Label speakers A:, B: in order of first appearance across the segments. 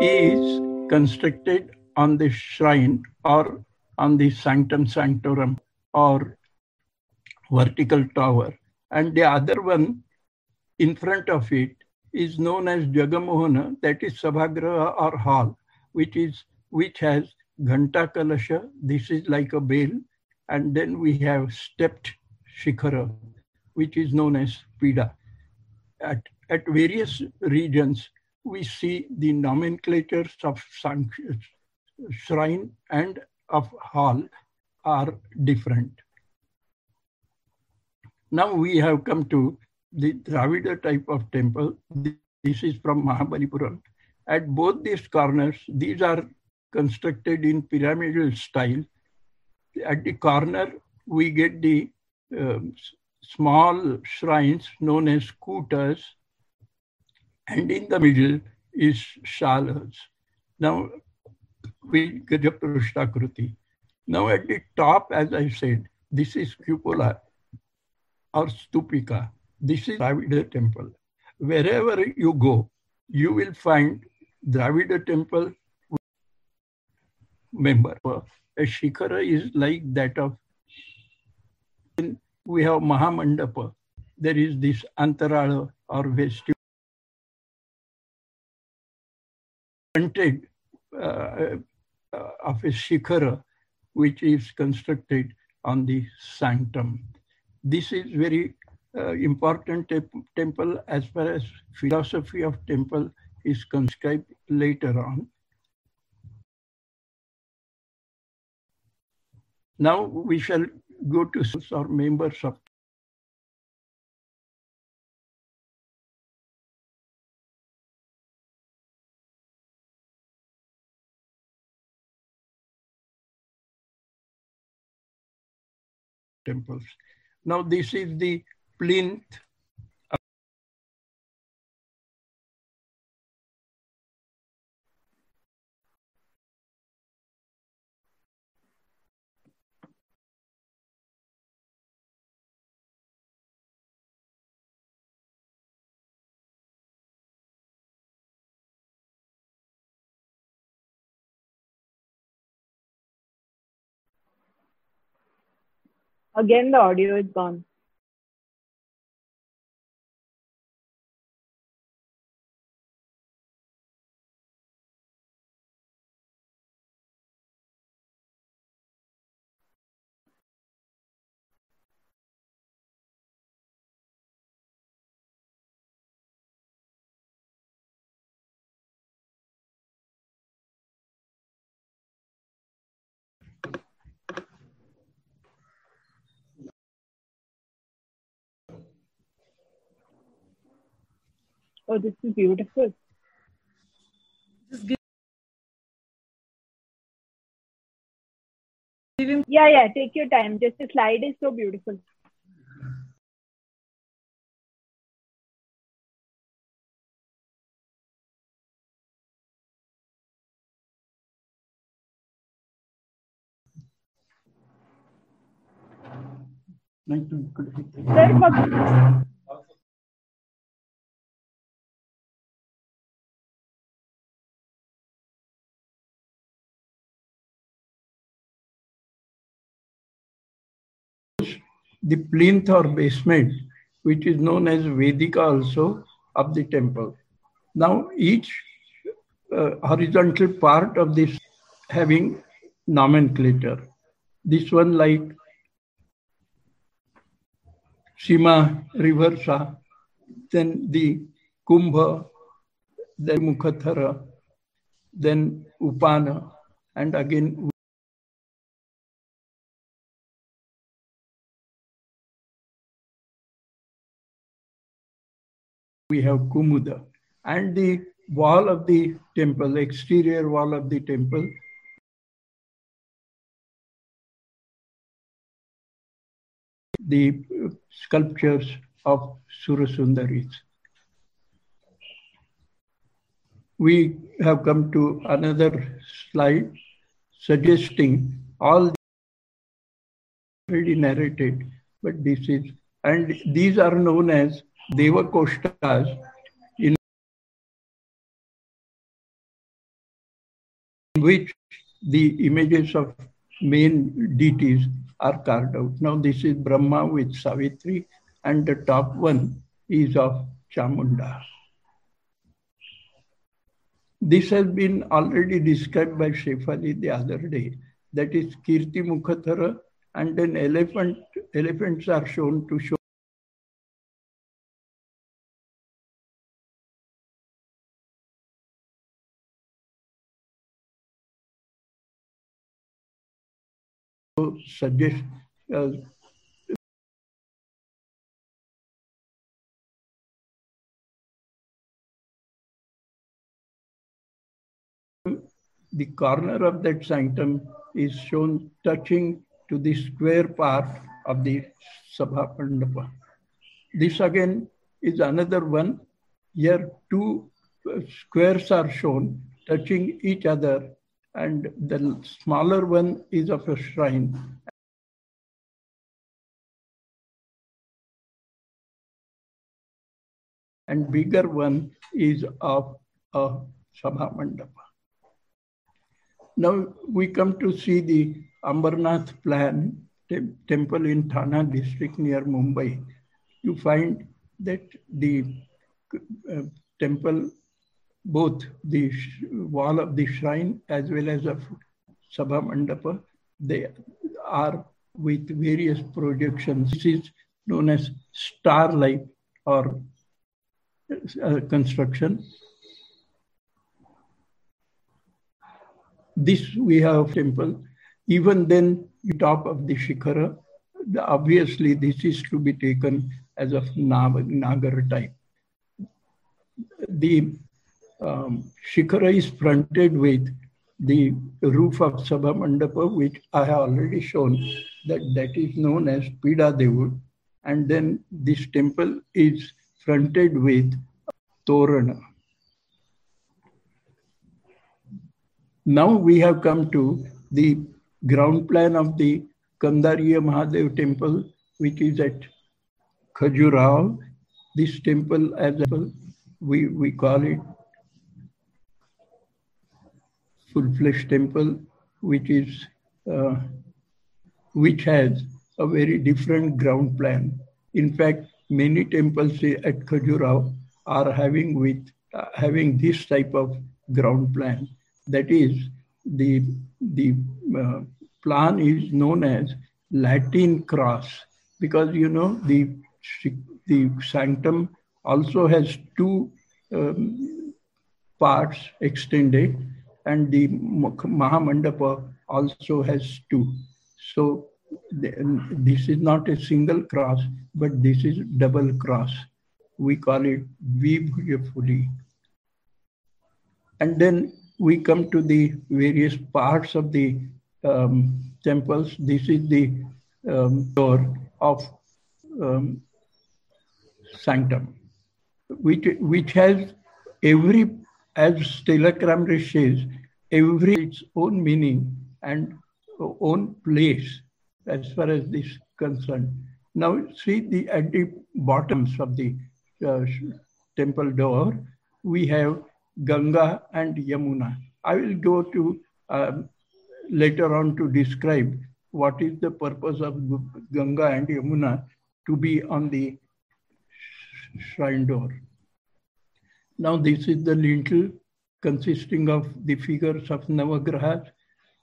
A: is constructed on the shrine or on the sanctum sanctorum or vertical tower. And the other one in front of it is known as Jagamohana, that is Sabhagraha or hall, which is which has Ghanta Kalasha, this is like a bell, and then we have stepped Shikhara, which is known as Pida. At, at various regions, we see the nomenclatures of shrine and of hall are different. Now we have come to the Dravida type of temple. This is from Mahabalipuram. At both these corners, these are constructed in pyramidal style. At the corner, we get the um, small shrines known as kutas, and in the middle is shalas. Now, we get a Prishtakruti. Now, at the top, as I said, this is cupola or stupika. This is Dravida temple. Wherever you go, you will find Dravida temple member. A shikara is like that of, we have Mahamandapa. There is this Antarala or vestibule. Uh, uh, of a Shikhara, which is constructed on the sanctum. This is very uh, important te temple as far as philosophy of temple is conscribed later on. Now we shall go to our members of temples. Now this is the plinth
B: Again, the audio is gone. Oh, this is beautiful. Yeah, yeah, take your time. Just the slide is so beautiful. Sir,
A: the plinth or basement, which is known as Vedika also of the temple. Now each uh, horizontal part of this having nomenclature. This one like Sima Reversa, then the Kumbha, then Mukhathara, then Upana, and again we have Kumuda. And the wall of the temple, exterior wall of the temple, the sculptures of Surasundaris. We have come to another slide suggesting all already narrated, but this is, and these are known as Devakoshtas in which the images of main deities are carved out. Now this is Brahma with Savitri and the top one is of Chamunda. This has been already described by Shefali the other day. That is Kirti Mukhathara and then elephant, elephants are shown to show suggest uh, the corner of that sanctum is shown touching to the square part of the Sabha Mandapa. This again is another one. Here two uh, squares are shown touching each other and the smaller one is of a shrine. And bigger one is of a Sabha Mandapa. Now we come to see the Ambarnath plan te- temple in Thana district near Mumbai. You find that the uh, temple, both the wall of the shrine as well as of Sabha Mandapa, they are with various projections. This is known as stellate or uh, construction. This we have temple. Even then, top of the Shikhara, the, obviously this is to be taken as of Nagar type. The um, Shikhara is fronted with the roof of Sabha Mandapa, which I have already shown that that is known as Pida Devud. And then this temple is fronted with Torana. Now we have come to the ground plan of the Kandariya Mahadev temple, which is at Khajuraho. This temple, as we, we call it full-fledged temple, which is uh, which has a very different ground plan. In fact, many temples at Khajuraho are having with uh, having this type of ground plan. That is, the the uh, plan is known as Latin cross because you know the the sanctum also has two um, parts extended and the Mahamandapa also has two. So this is not a single cross, but this is double cross. We call it Vibhuyapuli. And then we come to the various parts of the um, temples. This is the um, door of um, sanctum, which, which has every, as Stella Kramrisch says, every its own meaning and own place as far as this concerned. Now see the at the bottoms of the uh, temple door, we have Ganga and Yamuna. I will go to um, later on to describe what is the purpose of Ganga and Yamuna to be on the shrine door. Now this is the lintel consisting of the figures of Navagrahas,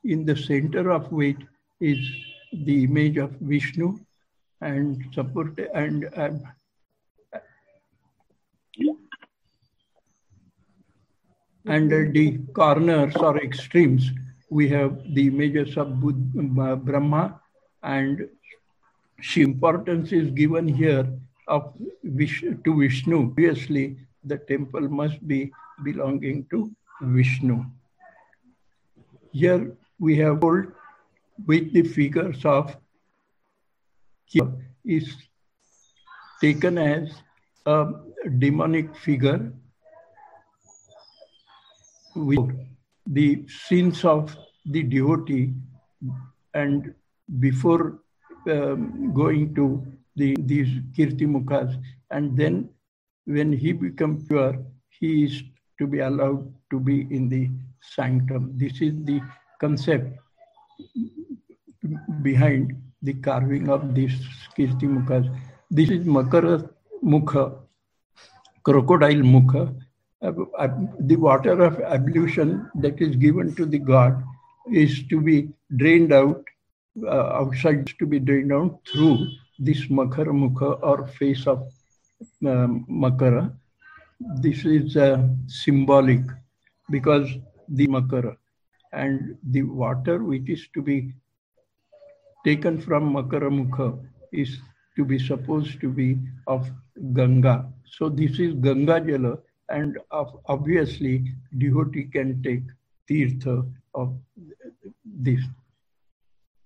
A: in the center of which is the image of Vishnu and support and uh, and at the corners or extremes we have the images of Buddha, Brahma and she importance is given here of Vishnu, to Vishnu. Obviously, the temple must be belonging to Vishnu. Here we have told with the figures of is taken as a demonic figure with the sins of the devotee and before um, going to the these kirtimukhas and then when he becomes pure he is to be allowed to be in the sanctum. This is the concept behind the carving of these Kirti Mukhas. This is Makara Mukha, crocodile Mukha. The water of ablution that is given to the god is to be drained out, uh, outside to be drained out through this Makara Mukha or face of um, Makara. This is uh, symbolic because the Makara and the water which is to be taken from Makaramukha is to be supposed to be of Ganga. So this is Ganga Jala and obviously devotee can take tirtha of this.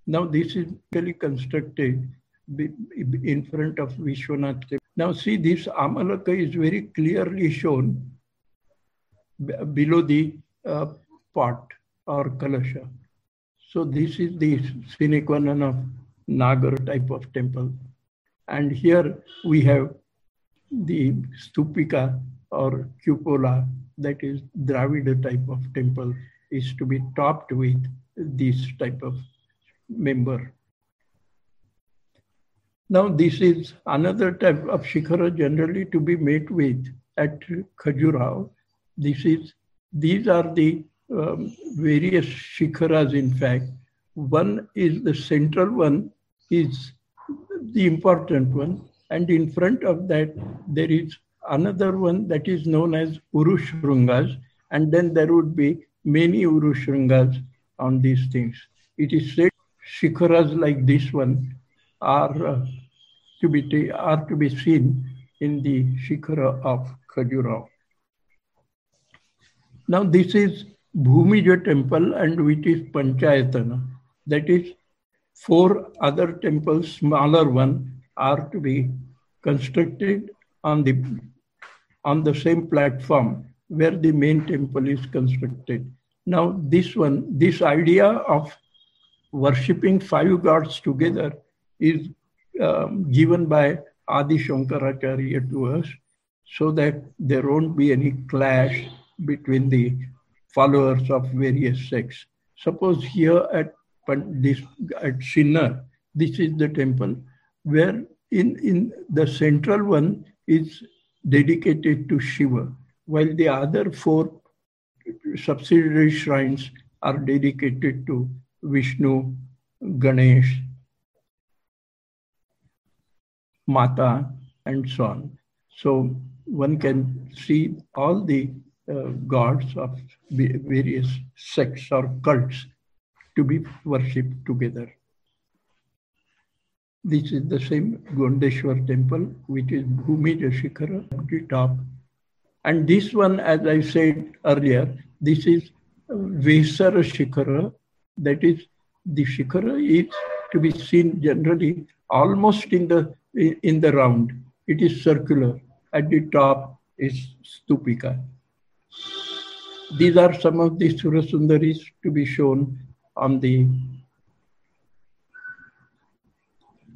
A: Now this is really constructed in front of Vishwanath. Now see this Amalaka is very clearly shown below the uh, pot or kalasha. So this is the sine qua non of Nagar type of temple. And here we have the stupika or cupola, that is Dravida type of temple, is to be topped with this type of member. Now this is another type of shikhara generally to be made with at Khajuraho. This is, these are the um, various shikharas, in fact. One is the central one, is the important one. And in front of that, there is another one that is known as Urushrungas. And then there would be many Urushrungas on these things. It is said shikharas like this one are uh, to be are to be seen in the shikhara of Khajuraho. Now this is Bhumija temple and which is Panchayatana. That is, four other temples, smaller one, are to be constructed on the on the same platform where the main temple is constructed. Now, this one, this idea of worshipping five gods together is um, given by Adi Shankaracharya to us so that there won't be any clash between the followers of various sects. Suppose here at this at Sinnar, this is the temple where in, in the central one is dedicated to Shiva, while the other four subsidiary shrines are dedicated to Vishnu, Ganesh, Mata, and so on. So one can see all the uh, gods of various sects or cults to be worshipped together. This is the same Gondeshwar temple, which is Bhumi Shikhara at the top. And this one, as I said earlier, this is Vesara Shikhara. That is, the Shikhara is to be seen generally almost in the in the round. It is circular. At the top is Stupika. These are some of the Surasundaris to be shown on the.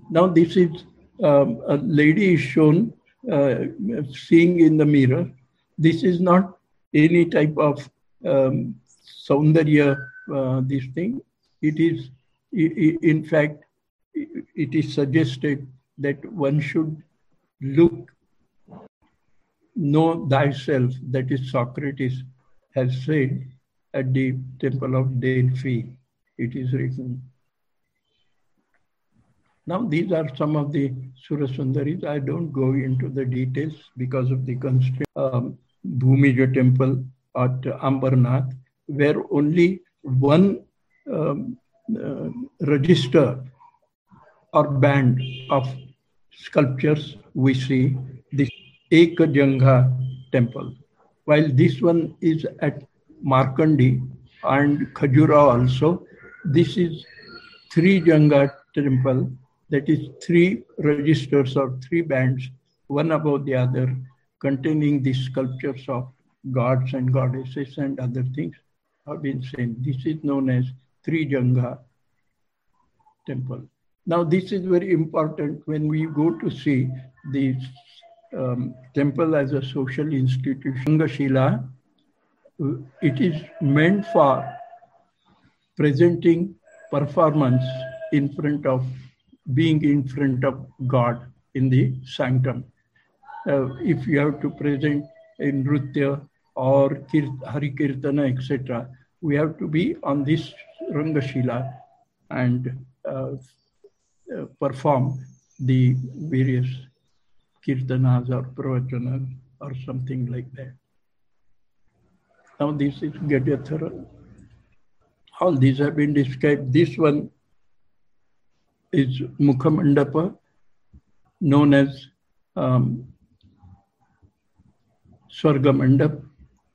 A: Now, this is um, a lady is shown uh, seeing in the mirror. This is not any type of um, Saundarya, uh, this thing. It is, in fact, it is suggested that one should look, know thyself, that is Socrates has said at the temple of Delphi. It is written. Now, these are some of the Surasundaris. I don't go into the details because of the constraint. Um, Bhumija temple at Ambarnath, where only one um, uh, register or band of sculptures we see, this Ekajanga temple while this one is at Markandi and Khajuraho also. This is three Janga temple, that is three registers or three bands, one above the other, containing the sculptures of gods and goddesses and other things have been seen. This is known as Three Janga temple. Now, this is very important when we go to see the um, temple as a social institution. Shila, it is meant for presenting performance in front of being in front of God in the sanctum. Uh, if you have to present in Nritya or Hari Kirtana, etc., we have to be on this Rangashila and uh, perform the various kirtanas or pravachanas or something like that. Now this is Gadyathara. All these have been described. This one is Mukhamandapa, known as um, Swargamandap.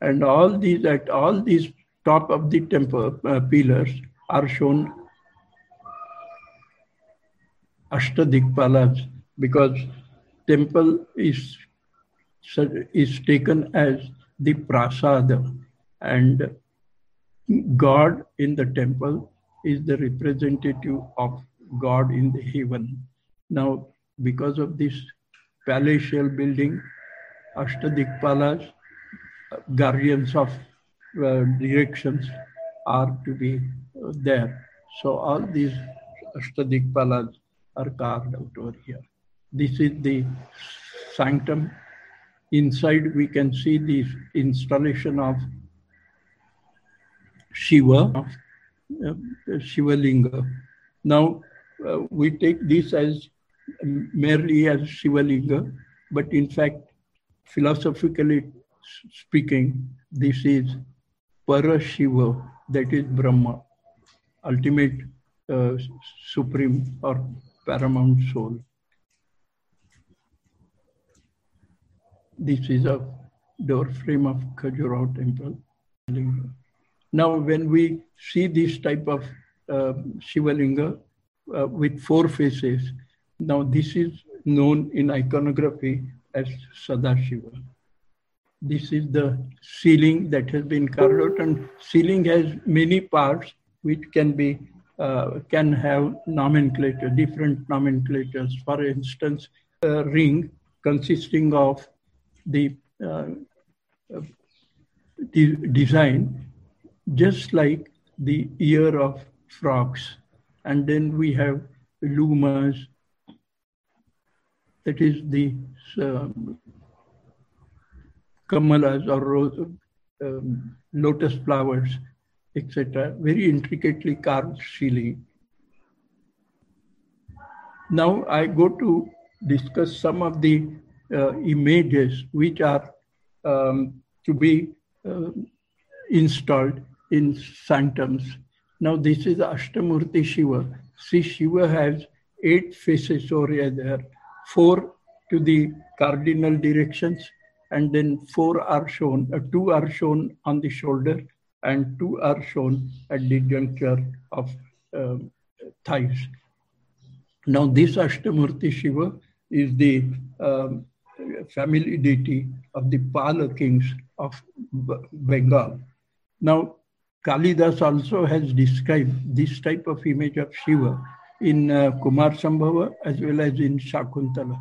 A: And all these at all these top of the temple uh, pillars are shown Ashtadikpalas because temple is is taken as the prasada and God in the temple is the representative of God in the heaven. Now, because of this palatial building, Ashtadikpalas, guardians of uh, directions, are to be uh, there. So all these Ashtadikpalas are carved out over here. This is the sanctum. Inside we can see the installation of Shiva, uh, Shiva Linga. Now uh, we take this as merely as Shiva Linga, but in fact, philosophically speaking, this is Parashiva, that is Brahma, ultimate uh, supreme or paramount soul. This is a door frame of Khajuraho temple. Now, when we see this type of uh, Shivalinga uh, with four faces, now this is known in iconography as Sadashiva. This is the ceiling that has been carved out, and ceiling has many parts which can be uh, can have nomenclature, different nomenclatures. For instance, a ring consisting of the uh, de- design, just like the ear of frogs. And then we have lumas, that is the um, kamalas or um, lotus flowers, etc. Very intricately carved ceiling. Now I go to discuss some of the uh, images which are um, to be uh, installed in sanctums. Now this is Ashtamurti Shiva. See, Shiva has eight faces over there, four to the cardinal directions, and then four are shown, uh, two are shown on the shoulder, and two are shown at the juncture of um, thighs. Now, this Ashtamurti Shiva is the um, family deity of the Pala kings of Bengal. Now, Kalidas also has described this type of image of Shiva in uh, Kumar Sambhava as well as in Shakuntala.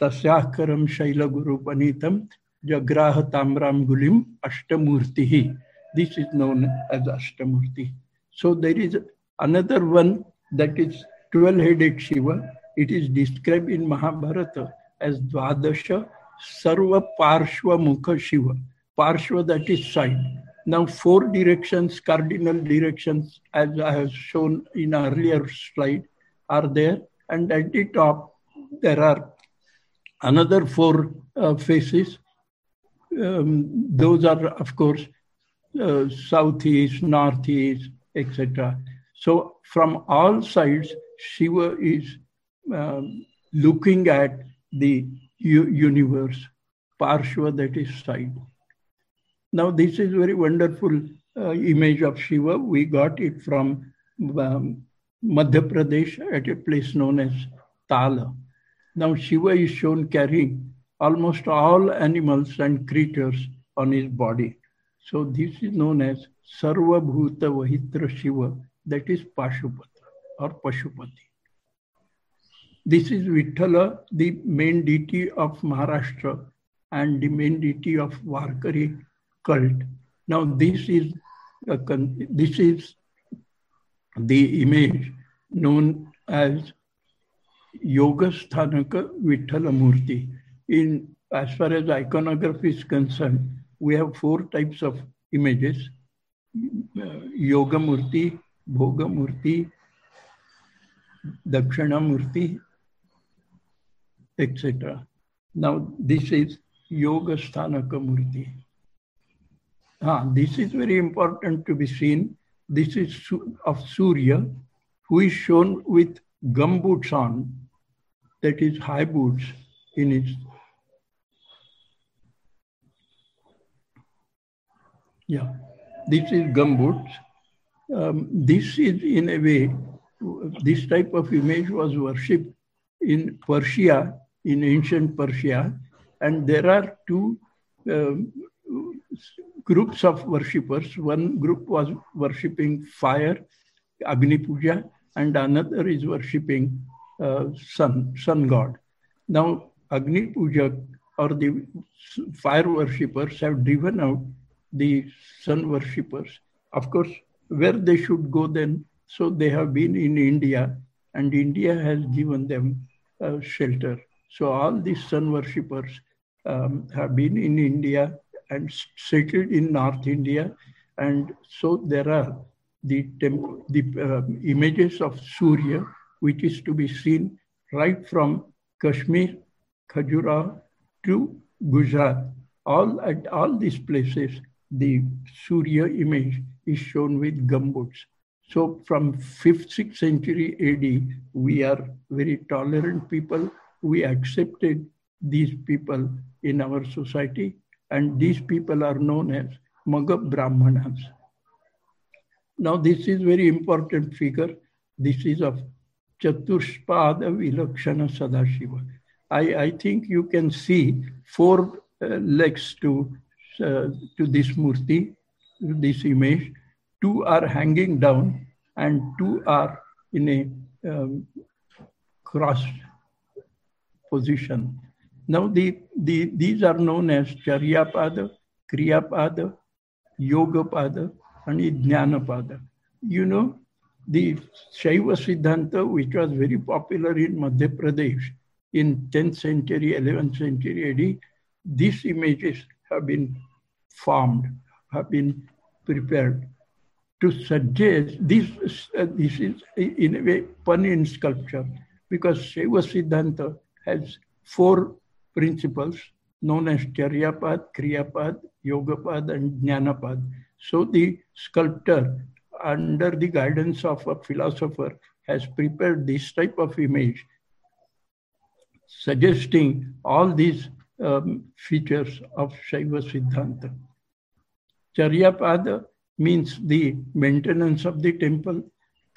A: Tasyakaram Shaila Guru Panitam Jagraha Tamram Gulim Ashtamurtihi. This is known as Ashtamurti. So there is another one that is 12-headed Shiva. It is described in Mahabharata as Dvadasha Sarva Parshva Mukha Shiva. Parshva that is side. Now four directions, cardinal directions, as I have shown in earlier slide, are there. And at the top, there are another four uh, faces. Um, those are, of course, uh, southeast, northeast, etc. So from all sides, Shiva is um, looking at the u- universe, Parshva, that is side. Now, this is very wonderful uh, image of Shiva. We got it from um, Madhya Pradesh at a place known as Tala. Now, Shiva is shown carrying almost all animals and creatures on his body. So this is known as Sarva Bhuta Vahitra Shiva, that is Pashupata or Pashupati. This is Vithala, the main deity of Maharashtra and the main deity of Varkari cult. Now this is a, this is the image known as Yoga Sthanaka Vithala In as far as iconography is concerned, we have four types of images: Yoga Murti, Bhoga Murti, Dakshina Murti, etc. Now this is Yoga Sthanaka Murti. Ah, this is very important to be seen. This is of Surya, who is shown with gumboots on, that is high boots in his. Yeah, this is gumboots. Um, this is in a way, this type of image was worshipped in Persia, in ancient Persia, and there are two um, groups of worshippers. One group was worshipping fire, Agni Puja, and another is worshipping uh, sun, sun god. Now, Agni Puja or the fire worshippers have driven out the sun worshippers. Of course, where they should go then, so they have been in India, and India has given them uh, shelter. So all these sun worshippers um, have been in India and settled in North India. And so there are the, temp- the uh, images of Surya, which is to be seen right from Kashmir, Khajuraho to Gujarat. All at all these places, the Surya image is shown with gumboots. So from 5th, 6th century AD, we are very tolerant people. We accepted these people in our society and these people are known as Maga Brahmanas. Now, this is very important figure. This is of Chaturshpada Vilakshana Sadashiva. I, I think you can see four uh, legs to, uh, to this murti, this image. Two are hanging down and two are in a um, cross position. Now, the, the, these are known as Charyapada, Kriyapada, Yogapada, and Jnanapada. You know, the Shaiva Siddhanta, which was very popular in Madhya Pradesh in 10th century, 11th century AD, these images have been formed, have been prepared to suggest this, uh, this is in a way pun in sculpture because Shaiva Siddhanta has four principles known as Charyapad, Kriyapad, Yogapad, and Jnanapad. So the sculptor, under the guidance of a philosopher, has prepared this type of image, suggesting all these um, features of Shaiva Siddhanta. Charyapada means the maintenance of the temple.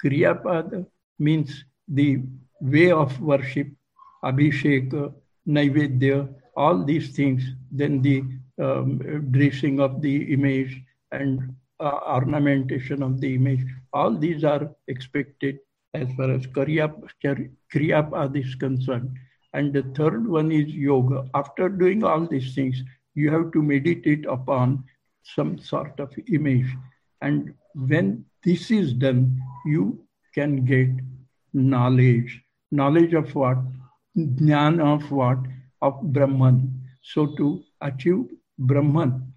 A: Kriyapada means the way of worship, Abhishek, Naivedya, all these things, then the um, dressing of the image and uh, ornamentation of the image, all these are expected as far as Kriyapad is concerned. And the third one is yoga. After doing all these things, you have to meditate upon some sort of image. And when this is done, you can get knowledge. Knowledge of what? jnana of what? Of Brahman. So to achieve Brahman,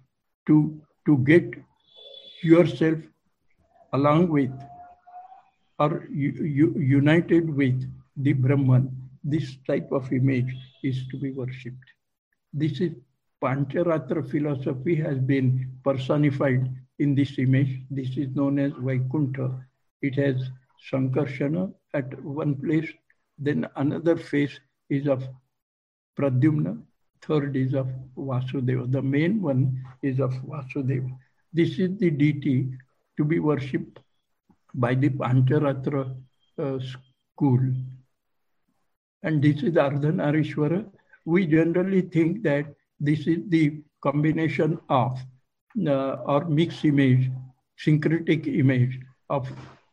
A: to, to get yourself along with or united with the Brahman, this type of image is to be worshipped. This is Pancharatra philosophy has been personified in this image. This is known as Vaikuntha. It has Sankarshana at one place, then another face is of Pradyumna, third is of Vasudeva. The main one is of Vasudeva. This is the deity to be worshipped by the Pancharatra uh, school. And this is Ardhanarishwara. We generally think that this is the combination of uh, or mixed image, syncretic image of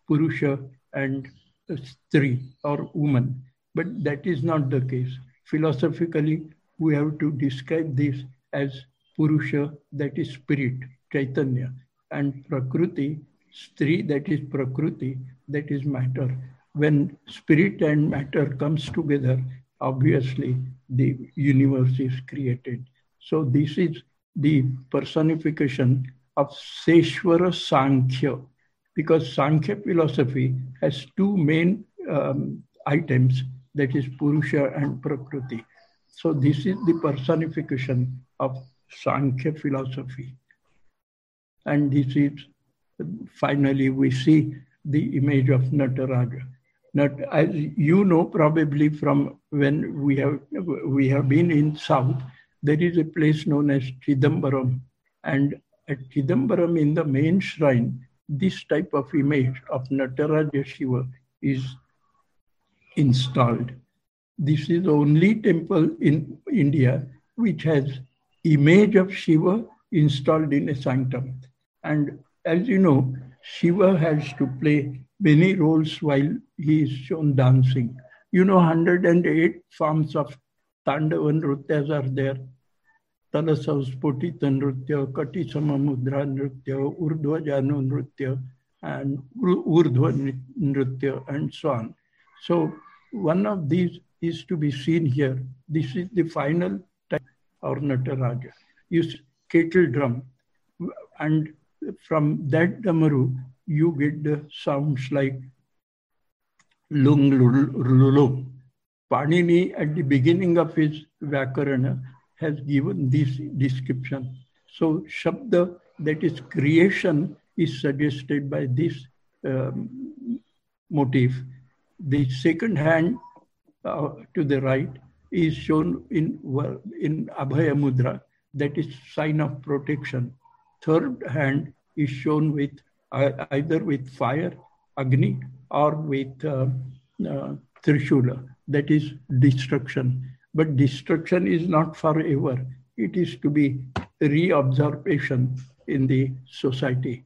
A: Purusha and Stri or woman. But that is not the case. Philosophically, we have to describe this as Purusha, that is spirit, Chaitanya, and Prakriti, Stri, that is Prakriti, that is matter. When spirit and matter comes together, obviously the universe is created. So this is the personification of Seshwara Sankhya, because Sankhya philosophy has two main um, items, that is Purusha and Prakriti. So this is the personification of Sankhya philosophy. And this is, finally, we see the image of Nataraja. As you know, probably from when we have we have been in South, there is a place known as Chidambaram. And at Chidambaram, in the main shrine, this type of image of Nataraja Shiva is installed. This is the only temple in India which has image of Shiva installed in a sanctum. And as you know, Shiva has to play many roles while he is shown dancing. You know, 108 forms of Tandava Nrutyas are there. Talasamsphotita Nrutya, Katisama Mudra Nrutya, Urdhvajano Nrutya, and Urdhva Nrutya, and so on. So one of these is to be seen here. This is the final type of Nataraja. Use kettle drum. And from that damaru, you get the sounds like lung lulu. Panini at the beginning of his Vyakarana has given this description. So Shabda, that is creation, is suggested by this um, motif. The second hand uh, to the right is shown in, in Abhaya Mudra, that is sign of protection. Third hand is shown with uh, either with fire, Agni, or with uh, uh, Trishula, that is destruction. But destruction is not forever. It is to be reabsorption in the society.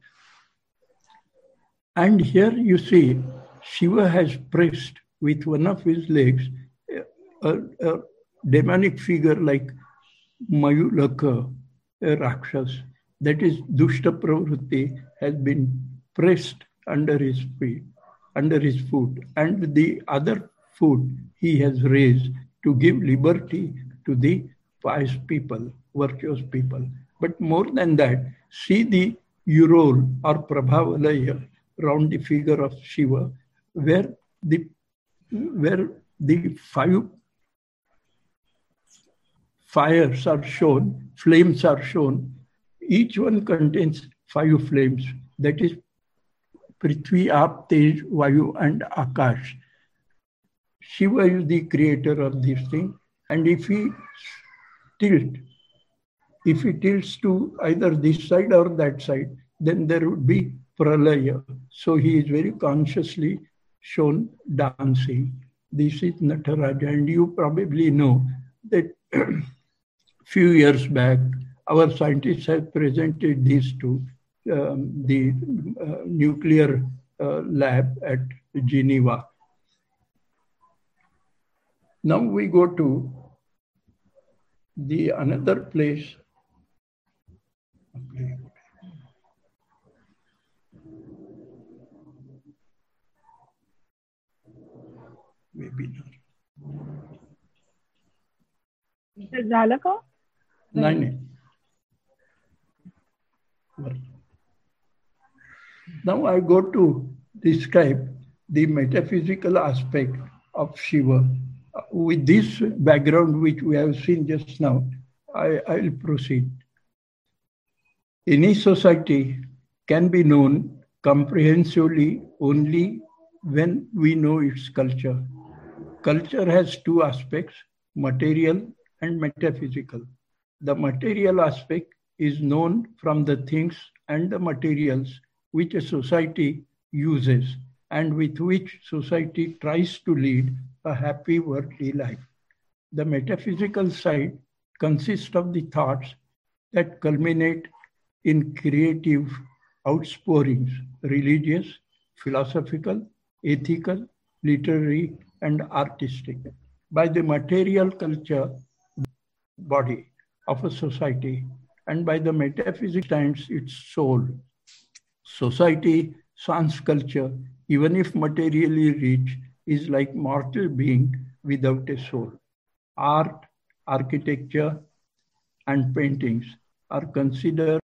A: And here you see Shiva has pressed with one of his legs a, a demonic figure like Mayulaka, a Rakshas, that is Dushta Pravritti, has been pressed under his feet, under his foot, and the other foot he has raised to give liberty to the pious people, virtuous people. But more than that, see the aureole or prabhavalaya around the figure of Shiva, where the where the five fires are shown, flames are shown. Each one contains five flames. That is Prithvi, Ap, Tej, Vayu, and Akash. Shiva is the creator of this thing. And if he tilt, if he tilts to either this side or that side, then there would be pralaya. So he is very consciously shown dancing. This is Nataraja, and you probably know that few years back, our scientists have presented these to um, the uh, nuclear uh, lab at Geneva. Now we go to the another place. Maybe not.
B: झालं का
A: नाही नाही Now I go to describe the metaphysical aspect of Shiva. with this background, which we have seen just now, I, will proceed. Any society can be known comprehensively only when we know its culture. Culture has two aspects material and metaphysical. The material aspect is known from the things and the materials which a society uses and with which society tries to lead a happy worldly life. The metaphysical side consists of the thoughts that culminate in creative outpourings, religious, philosophical, ethical, literary, and artistic, by the material culture body of a society and by the metaphysics stands its soul. Society, sans culture, even if materially rich, is like mortal being without a soul. Art, architecture, and paintings are considered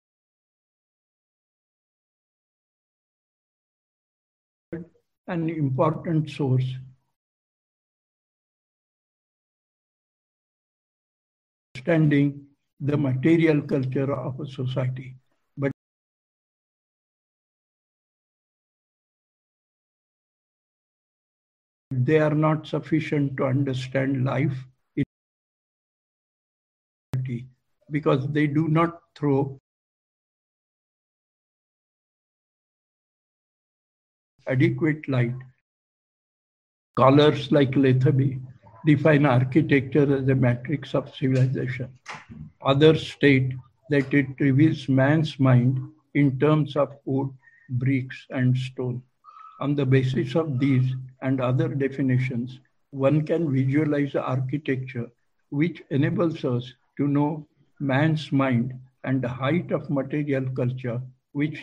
A: an important source understanding the material culture of a society. They are not sufficient to understand life because they do not throw adequate light. Scholars like Lethaby define architecture as a matrix of civilization. Others state that it reveals man's mind in terms of wood, bricks, and stone. On the basis of these and other definitions, one can visualize the architecture which enables us to know man's mind and the height of material culture which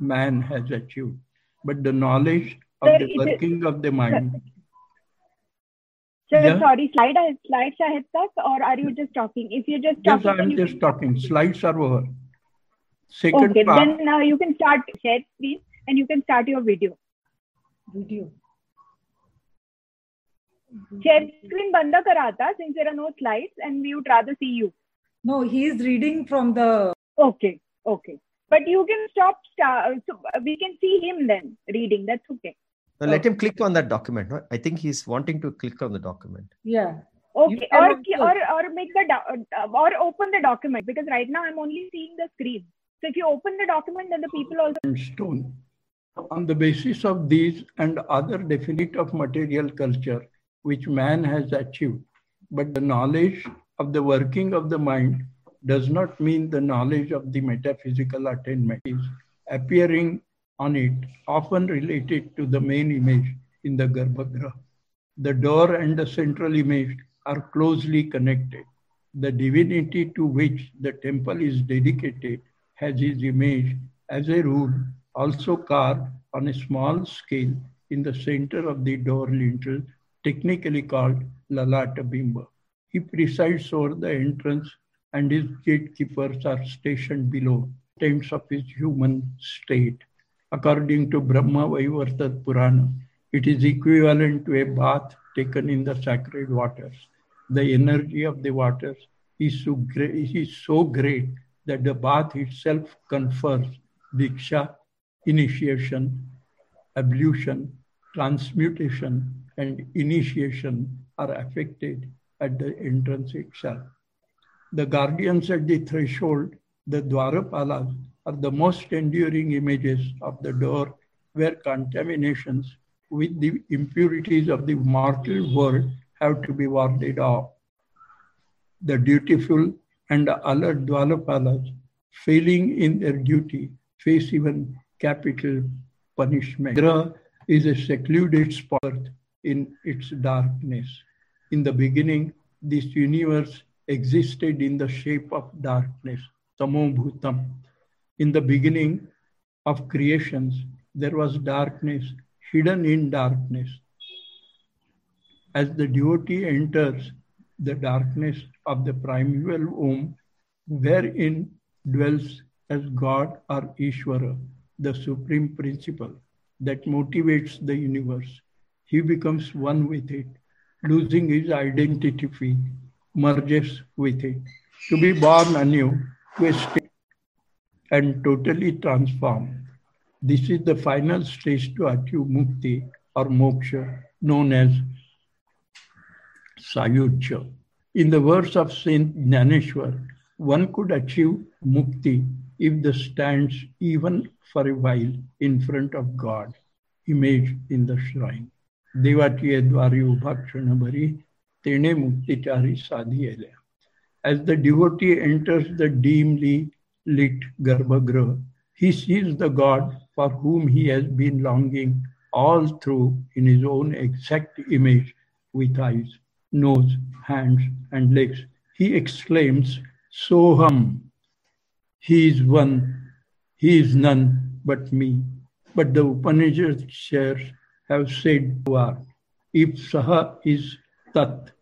A: man has achieved. But the knowledge of Sir, the working of the mind.
B: Sir, yeah? sorry, slide, slide Shahid sir, or are you just talking? If you're just
A: talking. Yes, I'm just talking. Slides are over.
B: Second okay, part. then you can start share screen and you can start your video.
C: Video. Mm-hmm.
B: Share screen banda kara since there are no slides and we would rather see you.
C: No, he is reading from the.
B: Okay, okay. But you can stop. Start, so we can see him then reading. That's okay.
D: Now let him click on that document. No? I think he's wanting to click on the document.
C: Yeah.
B: Okay. Or, or or make the do- or open the document because right now I'm only seeing the screen. So if you open the document, then the people also.
A: Stone. On the basis of these and other definite of material culture which man has achieved, but the knowledge of the working of the mind does not mean the knowledge of the metaphysical attainment is appearing on it, often related to the main image in the Garbhagriha. The door and the central image are closely connected. The divinity to which the temple is dedicated has his image, as a rule, also carved on a small scale in the center of the door lintel, technically called Lalata Bimba. He presides over the entrance, and his gatekeepers are stationed below, tents of his human state. According to Brahma Vaivarta Purana, it is equivalent to a bath taken in the sacred waters. The energy of the waters is so great, is so great that the bath itself confers diksha, initiation, ablution, transmutation, and initiation are affected at the entrance itself. The guardians at the threshold, the Dwarapalas, are the most enduring images of the door where contaminations with the impurities of the mortal world have to be warded off. The dutiful and alert Dwarapalas, failing in their duty, face even capital punishment. Indra is a secluded spot in its darkness. In the beginning, this universe existed in the shape of darkness, Tamobhutam, in the beginning of creations, there was darkness hidden in darkness. As the devotee enters the darkness of the primeval womb, wherein dwells as God or Ishvara, the supreme principle that motivates the universe, he becomes one with it, losing his identity, merges with it. To be born anew state and totally transformed. This is the final stage to achieve mukti or moksha, known as sayuja. In the words of Saint Jnaneshwar, one could achieve mukti if the stands even for a while in front of God, image in the shrine. देवाची द्वारी उभा क्षणभरी तेणे मुक्तिचारी साधी As the devotee enters the dimly lit Garbhagriha, he sees the God for whom he has been longing all through in his own exact image with eyes, nose, hands, and legs. He exclaims, Soham. he is one, he is none but me. But the Upanishads have said if Saha is Tat,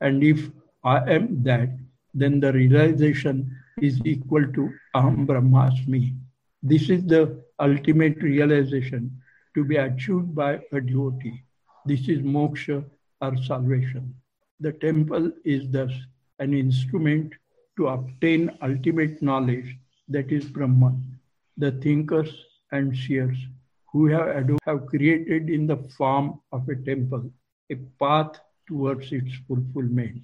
A: and if I am that, then the realization is equal to Aham Brahmasmi. This is the ultimate realization to be achieved by a devotee. This is moksha or salvation. The temple is thus an instrument to obtain ultimate knowledge that is Brahman. The thinkers and seers who have, have created in the form of a temple a path towards its fulfillment.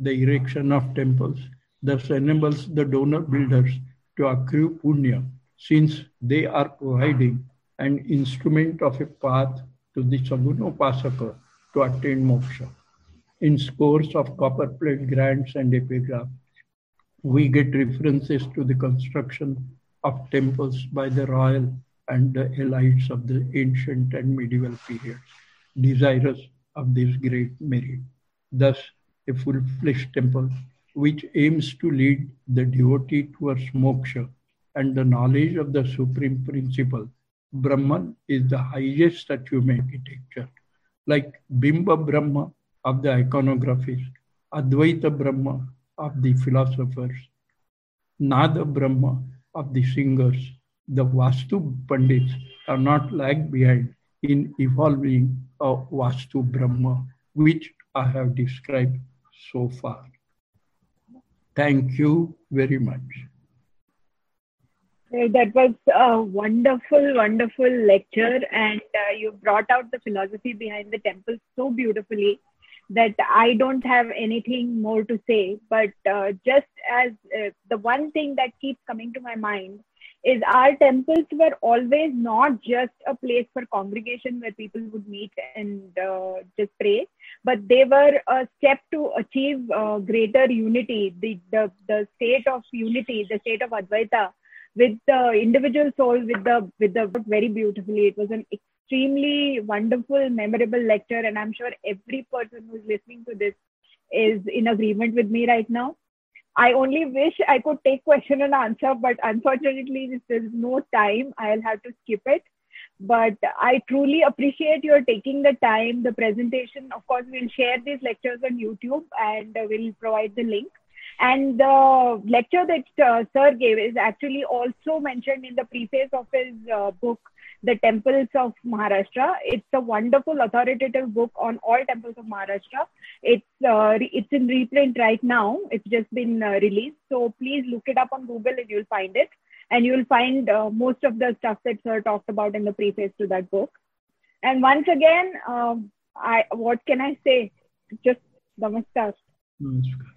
A: The erection of temples thus enables the donor builders to accrue punya since they are providing an instrument of a path to the Sagunopasaka to attain moksha. In scores of copper plate grants and epigraphs, we get references to the construction of temples by the royal and the elites of the ancient and medieval periods, desirous of this great merit. Thus, a full-fledged temple which aims to lead the devotee towards moksha and the knowledge of the supreme principle, Brahman is the highest achievement architecture. Like Bimba Brahma of the iconographies, Advaita Brahma of the philosophers, Nada Brahma of the singers, the Vastu Pandits are not lag behind in evolving a Vastu Brahma, which I have described so far. Thank you very much.
B: That was a wonderful, wonderful lecture, and uh, you brought out the philosophy behind the temple so beautifully that I don't have anything more to say. But uh, just as uh, the one thing that keeps coming to my mind is our temples were always not just a place for congregation where people would meet and uh, just pray, but they were a step to achieve uh, greater unity, the, the, the state of unity, the state of Advaita with the individual soul, with the, with the very beautifully. It was an extremely wonderful, memorable lecture, and I'm sure every person who's listening to this is in agreement with me right now. I only wish I could take question and answer, but unfortunately, there's no time. I'll have to skip it. But I truly appreciate your taking the time, the presentation. Of course, we'll share these lectures on YouTube and we'll provide the link. And the lecture that uh, Sir gave is actually also mentioned in the preface of his uh, book, The Temples of Maharashtra. It's a wonderful authoritative book on all temples of Maharashtra. It's uh, it's in reprint right now. It's just been uh, released. So please look it up on Google and you'll find it. And you'll find uh, most of the stuff that Sir talked about in the preface to that book. And once again, um, I what can I say? Just namaskar.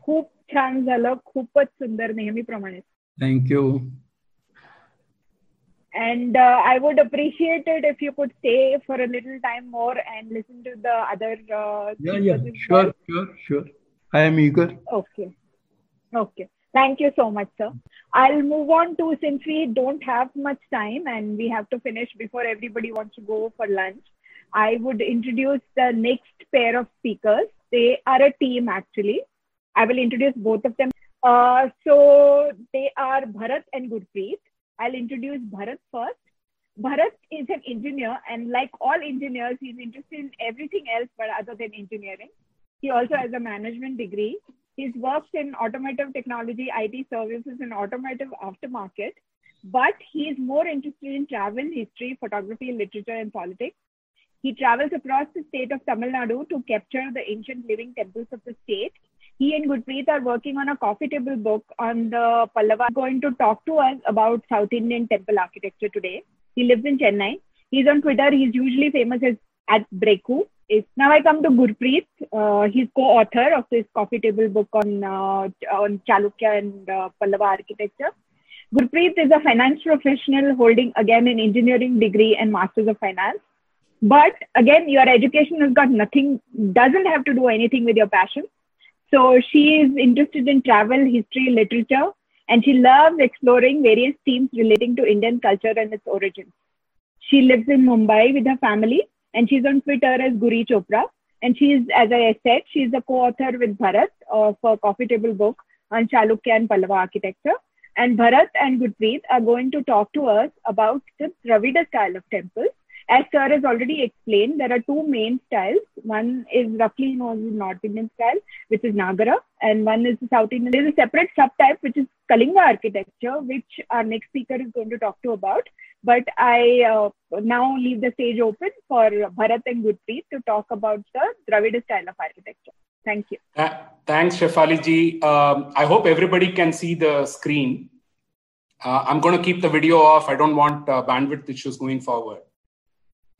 B: खूप छान झालं खूपच सुंदर नेहमीप्रमाणे
A: thank you
B: and uh, i would appreciate it if you could stay for a little time more and listen to the other uh,
A: yeah yeah. sure sure sure. I am eager.
B: Okay. Okay. Thank you so much sir. I'll move on to since we don't have much time and we have to finish before everybody wants to go for lunch i would introduce the next pair of speakers. They are a team actually. I will introduce both of them. Uh, so they are bharat and gurpreet I'll introduce Bharat first. Bharat is an engineer, and like all engineers, he's interested in everything else but other than engineering. He also has a management degree. He's worked in automotive technology, IT services, and automotive aftermarket. But he's more interested in travel, history, photography, literature, and politics. He travels across the state of Tamil Nadu to capture the ancient living temples of the state he and Gurpreet are working on a coffee table book on the Pallava. Going to talk to us about South Indian temple architecture today. He lives in Chennai. He's on Twitter. He's usually famous as at Breku. Now I come to Gurpreet. Uh, he's co-author of this coffee table book on uh, on Chalukya and uh, Pallava architecture. Gurpreet is a finance professional holding again an engineering degree and masters of finance. But again, your education has got nothing, doesn't have to do anything with your passion. So she is interested in travel, history, literature, and she loves exploring various themes relating to Indian culture and its origins. She lives in Mumbai with her family, and she's on Twitter as Guri Chopra. And she's, as I said, she's a co-author with Bharat of a coffee table book on Chalukya and Pallava architecture. And Bharat and Gurpreet are going to talk to us about the Dravida style of temples. As Sir has already explained, there are two main styles. One is roughly known as North Indian style, which is Nagara, and one is the South Indian. There's a separate subtype, which is Kalinga architecture, which our next speaker is going to talk to about. But I uh, now leave the stage open for Bharat and Gurpreet to talk about the Dravida style of architecture. Thank you.
E: Uh, thanks, Shefali ji. Um, I hope everybody can see the screen. Uh, I'm going to keep the video off. I don't want uh, bandwidth issues going forward.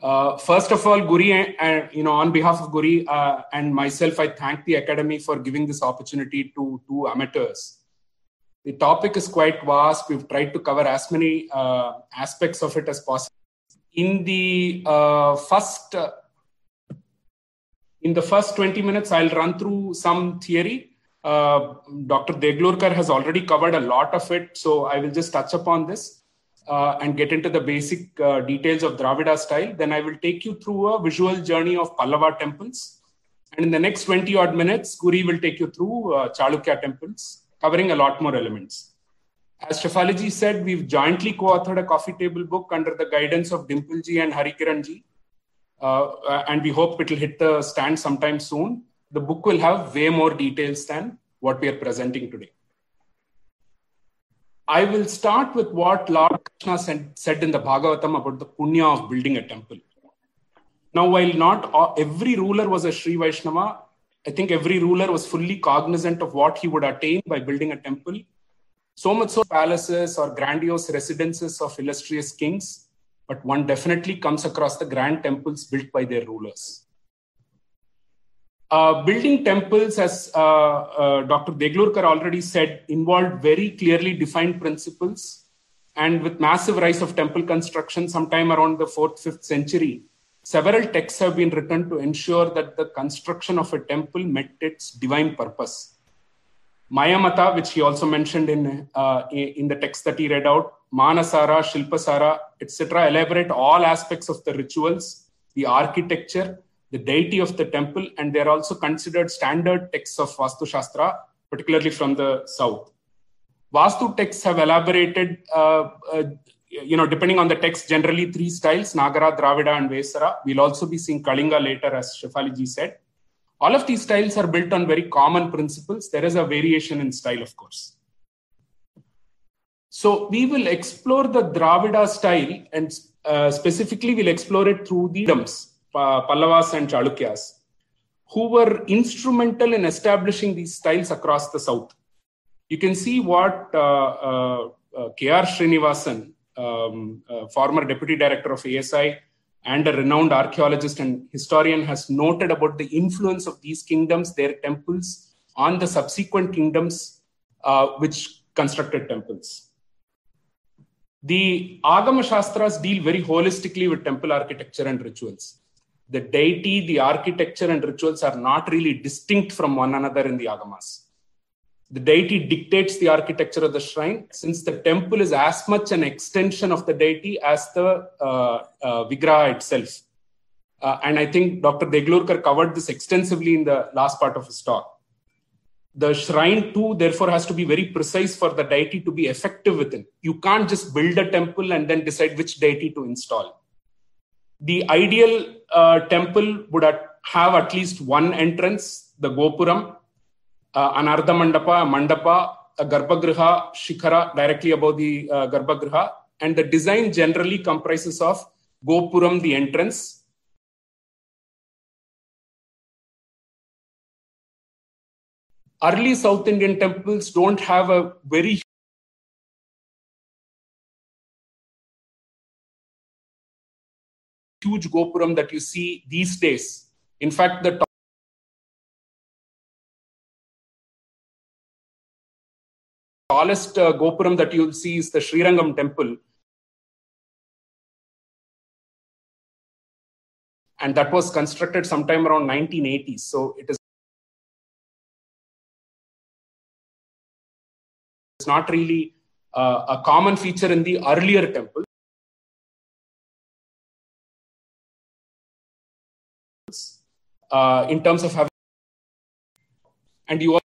E: Uh, first of all, Guri, uh, you know, on behalf of Guri uh, and myself, I thank the Academy for giving this opportunity to two amateurs. The topic is quite vast. We've tried to cover as many aspects of it as possible. In the first in the first 20 minutes, I'll run through some theory. Uh, Dr. Deglurkar has already covered a lot of it, so I will just touch upon this uh, and get into the basic uh, details of Dravida style. Then I will take you through a visual journey of Pallava temples. And in the next 20 odd minutes, Guri will take you through uh, Chalukya temples, covering a lot more elements. As Shefaliji said, we've jointly co-authored a coffee table book under the guidance of Dimpleji and Harikiranji uh, and we hope it will hit the stand sometime soon. The book will have way more details than what we are presenting today. I will start with what Lord Krishna said in the Bhagavatam about the punya of building a temple. Now, while not every ruler was a Sri Vaishnava, I think every ruler was fully cognizant of what he would attain by building a temple. So much so, palaces or grandiose residences of illustrious kings but one definitely comes across the grand temples built by their rulers. Uh, building temples, as uh, uh, Dr. Deglurkar already said, involved very clearly defined principles. And with massive rise of temple construction sometime around the 4th, 5th century, several texts have been written to ensure that the construction of a temple met its divine purpose. Mayamata, which he also mentioned in, uh, in the text that he read out, Manasara, Shilpasara, etc., elaborate all aspects of the rituals, the architecture, the deity of the temple, and they're also considered standard texts of Vastu Shastra, particularly from the south. Vastu texts have elaborated, uh, uh, you know, depending on the text, generally three styles Nagara, Dravida, and Vesara. We'll also be seeing Kalinga later, as Shefaliji said. All of these styles are built on very common principles. There is a variation in style, of course. So we will explore the Dravida style and uh, specifically we'll explore it through the kingdoms, Pallavas and Chalukyas, who were instrumental in establishing these styles across the south. You can see what uh, uh, uh K.R. Srinivasan, um, uh, former deputy director of ASI and a renowned archaeologist and historian, has noted about the influence of these kingdoms, their temples, on the subsequent kingdoms uh, which constructed temples. The Agama Shastras deal very holistically with temple architecture and rituals. The deity, the architecture, and rituals are not really distinct from one another in the Agamas. The deity dictates the architecture of the shrine, since the temple is as much an extension of the deity as the uh, uh, Vigraha itself. Uh, and I think Dr. Deglurkar covered this extensively in the last part of his talk the shrine too therefore has to be very precise for the deity to be effective within you can't just build a temple and then decide which deity to install the ideal uh, temple would have at least one entrance the gopuram uh, mandapa mandapa a garbhagriha shikhara directly above the uh, garbhagriha. And the design generally comprises of gopuram the entrance early South Indian temples don't have a very huge gopuram that you see these days. In fact, the tallest uh, gopuram that you'll see is the Srirangam temple. And that was constructed sometime around 1980s. So it is It's not really uh, a common feature in the earlier temples. Uh, in terms of having, and you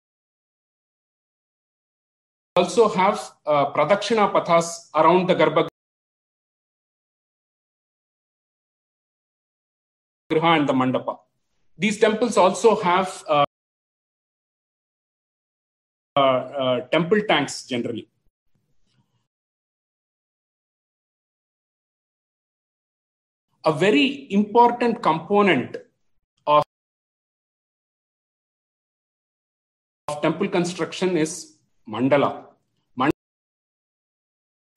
E: also have uh, pradakshina pathas around the garbha and the mandapa. These temples also have uh, uh, uh, temple tanks generally. A very important component temple construction is mandala, mandala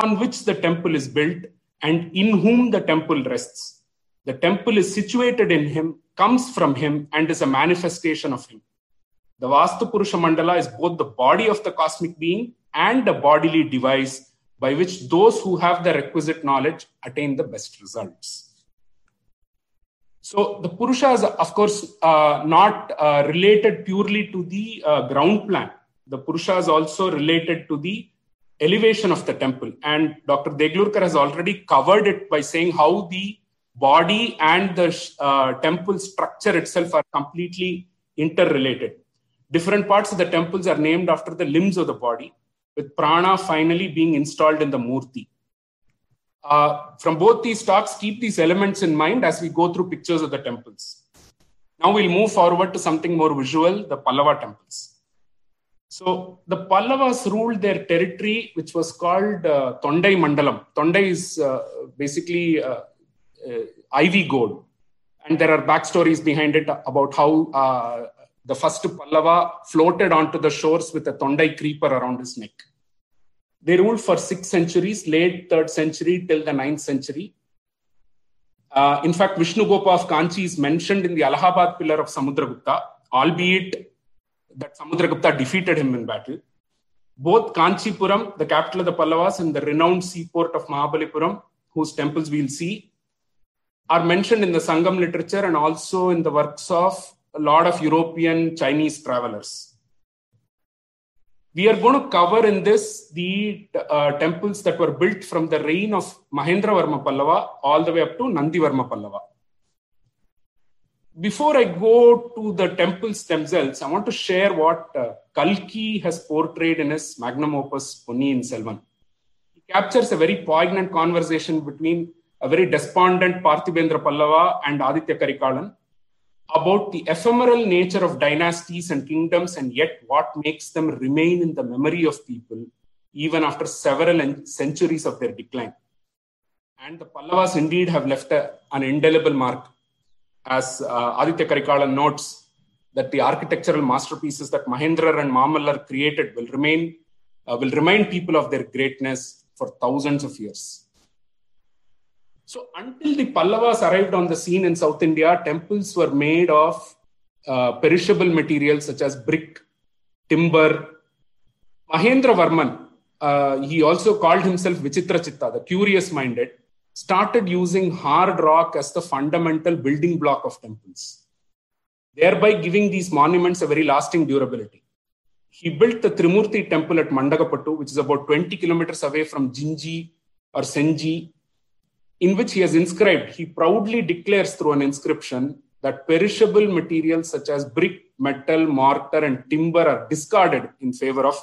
E: on which the temple is built and in whom the temple rests. The temple is situated in him, comes from him, and is a manifestation of him. The Vastu Purusha Mandala is both the body of the cosmic being and a bodily device by which those who have the requisite knowledge attain the best results. So the Purusha is, of course, uh, not uh, related purely to the uh, ground plan. The Purusha is also related to the elevation of the temple. And Dr. Deglurkar has already covered it by saying how the body and the uh, temple structure itself are completely interrelated. Different parts of the temples are named after the limbs of the body, with prana finally being installed in the murti. Uh, from both these talks, keep these elements in mind as we go through pictures of the temples. Now we'll move forward to something more visual the Pallava temples. So the Pallavas ruled their territory, which was called uh, Tondai Mandalam. Tondai is uh, basically uh, uh, ivy gourd. And there are backstories behind it about how uh, the first Pallava floated onto the shores with a Tondai creeper around his neck. They ruled for six centuries, late third century till the ninth century. Uh, in fact, Vishnu Gopa of Kanchi is mentioned in the Allahabad pillar of Samudragupta, albeit that Samudragupta defeated him in battle. Both Kanchipuram, the capital of the Pallavas, and the renowned seaport of Mahabalipuram, whose temples we'll see, are mentioned in the Sangam literature and also in the works of a lot of European Chinese travelers we are going to cover in this the uh, temples that were built from the reign of Mahendra Varma Pallava all the way up to Nandi Varma Pallava. Before I go to the temples themselves, I want to share what uh, Kalki has portrayed in his magnum opus Ponniyin Selvan. He captures a very poignant conversation between a very despondent Parthibendra Pallava and Aditya Karikalan about the ephemeral nature of dynasties and kingdoms and yet what makes them remain in the memory of people even after several centuries of their decline. And the Pallavas indeed have left a, an indelible mark. As uh, Aditya Karikalan notes, that the architectural masterpieces that Mahendra and Mamallar created will remain uh, will remind people of their greatness for thousands of years. So until the Pallavas arrived on the scene in South India, temples were made of uh, perishable materials such as brick, timber. Mahendra Varman, uh, he also called himself Vichitra Chitta, the curious minded, started using hard rock as the fundamental building block of temples, thereby giving these monuments a very lasting durability. He built the Trimurti temple at Mandagapattu, which is about 20 kilometers away from Jinji or Senji in which he has inscribed, he proudly declares through an inscription that perishable materials such as brick, metal, mortar, and timber are discarded in favor of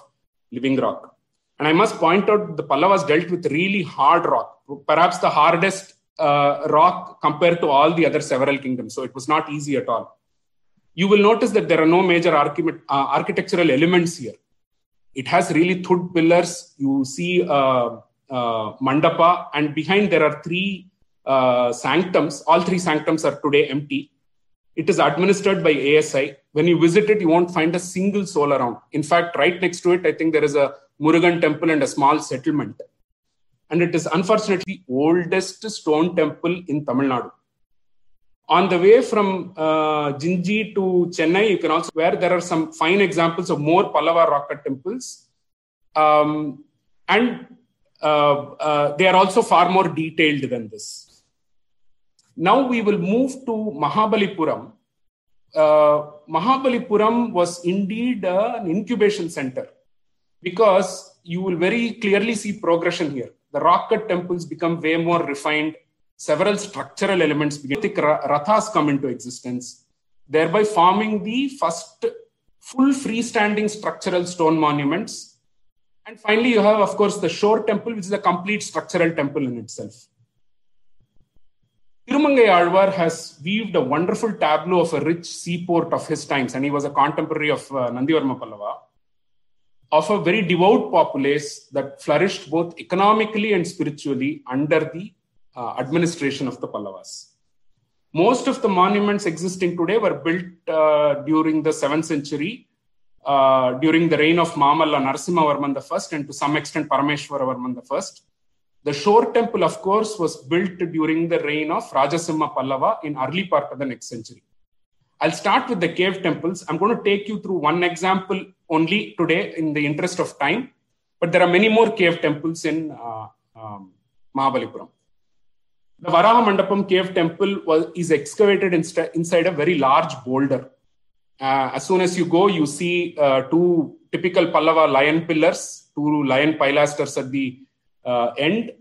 E: living rock. And I must point out the Pallavas dealt with really hard rock, perhaps the hardest uh, rock compared to all the other several kingdoms. So it was not easy at all. You will notice that there are no major archi- uh, architectural elements here. It has really thud pillars. You see uh, mandapa, and behind there are three uh, sanctums. All three sanctums are today empty. It is administered by ASI. When you visit it, you won't find a single soul around. In fact, right next to it, I think there is a Murugan temple and a small settlement. And it is unfortunately oldest stone temple in Tamil Nadu. On the way from uh, Jinji to Chennai, you can also where there are some fine examples of more Pallava rock cut temples. Um, and uh, uh, they are also far more detailed than this. Now we will move to Mahabalipuram. Uh, Mahabalipuram was indeed an incubation center because you will very clearly see progression here. The rock cut temples become way more refined. Several structural elements begin. Rathas come into existence, thereby forming the first full freestanding structural stone monuments And finally, you have, of course, the shore temple, which is a complete structural temple in itself. Tirumangai Alvar has weaved a wonderful tableau of a rich seaport of his times, and he was a contemporary of uh, Nandivarma Pallava, of a very devout populace that flourished both economically and spiritually under the uh, administration of the Pallavas. Most of the monuments existing today were built uh, during the 7th century, uh, during the reign of Mamalla Narasimhavarman I, and to some extent Parameshwaravarman I. The shore temple, of course, was built during the reign of Rajasimha Pallava in early part of the next century. I'll start with the cave temples. I'm going to take you through one example only today in the interest of time, but there are many more cave temples in uh, um, Mahabalipuram. The Varaha Mandapam cave temple was, is excavated inside a very large boulder. Uh, as soon as you go, you see uh, two typical Pallava lion pillars, two lion pilasters at the uh, end,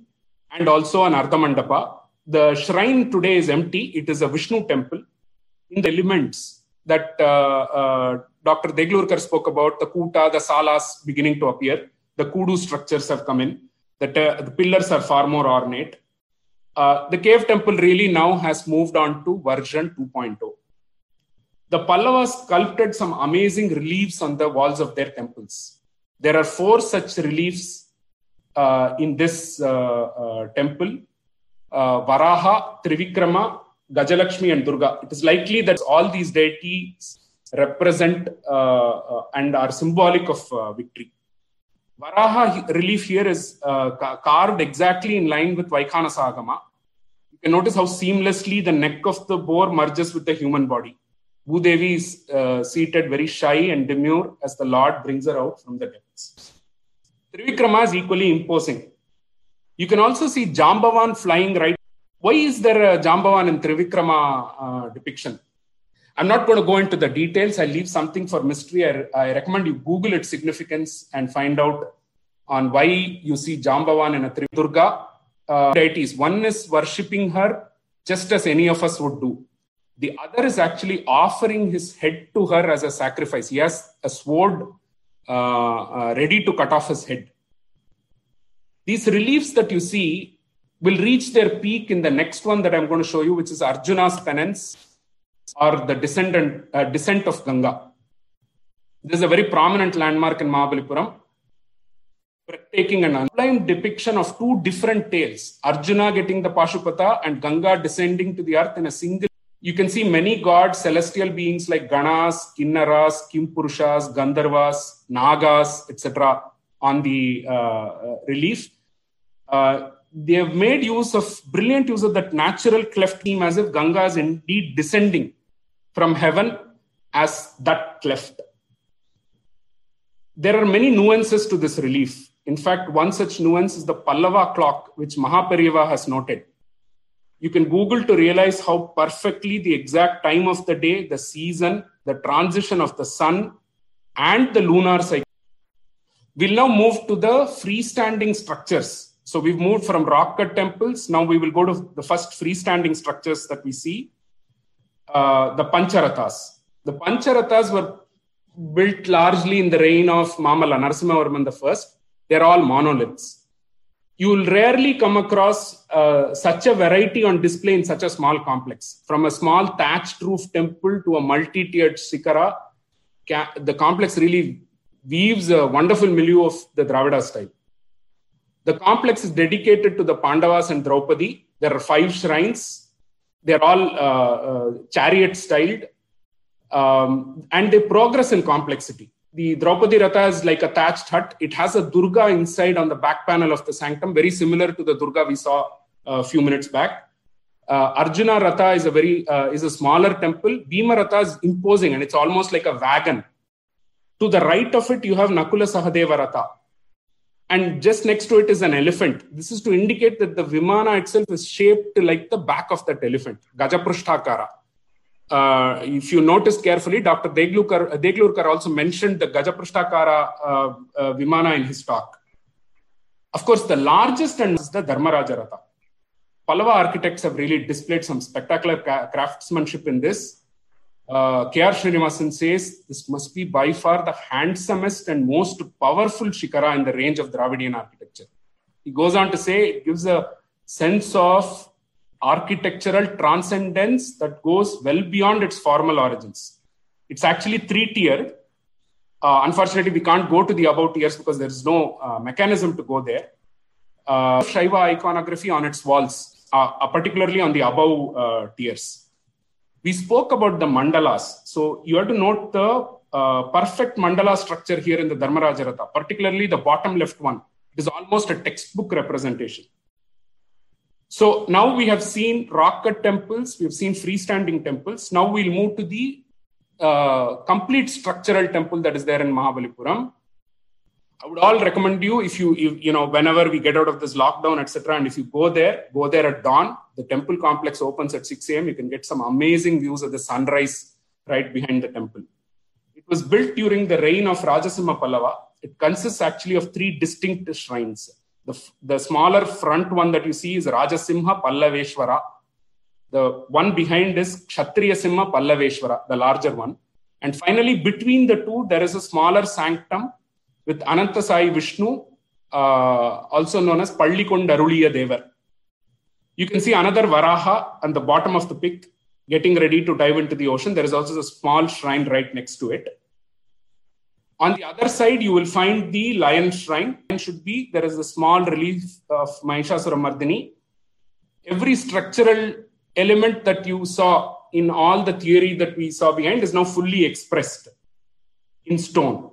E: and also an Ardhamandapa. The shrine today is empty. It is a Vishnu temple. In the elements that uh, uh, Dr. Deglurkar spoke about, the Kuta, the Salas beginning to appear, the Kudu structures have come in. The, the pillars are far more ornate. Uh, the cave temple really now has moved on to version 2.0. The Pallavas sculpted some amazing reliefs on the walls of their temples. There are four such reliefs uh, in this uh, uh temple uh, Varaha, Trivikrama, Gajalakshmi, and Durga. It is likely that all these deities represent and are symbolic of victory. Varaha relief here is uh, carved exactly in line with Vaikhanasa Agama. You can notice how seamlessly the neck of the boar merges with the human body. Bhudevi is uh, seated very shy and demure as the Lord brings her out from the depths. Trivikrama is equally imposing. You can also see Jambavan flying right. Why is there a Jambavan in Trivikrama uh, depiction? I'm not going to go into the details. I leave something for mystery. I, I, recommend you Google its significance and find out on why you see Jambavan in a Trivdurga uh, deities. One is worshipping her just as any of us would do. The other is actually offering his head to her as a sacrifice. He has a sword uh, uh, ready to cut off his head. These reliefs that you see will reach their peak in the next one that I'm going to show you, which is Arjuna's penance or the descendant, uh, descent of Ganga. This is a very prominent landmark in Mahabalipuram. Breathtaking and sublime depiction of two different tales Arjuna getting the Pashupata and Ganga descending to the earth in a single. You can see many gods, celestial beings like Ganas, Kinnaras, Kimpurushas, Gandharvas, Nagas, etc., on the uh, uh, relief. Uh, they have made use of brilliant use of that natural cleft theme as if Ganga is indeed descending from heaven as that cleft. There are many nuances to this relief. In fact, one such nuance is the Pallava clock, which Mahaperiyava has noted. You can Google to realize how perfectly the exact time of the day, the season, the transition of the sun, and the lunar cycle. We'll now move to the freestanding structures so we've moved from rock cut temples. Now we will go to the first freestanding structures that we see, uh, the Pancharathas. The Pancharathas were built largely in the reign of Mamalla Narasimhavarman I. They're all monoliths. You will rarely come across uh, such a variety on display in such a small complex. From a small thatched roof temple to a multi-tiered shikara, the complex really weaves a wonderful milieu of the Dravida style. The complex is dedicated to the Pandavas and Draupadi. There are five shrines. They're all uh, uh, chariot styled. Um, and they progress in complexity. The Draupadi Ratha is like a thatched hut. It has a Durga inside on the back panel of the sanctum, very similar to the Durga we saw a few minutes back. Uh, Arjuna Ratha is a very uh, is a smaller temple. Bhima Ratha is imposing, and it's almost like a wagon. To the right of it, you have Nakula Sahadeva Ratha and just next to it is an elephant. This is to indicate that the Vimana itself is shaped like the back of that elephant, Gajaprashthakara. Uh, if you notice carefully, Dr. Deglurkar, Deglurkar also mentioned the Gajaprashthakara uh, uh, Vimana in his talk. Of course, the largest and is the Dharmaraja Ratha. Pallava architects have really displayed some spectacular ca- craftsmanship in this. uh, K.R. Srinivasan says this must be by far the handsomest and most powerful shikara in the range of Dravidian architecture. He goes on to say it gives a sense of architectural transcendence that goes well beyond its formal origins. It's actually three tier. Uh, unfortunately, we can't go to the above tiers because there is no uh, mechanism to go there. Uh, Shaiva iconography on its walls, uh, uh, particularly on the above uh, tiers. We spoke about the mandalas. So you have to note the perfect mandala structure here in the Dharmarajaratha, particularly the bottom left one. It is almost a textbook representation. So now we have seen rock cut temples, we have seen freestanding temples. Now we'll move to the uh, complete structural temple that is there in Mahabalipuram. I would all recommend you if you, if, you know, whenever we get out of this lockdown, etc., and if you go there, go there at dawn. The temple complex opens at 6 a.m. You can get some amazing views of the sunrise right behind the temple. It was built during the reign of Rajasimha Pallava. It consists actually of three distinct shrines. The, the smaller front one that you see is Rajasimha Pallaveshwara. The one behind is Kshatriya Simha Pallaveshwara, the larger one. And finally, between the two, there is a smaller sanctum with Ananta Sai Vishnu, uh, also known as Pallikondaruliya Devar. You can see another Varaha on the bottom of the pic getting ready to dive into the ocean. There is also a small shrine right next to it. On the other side, you will find the lion shrine. And should be there is a small relief of Mahishasura Mardini. Every structural element that you saw in all the theory that we saw behind is now fully expressed in stone.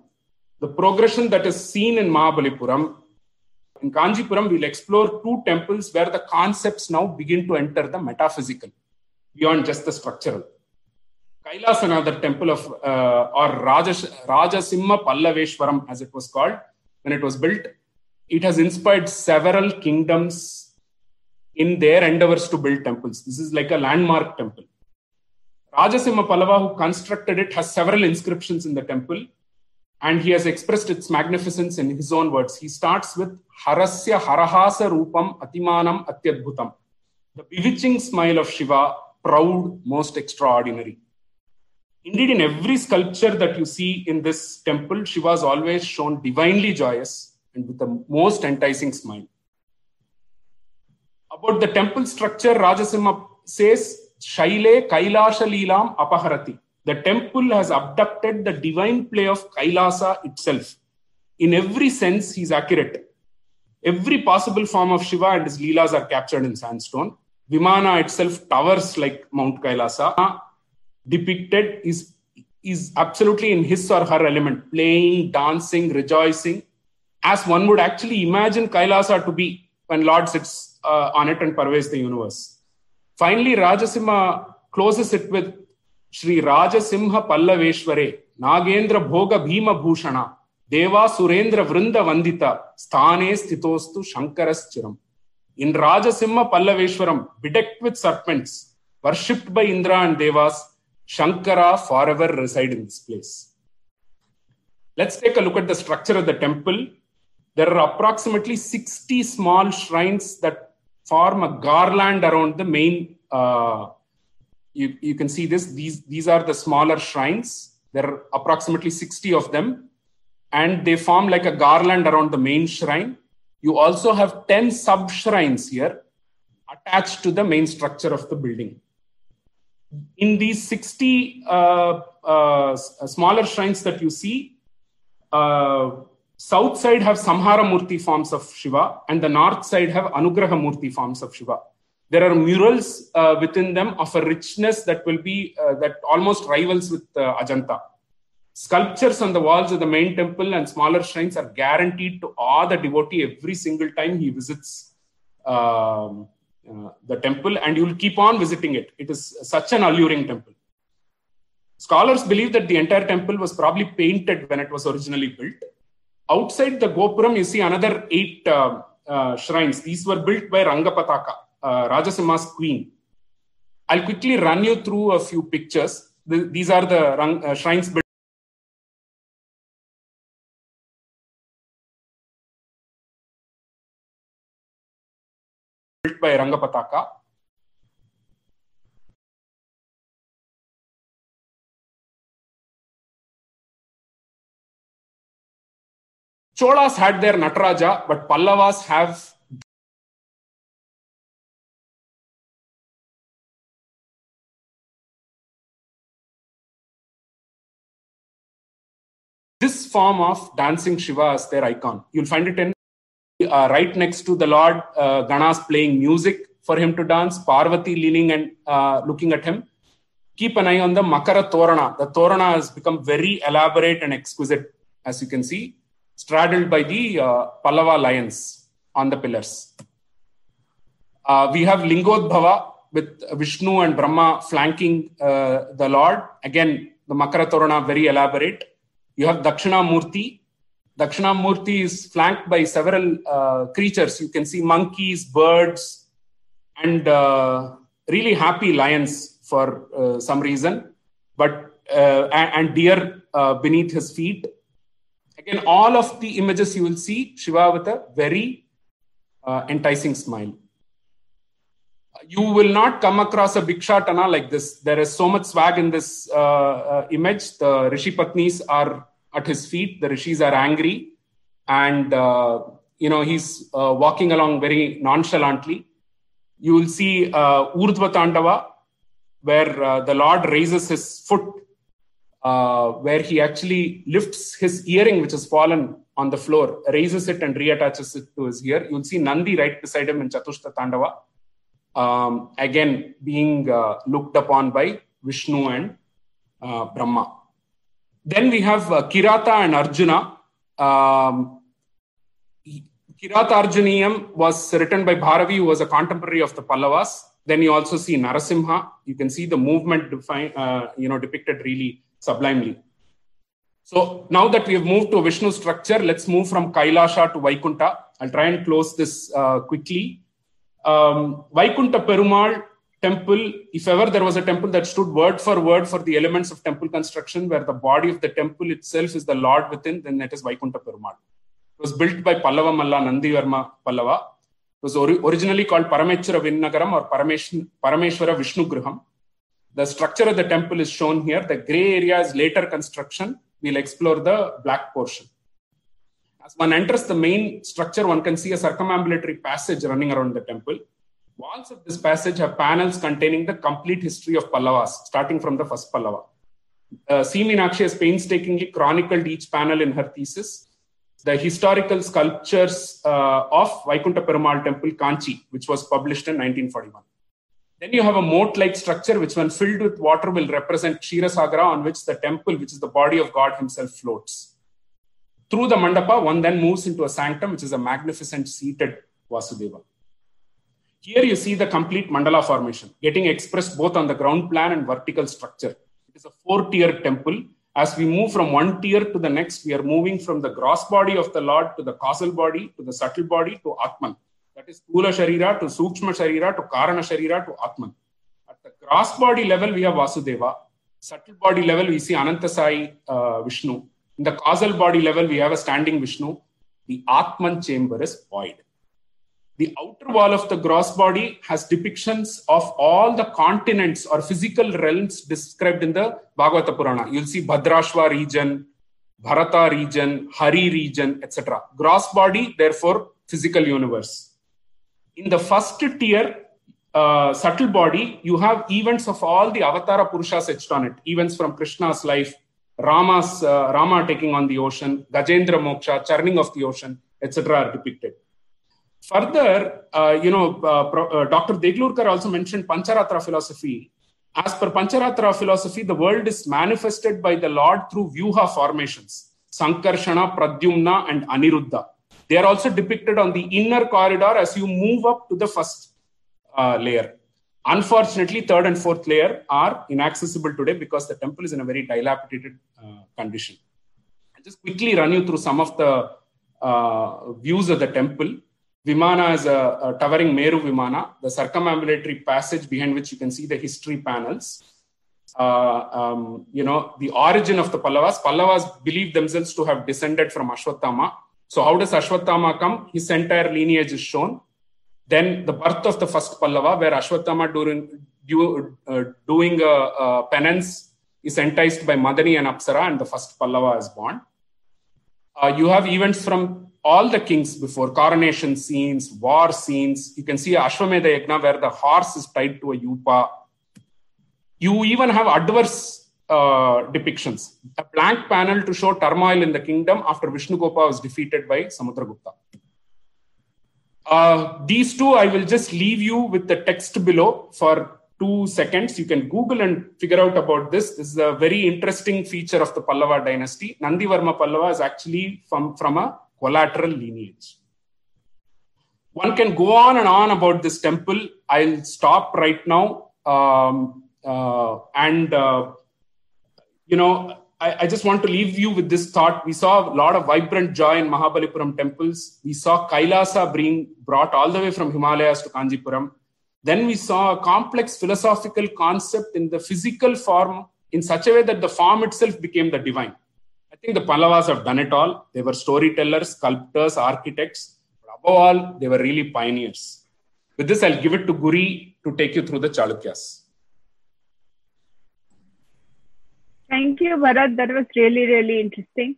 E: The progression that is seen in Mahabalipuram, in Kanjipuram, we'll explore two temples where the concepts now begin to enter the metaphysical beyond just the structural. Kailas, another temple of, uh, or Rajas, Rajasimha Pallaveshwaram, as it was called, when it was built, it has inspired several kingdoms in their endeavors to build temples. This is like a landmark temple. Rajasimha Pallava, who constructed it, has several inscriptions in the temple, and he has expressed its magnificence in his own words. He starts with Harasya Harahasa Rupam Atimanam Atyadbhutam, the bewitching smile of Shiva, proud, most extraordinary. Indeed, in every sculpture that you see in this temple, Shiva is always shown divinely joyous and with the most enticing smile. About the temple structure, Rajasimha says, Shaile Kailasha Leelam Apaharati. The temple has abducted the divine play of Kailasa itself. In every sense, he's accurate. Every possible form of Shiva and his Leelas are captured in sandstone. Vimana itself towers like Mount Kailasa. Depicted is, is absolutely in his or her element, playing, dancing, rejoicing, as one would actually imagine Kailasa to be when Lord sits uh, on it and pervades the universe. Finally, Rajasimha closes it with Shri Rajasimha Pallaveshware, Nagendra Bhoga Bhima Bhushana, Deva Surendra Vrinda Vandita, Sthane Sthitostu Shankaras Chiram. In Rajasimha Pallaveshwaram, bedecked with serpents, worshipped by Indra and Devas, Shankara forever reside in this place. Let's take a look at the structure of the temple. There are approximately 60 small shrines that form a garland around the main. Uh, you, you can see this. These, these are the smaller shrines. There are approximately 60 of them, and they form like a garland around the main shrine. You also have 10 sub shrines here attached to the main structure of the building. In these 60 uh, uh, smaller shrines that you see, uh, south side have Samhara Murti forms of Shiva, and the north side have Anugraha Murti forms of Shiva. There are murals uh, within them of a richness that will be uh, that almost rivals with uh, Ajanta. Sculptures on the walls of the main temple and smaller shrines are guaranteed to awe the devotee every single time he visits um, uh, the temple, and you will keep on visiting it. It is such an alluring temple. Scholars believe that the entire temple was probably painted when it was originally built. Outside the Gopuram, you see another eight uh, uh, shrines. These were built by Rangapataka, uh, Rajasimha's queen. I'll quickly run you through a few pictures. The, these are the uh, shrines built. built by Rangapataka. Cholas had their Nataraja, but Pallavas have this form of dancing Shiva as their icon. You'll find it in uh, right next to the Lord uh, Ganas playing music for him to dance, Parvati leaning and uh, looking at him. Keep an eye on the Makara Torana. The Torana has become very elaborate and exquisite, as you can see, straddled by the uh, Pallava lions on the pillars. Uh, we have Lingodbhava with Vishnu and Brahma flanking uh, the Lord. Again, the Makara Torana very elaborate. You have Dakshina Murti. Dakshina Murti is flanked by several uh, creatures. You can see monkeys, birds, and uh, really happy lions for uh, some reason, but uh, and, and, deer uh, beneath his feet. Again, all of the images you will see Shiva with a very uh, enticing smile. You will not come across a Bhikshatana like this. There is so much swag in this image. The Rishi Patnis are at his feet. The Rishis are angry, and you know he's walking along very nonchalantly you will see uh, Urdhva Tandava, where uh, the Lord raises his foot, uh, where he actually lifts his earring, which has fallen on the floor, raises it and reattaches it to his ear. You'll see Nandi right beside him in Chatushta Tandava, um, again being uh, looked upon by Vishnu and uh, Brahma. Then we have uh, Kirata and Arjuna. Um, Kiratarjuniyam was written by Bharavi, who was a contemporary of the Pallavas. Then you also see Narasimha. You can see the movement uh, you know, depicted really sublimely. So now that we have moved to Vishnu structure, let's move from Kailasha to Vaikunta. I'll try and close this uh, quickly. Um, Vaikunta Perumal temple, if ever there was a temple that stood word for word for the elements of temple construction, where the body of the temple itself is the Lord within, then that is Vaikunta Perumal it was built by Pallava Malla Nandivarma Pallava. It was ori- originally called Parameshwara Vinnagaram or Paramesh- Parameshwara Vishnu. The structure of the temple is shown here. The gray area is later construction. We'll explore the black portion. As one enters the main structure, one can see a circumambulatory passage running around the temple. Walls of this passage have panels containing the complete history of Pallavas, starting from the first Pallava. Uh, C. Meenakshi has painstakingly chronicled each panel in her thesis the historical sculptures uh, of Vaikunta Perumal Temple, Kanchi, which was published in 1941. Then you have a moat-like structure, which when filled with water will represent Kshirasagara, on which the temple, which is the body of God himself, floats. Through the mandapa, one then moves into a sanctum, which is a magnificent seated Vasudeva. Here you see the complete mandala formation, getting expressed both on the ground plan and vertical structure. It is a four-tier temple as we move from one tier to the next, we are moving from the gross body of the Lord to the causal body, to the subtle body, to Atman. That is Sthula Sharira to Sukshma Sharira to Karana Sharira to Atman. At the gross body level, we have Vasudeva. Subtle body level, we see Anantasai uh, Vishnu. In the causal body level, we have a standing Vishnu. The Atman chamber is void. The outer wall of the gross body has depictions of all the continents or physical realms described in the Bhagavata Purana. You'll see Bhadrashva region, Bharata region, Hari region, etc. Gross body, therefore, physical universe. In the first tier, uh, subtle body, you have events of all the Avatara Purushas etched on it. Events from Krishna's life, Rama's uh, Rama taking on the ocean, Gajendra Moksha, churning of the ocean, etc. are depicted. Further, uh, you know, uh, uh, Dr. Deglurkar also mentioned Pancharatra philosophy. As per Pancharatra philosophy, the world is manifested by the Lord through Vyuha formations, Sankarshana, Pradyumna, and Aniruddha. They are also depicted on the inner corridor as you move up to the first uh, layer. Unfortunately, third and fourth layer are inaccessible today because the temple is in a very dilapidated uh, condition. I'll just quickly run you through some of the uh, views of the temple. Vimana is a, a, towering Meru Vimana, the circumambulatory passage behind which you can see the history panels. Uh, um, you know, the origin of the Pallavas. Pallavas believe themselves to have descended from Ashwatthama. So, how does Ashwatthama come? His entire lineage is shown. Then, the birth of the first Pallava, where Ashwatthama during, do, uh, doing a, a penance is enticed by Madani and Apsara, and the first Pallava is born. Uh, you have events from all the kings before coronation scenes, war scenes. You can see Ashwamedha Yagna where the horse is tied to a yupa. You even have adverse uh, depictions. A blank panel to show turmoil in the kingdom after Vishnugopa was defeated by Samudragupta. Uh, these two, I will just leave you with the text below for two seconds. You can Google and figure out about this. This is a very interesting feature of the Pallava dynasty. Nandivarma Pallava is actually from, from a collateral lineage. One can go on and on about this temple. I'll stop right now. Um, uh, and, uh, you know, I, I, just want to leave you with this thought. We saw a lot of vibrant joy in Mahabalipuram temples. We saw Kailasa being brought all the way from Himalayas to Kanjipuram. Then we saw a complex philosophical concept in the physical form in such a way that the form itself became the divine. I think the Pallavas have done it all. They were storytellers, sculptors, architects. But above all, they were really pioneers. With this, I'll give it to Guri to take you through the Chalukyas.
B: Thank you, Bharat. That was really, really interesting.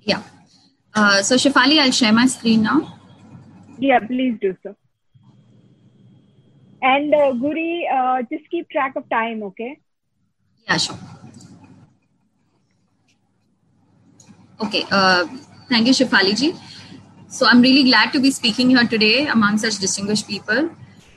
F: Yeah. Uh, so, Shefali, I'll share my screen now.
B: Yeah, please do so. And uh, Guri, uh, just keep track of time, okay?
F: Yeah, sure. Okay. Uh, thank you, Shefali ji. So, I'm really glad to be speaking here today among such distinguished people.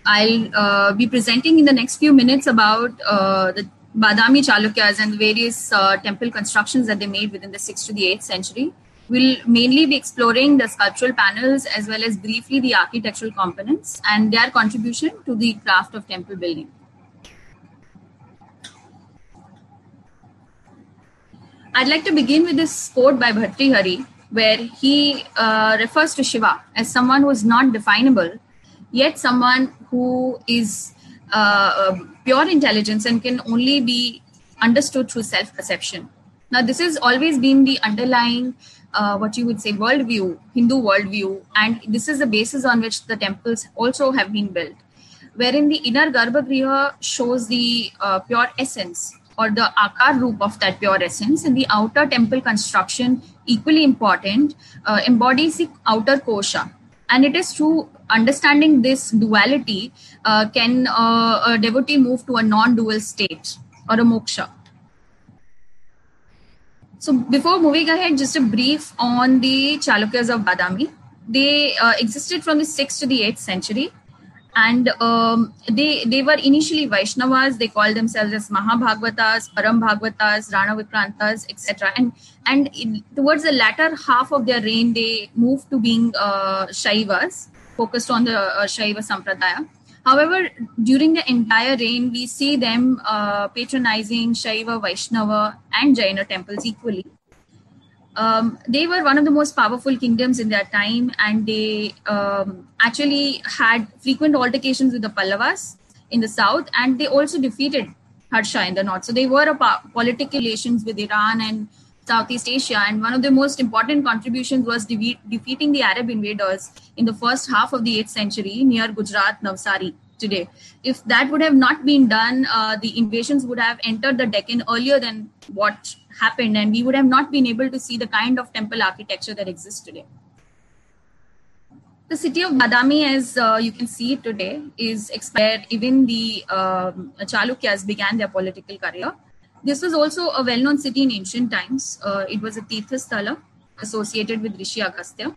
F: I'll uh, be presenting in the next few minutes about uh, the Badami Chalukyas and the various uh, temple constructions that they made within the 6th to the 8th century. We'll mainly be exploring the sculptural panels as well as briefly the architectural components and their contribution to the craft of temple building. I'd like to begin with this quote by Bhartrihari, where he uh, refers to Shiva as someone who is not definable, yet someone who is uh, pure intelligence and can only be understood through self perception. Now, this has always been the underlying, uh, what you would say, worldview, Hindu worldview, and this is the basis on which the temples also have been built. Wherein the inner Garbhagriha shows the uh, pure essence or the akar roop of that pure essence, and the outer temple construction, equally important, uh, embodies the outer kosha. And it is through understanding this duality uh, can uh, a devotee move to a non-dual state or a moksha. So before moving ahead, just a brief on the Chalukyas of Badami. They uh, existed from the 6th to the 8th century and um, they they were initially Vaishnavas. They called themselves as Mahabhagavatas, Param Bhagavatas, Rana Vikrantas, etc. And and in, towards the latter half of their reign, they moved to being uh, Shaivas, focused on the uh, Shaiva Sampradaya. However, during the entire reign, we see them uh, patronizing Shaiva, Vaishnava, and Jaina temples equally. Um, they were one of the most powerful kingdoms in their time, and they um, actually had frequent altercations with the Pallavas in the south, and they also defeated Harsha in the north. So they were a po- political relations with Iran and Southeast Asia, and one of the most important contributions was de- defeating the Arab invaders in the first half of the 8th century near Gujarat, Navsari today. If that would have not been done, uh, the invasions would have entered the Deccan earlier than what happened, and we would have not been able to see the kind of temple architecture that exists today. The city of Badami, as uh, you can see today, is where even the um, Chalukyas began their political career. This was also a well-known city in ancient times. Uh, it was a Tirthasthala associated with Rishi Agastya.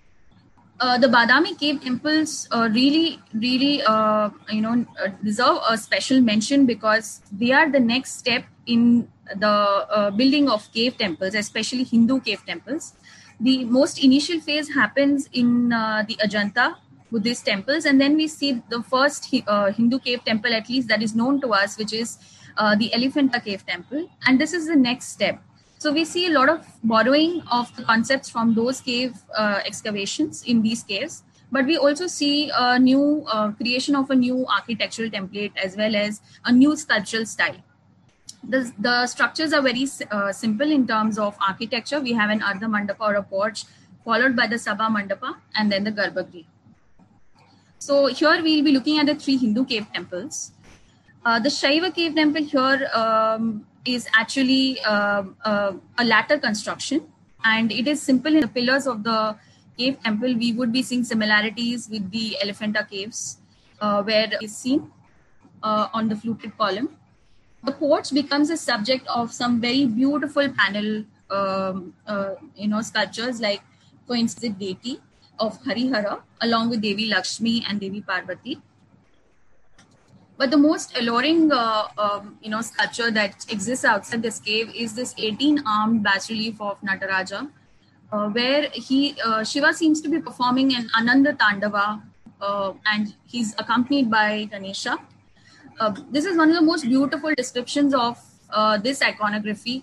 F: Uh, the Badami cave temples uh, really, really, uh, you know, uh, deserve a special mention because they are the next step in the uh, building of cave temples, especially Hindu cave temples. The most initial phase happens in uh, the Ajanta Buddhist temples, and then we see the first Hindu cave temple, at least that is known to us, which is the Elephanta Cave Temple, and this is the next step so we see a lot of borrowing of the concepts from those cave uh, excavations in these caves, but we also see a new uh, creation of a new architectural template as well as a new sculptural style. The, the structures are very uh, simple in terms of architecture. We have an Ardha Mandapa or a porch, followed by the Sabha Mandapa and then the Garbhagriha. So here we'll be looking at the three Hindu cave temples. Uh, the Shaiva cave temple here um, is actually uh, uh, a latter construction. and it is simple in the pillars of the cave temple. We would be seeing similarities with the Elephanta caves, uh, where is seen uh, on the fluted column. The porch becomes a subject of some very beautiful panel, um, uh, you know, sculptures like, for instance, deity of Harihara, along with Devi Lakshmi and Devi Parvati. But the most alluring, uh, um, you know, sculpture that exists outside this cave is this 18-armed bas relief of Nataraja, uh, where he uh, Shiva seems to be performing an Ananda Tandava, uh, and he's accompanied by Ganesha. Uh, this is one of the most beautiful descriptions of uh, this iconography,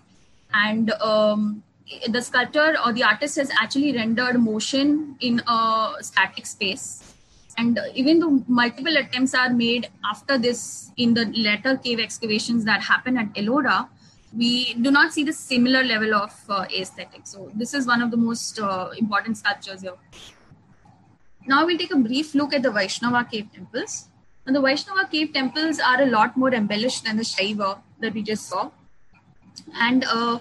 F: and um, the sculptor or the artist has actually rendered motion in a static space and even though multiple attempts are made after this in the later cave excavations that happen at Ellora, we do not see the similar level of uh, aesthetic. So this is one of the most uh, important sculptures here. Now we'll take a brief look at the Vaishnava cave temples. And the Vaishnava cave temples are a lot more embellished than the Shaiva that we just saw. And uh,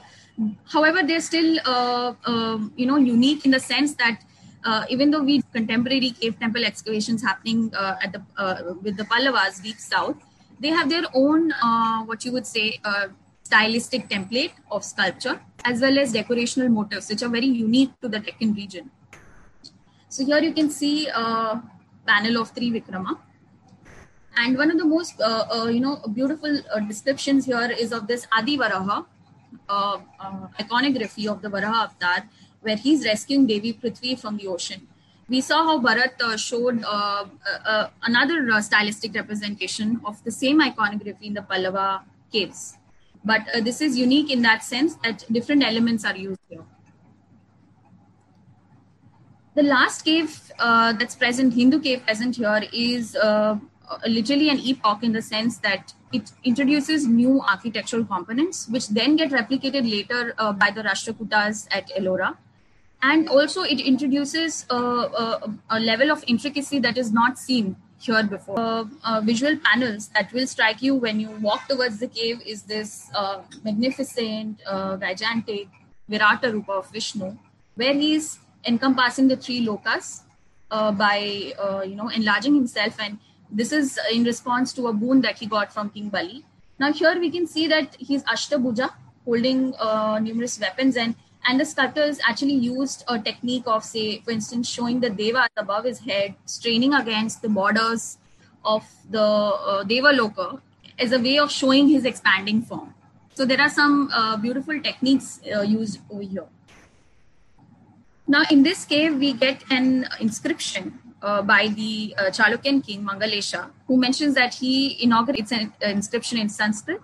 F: however, they're still, uh, um, you know, unique in the sense that uh, even though we contemporary cave temple excavations happening uh, at the uh, with the Pallavas deep south, they have their own uh, what you would say uh, stylistic template of sculpture as well as decorational motifs, which are very unique to the Deccan region. So here you can see a panel of Trivikrama. And one of the most, uh, you know, beautiful descriptions here is of this Adi Varaha, iconography of the Varaha avatar, where he's rescuing Devi Prithvi from the ocean. We saw how Bharat uh, showed uh, uh, another uh, stylistic representation of the same iconography in the Pallava caves. But uh, this is unique in that sense that different elements are used here. The last cave uh, that's present, Hindu cave present here, is literally an epoch in the sense that it introduces new architectural components, which then get replicated later by the Rashtrakutas at Ellora and also it introduces a, a, a, level of intricacy that is not seen here before. Uh, uh, visual panels that will strike you when you walk towards the cave is this uh, magnificent, uh, gigantic Virata Rupa of Vishnu, where he's encompassing the three lokas uh, by uh, you know enlarging himself, and this is in response to a boon that he got from King Bali. Now here we can see that he's Ashtabhuja, holding numerous weapons, and and the sculptors actually used a technique of, say, for instance, showing the Deva above his head, straining against the borders of the uh, Deva Loka as a way of showing his expanding form. So there are some uh, beautiful techniques uh, used over here. Now, in this cave, we get an inscription uh, by the uh, Chalukyan king Mangalesha, who mentions that he inaugurates an inscription in Sanskrit.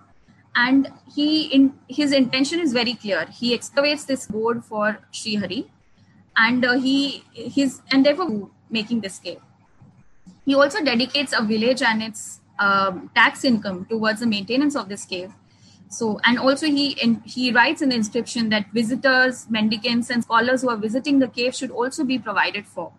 F: And he in his intention is very clear. He excavates this board for Sri Hari and uh, he his and therefore making this cave he also dedicates a village and its um, tax income towards the maintenance of this cave so and also he in, he writes in the inscription that visitors mendicants and scholars who are visiting the cave should also be provided for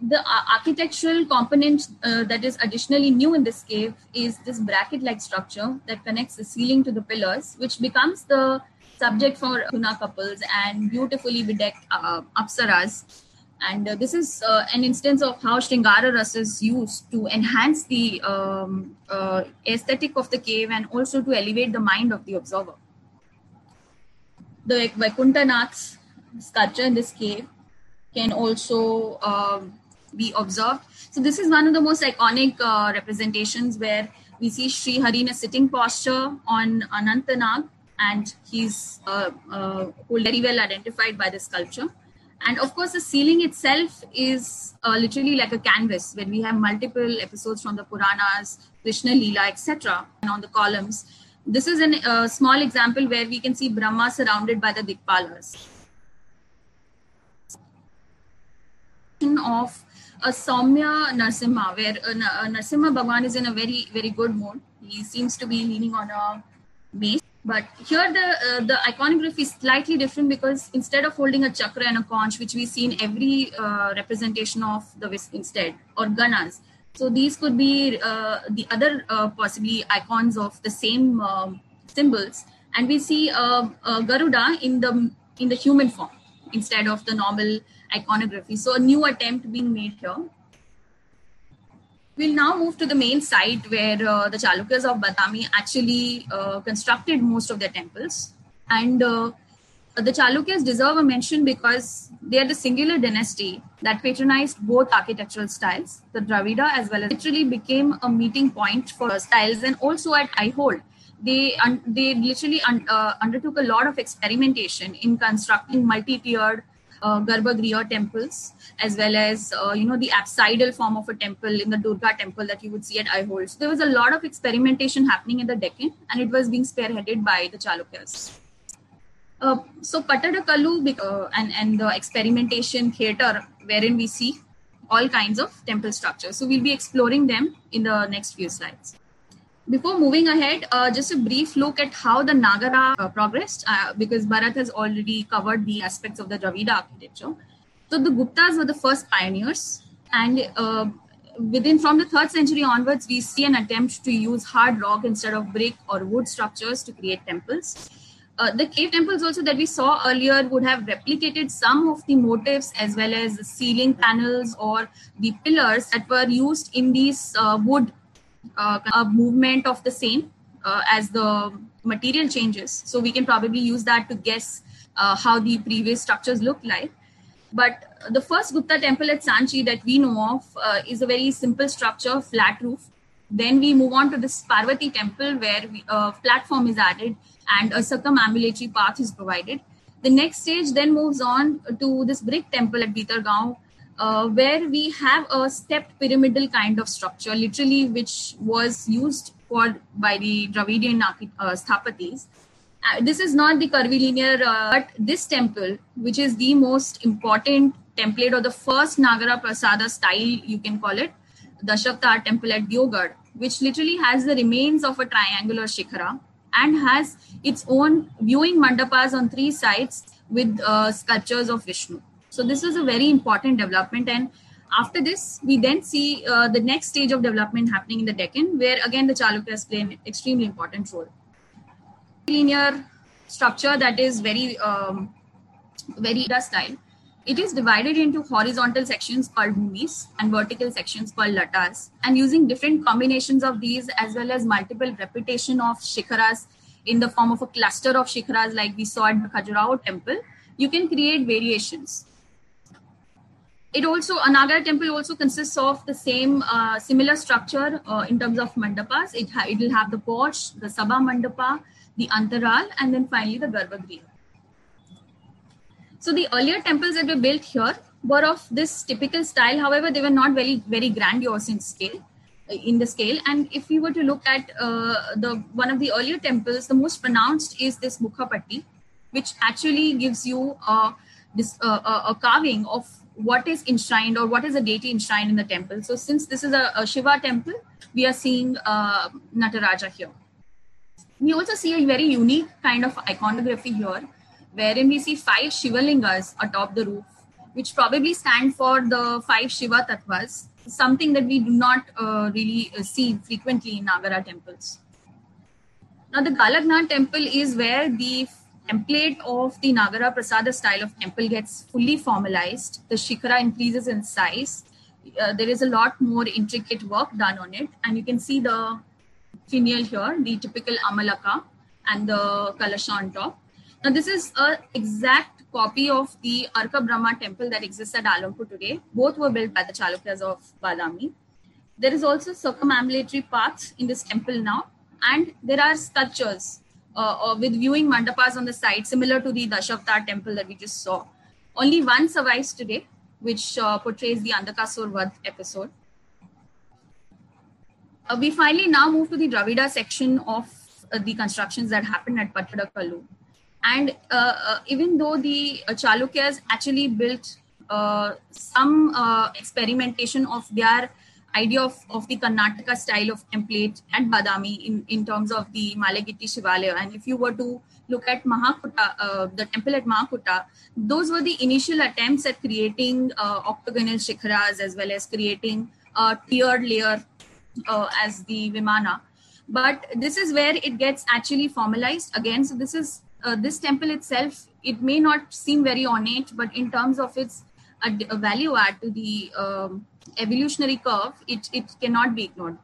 F: the architectural component uh, that is additionally new in this cave is this bracket-like structure that connects the ceiling to the pillars, which becomes the subject for mithuna couples and beautifully bedecked uh, apsaras. And uh, this is uh, an instance of how Shringara is used to enhance the um, uh, aesthetic of the cave and also to elevate the mind of the observer. The Vaikuntanath's sculpture in this cave can also um, be observed. So this is one of the most iconic uh, representations where we see Sri Hari in a sitting posture on Anantanag, and he's uh, uh, very well identified by the sculpture. And of course, the ceiling itself is uh, literally like a canvas where we have multiple episodes from the Puranas, Krishna Leela, etc. And on the columns, this is a uh, small example where we can see Brahma surrounded by the Dikpalas. Of a Saumya Narsimha, where uh, uh, Narsimha Bhagwan is in a very, very good mood. He seems to be leaning on a mace. But here the uh, the iconography is slightly different because instead of holding a chakra and a conch, which we see in every uh, representation of the West instead, or ganas. So these could be uh, the other uh, possibly icons of the same um, symbols. And we see a Garuda in the in the human form instead of the normal iconography. So a new attempt being made here. We'll now move to the main site where uh, the Chalukyas of Badami actually uh, constructed most of their temples. And uh, the Chalukyas deserve a mention because they are the singular dynasty that patronized both architectural styles, the Dravida as well as literally became a meeting point for styles. And also at Aihole, they un- they literally un- uh, undertook a lot of experimentation in constructing multi-tiered uh, Garbhagriha temples, as well as uh, you know the apsidal form of a temple in the Durga temple that you would see at Aihole. So there was a lot of experimentation happening in the Deccan, and it was being spearheaded by the Chalukyas. Uh, so Pattadakalu uh, and and the experimentation theater wherein we see all kinds of temple structures. So we'll be exploring them in the next few slides. Before moving ahead, uh, just a brief look at how the Nagara uh, progressed, uh, because Bharat has already covered the aspects of the Dravida architecture. So the Guptas were the first pioneers, and uh, within from the third century onwards, we see an attempt to use hard rock instead of brick or wood structures to create temples. Uh, the cave temples also that we saw earlier would have replicated some of the motifs as well as the ceiling panels or the pillars that were used in these uh, wood a movement of the same uh, as the material changes. So we can probably use that to guess uh, how the previous structures look like. But the first Gupta temple at Sanchi that we know of uh, is a very simple structure, flat roof. Then we move on to this Parvati temple where a platform is added and a circumambulatory path is provided. The next stage then moves on to this brick temple at Bhitargaon uh, where we have a stepped pyramidal kind of structure, literally, which was used for by the Dravidian uh, sthapatis. Uh, this is not the curvilinear, uh, but this temple, which is the most important template or the first Nagara Prasada style, you can call it, the Shaktar temple at Deogarh, which literally has the remains of a triangular shikhara and has its own viewing mandapas on three sides with uh, sculptures of Vishnu. So this was a very important development. And after this, we then see uh, the next stage of development happening in the Deccan, where again the Chalukyas play an extremely important role. Linear structure that is very, um, very style. It is divided into horizontal sections called bhumis and vertical sections called latas. And using different combinations of these, as well as multiple repetition of shikharas in the form of a cluster of shikharas, like we saw at the Khajuraho temple, you can create variations it also a Nagara temple also consists of the same uh, similar structure uh, in terms of mandapas. It ha- it will have the porch, the sabha mandapa, the antaral, and then finally the garbhagriha. So the earlier temples that were built here were of this typical style. However, they were not very very grandiose in scale. Uh, in the scale, and if we were to look at uh, the one of the earlier temples, the most pronounced is this Mukhapatti, which actually gives you a, this, uh, a carving of what is enshrined or what is a deity enshrined in the temple. So since this is a, a Shiva temple, we are seeing uh, Nataraja here. We also see a very unique kind of iconography here, wherein we see five Shivalingas atop the roof, which probably stand for the five Shiva Tattvas, something that we do not uh, really uh, see frequently in Nagara temples. Now, the Galaganatha temple is where the template of the Nagara Prasada style of temple gets fully formalized. The Shikhara increases in size. Uh, there is a lot more intricate work done on it. And you can see the finial here, the typical Amalaka and the Kalasha on top. Now, this is an exact copy of the Arka Brahma temple that exists at Alampur today. Both were built by the Chalukyas of Badami. There is also circumambulatory paths in this temple now, and there are sculptures uh, with viewing mandapas on the side, similar to the Dashavtar temple that we just saw. Only one survives today, which uh, portrays the Andakasur Vad episode. Uh, we finally now move to the Dravida section of uh, the constructions that happened at Pattadakalu. And uh, uh, even though the Chalukyas actually built some experimentation of their idea of, of the Karnataka style of template at Badami in, in terms of the Malagitti Shivalaya. And if you were to look at Mahakuta, uh, the temple at Mahakuta, those were the initial attempts at creating uh, octagonal shikharas as well as creating a tiered layer uh, as the Vimana. But this is where it gets actually formalized again. So this is uh, this temple itself, it may not seem very ornate, but in terms of its a value add to the um, evolutionary curve, it, it cannot be ignored.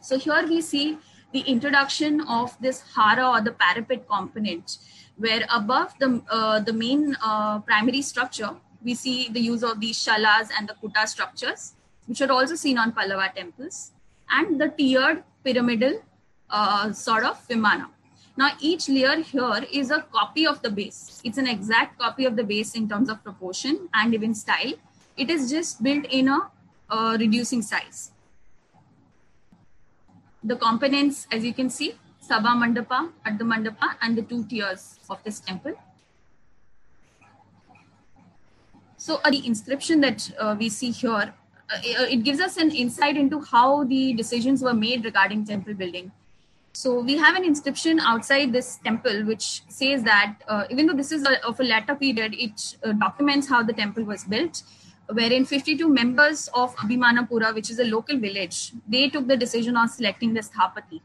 F: So here we see the introduction of this hara or the parapet component, where above the, uh, the main uh, primary structure, we see the use of these shalas and the kuta structures, which are also seen on Pallava temples, and the tiered pyramidal uh, sort of vimana. Now, each layer here is a copy of the base. It's an exact copy of the base in terms of proportion and even style. It is just built in a uh, reducing size. The components, as you can see, Sabha Mandapa, Adda Mandapa, and the two tiers of this temple. So uh, the inscription that uh, we see here, uh, it gives us an insight into how the decisions were made regarding temple building. So we have an inscription outside this temple which says that uh, even though this is a, of a later period, it uh, documents how the temple was built, wherein 52 members of Abhimanapura, which is a local village, they took the decision on selecting the Sthapati.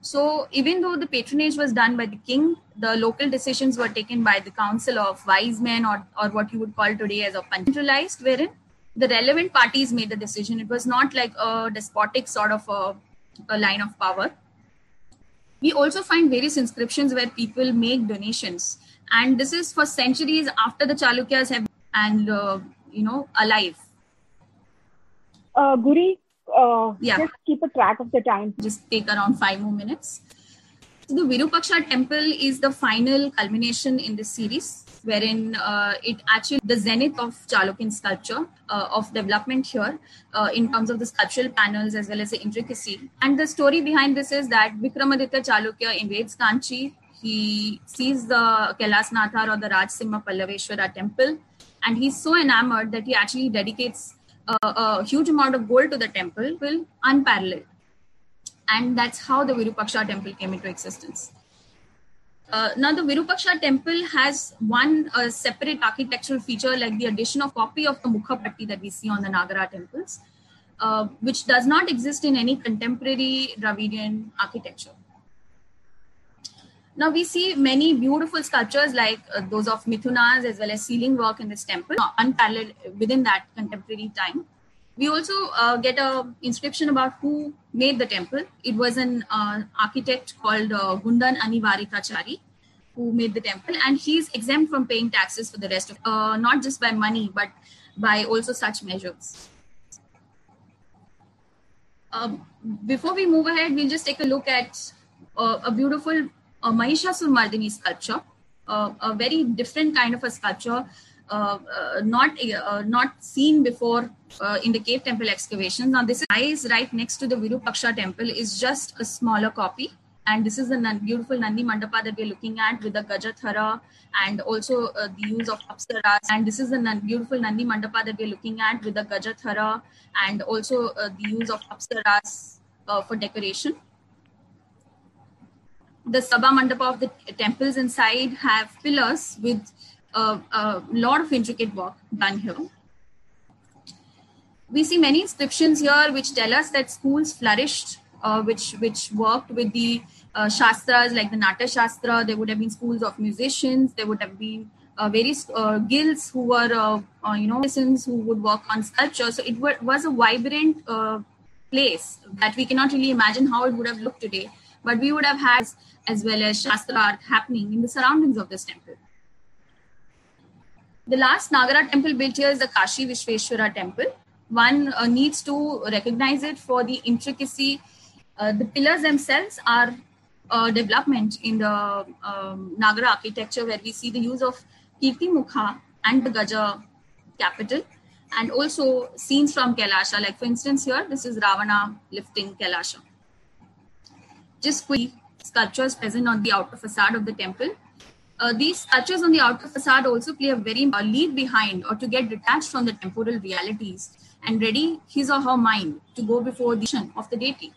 F: So even though the patronage was done by the king, the local decisions were taken by the council of wise men or, or what you would call today as a centralized, wherein the relevant parties made the decision. It was not like a despotic sort of a, a line of power. We also find various inscriptions where people make donations, and this is for centuries after the Chalukyas have and uh, you know alive.
B: Uh, Guri, uh,
F: Yeah.
B: just keep a track of the time.
F: just take around five more minutes. So the Virupaksha temple is the final culmination in this series, wherein uh, it actually the zenith of Chalukyan sculpture uh, of development here uh, in terms of the sculptural panels as well as the intricacy. And the story behind this is that Vikramaditya Chalukya invades Kanchi. He sees the Kailasnathar or the Rajsimha Pallaveshwara temple, and he's so enamored that he actually dedicates a, a huge amount of gold to the temple, will unparalleled and that's how the Virupaksha temple came into existence. Uh, now, the Virupaksha temple has one uh, separate architectural feature, like the addition of copy of the Mukhapatti that we see on the Nagara temples, uh, which does not exist in any contemporary Dravidian architecture. Now, we see many beautiful sculptures like uh, those of Mithunas as well as ceiling work in this temple, unparalleled within that contemporary time we also uh, get a inscription about who made the temple. It was an uh, architect called uh, Gundan Anivaritachari who made the temple, and he's exempt from paying taxes for the rest of, uh, not just by money, but by also such measures. Um, before we move ahead, we'll just take a look at uh, a beautiful uh, Mahishasur Mardini sculpture, uh, a very different kind of a sculpture uh, uh, not uh, not seen before uh, in the cave temple excavations. Now, this is right next to the Virupaksha temple is just a smaller copy, and this is the beautiful Nandi Mandapa that we're looking at with the Gajathara and also the use of Apsaras. And this is the beautiful Nandi Mandapa that we're looking at with the Gajathara and also the use of Apsaras for decoration. The Sabha Mandapa of the temples inside have pillars with a, lot of intricate work done here. We see many inscriptions here which tell us that schools flourished, uh, which which worked with the uh, shastras like the Natya Shastra. There would have been schools of musicians. There would have been uh, various uh, guilds who were, uh, uh, you know, citizens who would work on sculpture. So it wa- was a vibrant uh, place that we cannot really imagine how it would have looked today. But we would have had as well as Shastra art happening in the surroundings of this temple. The last Nagara temple built here is the Kashi Vishveshwara temple. One uh, needs to recognize it for the intricacy. Uh, the pillars themselves are uh, development in the um, Nagara architecture, where we see the use of Kirti Mukha and the Gaja capital, and also scenes from Kailasha. Like, for instance, here, this is Ravana lifting Kailasha. Just quick sculptures present on the outer facade of the temple uh, these sculptures on the outer facade also play a very uh, lead behind or to get detached from the temporal realities and ready his or her mind to go before the of the deity.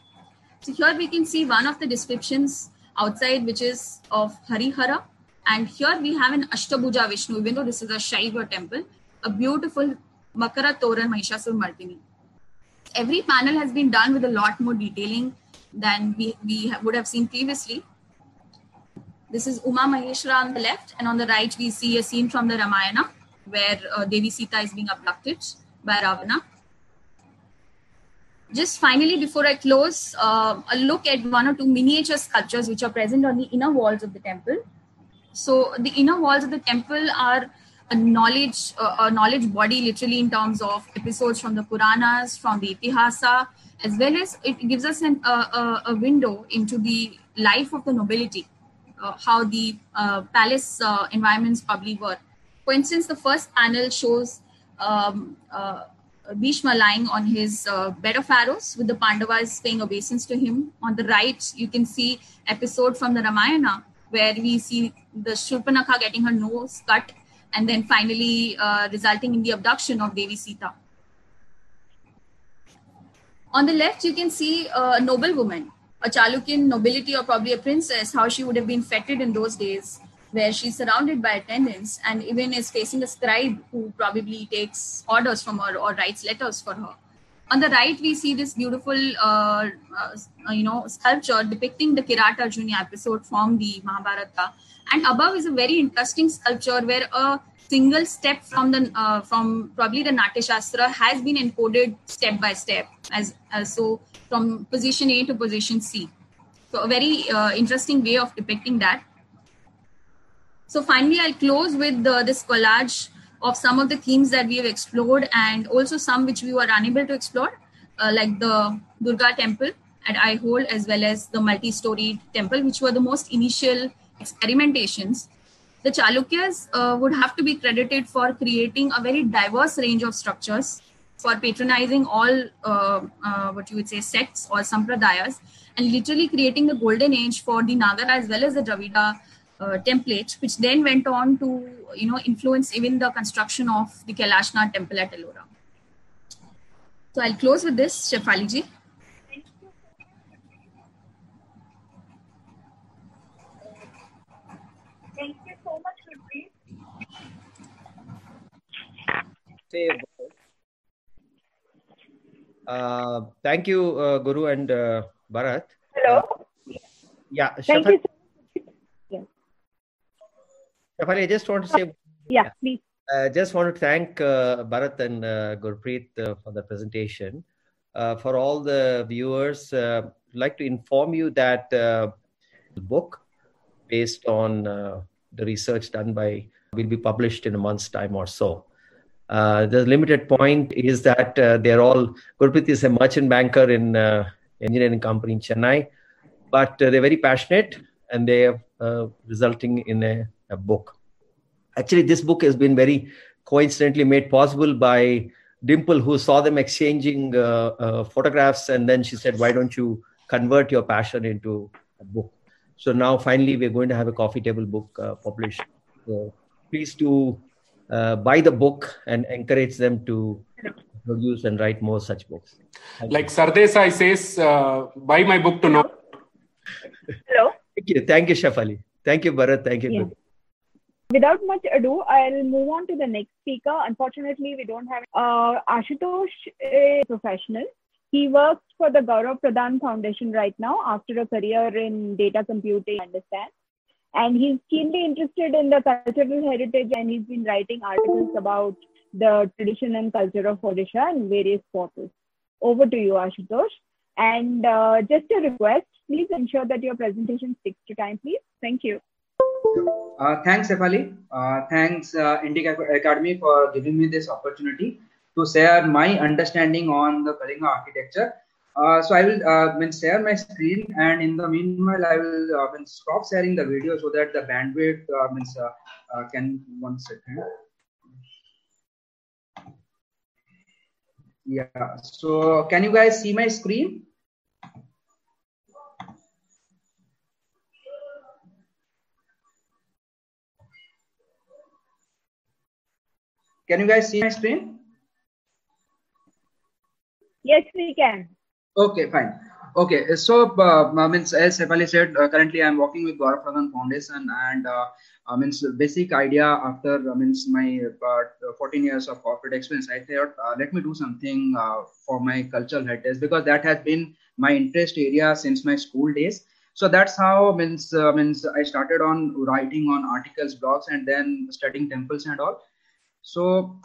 F: So here we can see one of the descriptions outside, which is of Harihara. And here we have an Ashtabhuja Vishnu, even though this is a Shaiva temple, a beautiful Makara Toran Mahishasur Mardini. Every panel has been done with a lot more detailing than we, we would have seen previously This is Uma Maheshwara on the left, and on the right, we see a scene from the Ramayana where uh, Devi Sita is being abducted by Ravana. Just finally, before I close, uh, a look at one or two miniature sculptures which are present on the inner walls of the temple. So, the inner walls of the temple are a knowledge, uh, a knowledge body, literally in terms of episodes from the Puranas, from the Itihasa, as well as it gives us an, uh, a window into the life of the nobility, uh, how the uh, palace uh, environments probably were. For instance, the first panel shows um, uh, Bhishma lying on his uh, bed of arrows with the Pandavas paying obeisance to him. On the right, you can see episode from the Ramayana where we see the Shurpanakha getting her nose cut and then finally resulting in the abduction of Devi Sita. On the left, you can see a noble woman, a Chalukyan nobility or probably a princess, how she would have been feted in those days where she's surrounded by attendants and even is facing a scribe who probably takes orders from her or writes letters for her. On the right, we see this beautiful, uh, uh, you know, sculpture depicting the Kirata Arjuna episode from the Mahabharata. And above is a very interesting sculpture where a single step from the uh, from probably the Natya Shastra has been encoded step by step, as, as so from position A to position C. So a very uh, interesting way of depicting that. So finally, I'll close with the, this collage of some of the themes that we have explored and also some which we were unable to explore, uh, like the Durga temple at Aihole as well as the multi-storied temple, which were the most initial experimentations. The Chalukyas uh, would have to be credited for creating a very diverse range of structures, for patronizing all uh, uh what you would say sects or sampradayas, and literally creating the golden age for the Nagara as well as the Dravida uh, template, which then went on to you know influence even the construction of the Kailashnath temple at Ellora. So I'll close with this, Shefali ji.
B: Thank you so much, Gurpreet.
D: Uh, thank you, uh, Guru and uh, Bharat.
B: Hello.
D: yeah,
B: Thank you.
D: Shefali, I just want to say.
B: Yeah, please.
D: I uh, just want to thank uh, Bharat and uh, Gurpreet uh, for the presentation. Uh, for all the viewers, uh, I'd like to inform you that the book, based on the research done by, will be published in a month's time or so. The limited point is that they're all, Gurpreet is a merchant banker in engineering company in Chennai, but they're very passionate and they are resulting in a a book. Actually, this book has been very coincidentally made possible by Dimple, who saw them exchanging uh, uh, photographs, and then she said, "Why don't you convert your passion into a book?" So now, finally, we're going to have a coffee table book uh, published. So please do uh, buy the book and encourage them to produce and write more such books.
E: Thank like Sardesai says, uh, buy my book to know.
B: Hello.
D: Thank you. Thank you, Shefali. Thank you, Bharat. Thank you.
B: Yeah. Without much ado, I'll move on to the next speaker. Unfortunately, we don't have uh, Ashutosh, a professional. He works for the Gaurav Pradhan Foundation right now after a career in data computing, I understand. And he's keenly interested in the cultural heritage and he's been writing articles about the tradition and culture of Odisha in various portals. Over to you, Ashutosh. And uh, just a request, please ensure that your presentation sticks to time, please. Thank you.
G: Uh, thanks, Shefali. Uh, thanks, uh, Academy, for giving me this opportunity to share my understanding on the Kalinga architecture. Uh, so I will uh, share my screen, and in the meanwhile, I will uh, stop sharing the video so that the bandwidth uh, means, uh, uh, can one second. Yeah. So can you guys see my screen? Can you guys see my screen?
B: Yes, we can.
G: Okay, fine. Okay, so uh, means as Shefali said, uh, currently I'm working with Gaurav Pradhan Foundation, and uh, I means basic idea after I means my uh, 14 years of corporate experience, I thought uh, let me do something uh, for my cultural heritage because that has been my interest area since my school days. So that's how means means I started on writing on articles, blogs, and then studying temples and all. So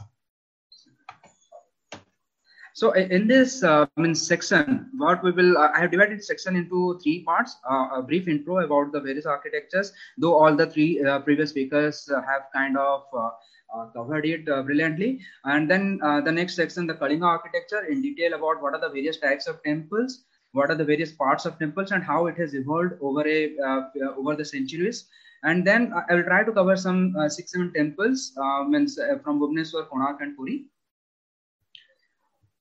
G: so in this uh, section, what we will, uh, I have divided section into three parts. Uh, a brief intro about the various architectures, though all the three uh, previous speakers uh, have kind of uh, covered it brilliantly. And then the next section, the Kalinga architecture in detail about what are the various types of temples, what are the various parts of temples and how it has evolved over a over the centuries. And then I will try to cover some six, seven temples means, from Bhubaneswar, Konark and Puri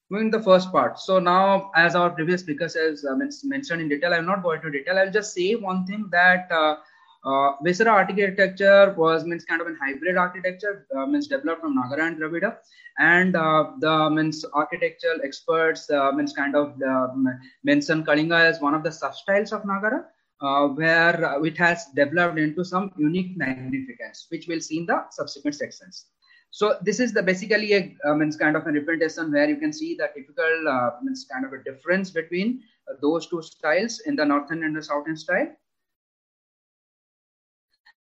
G: moving the first part. So now, as our previous speaker says, uh, mentioned in detail, I'm not going to detail. I'll just say one thing that uh, uh, Vesara architecture was means kind of a hybrid architecture, uh, means developed from Nagara and Dravida, and uh, the means architectural experts uh, means kind of uh, mention Kalinga as one of the substyles of Nagara. Uh, where it has developed into some unique magnificence, which we'll see in the subsequent sections. So this is the basically a means kind of a representation where you can see the typical uh, means kind of a difference between uh, those two styles in the northern and the southern style.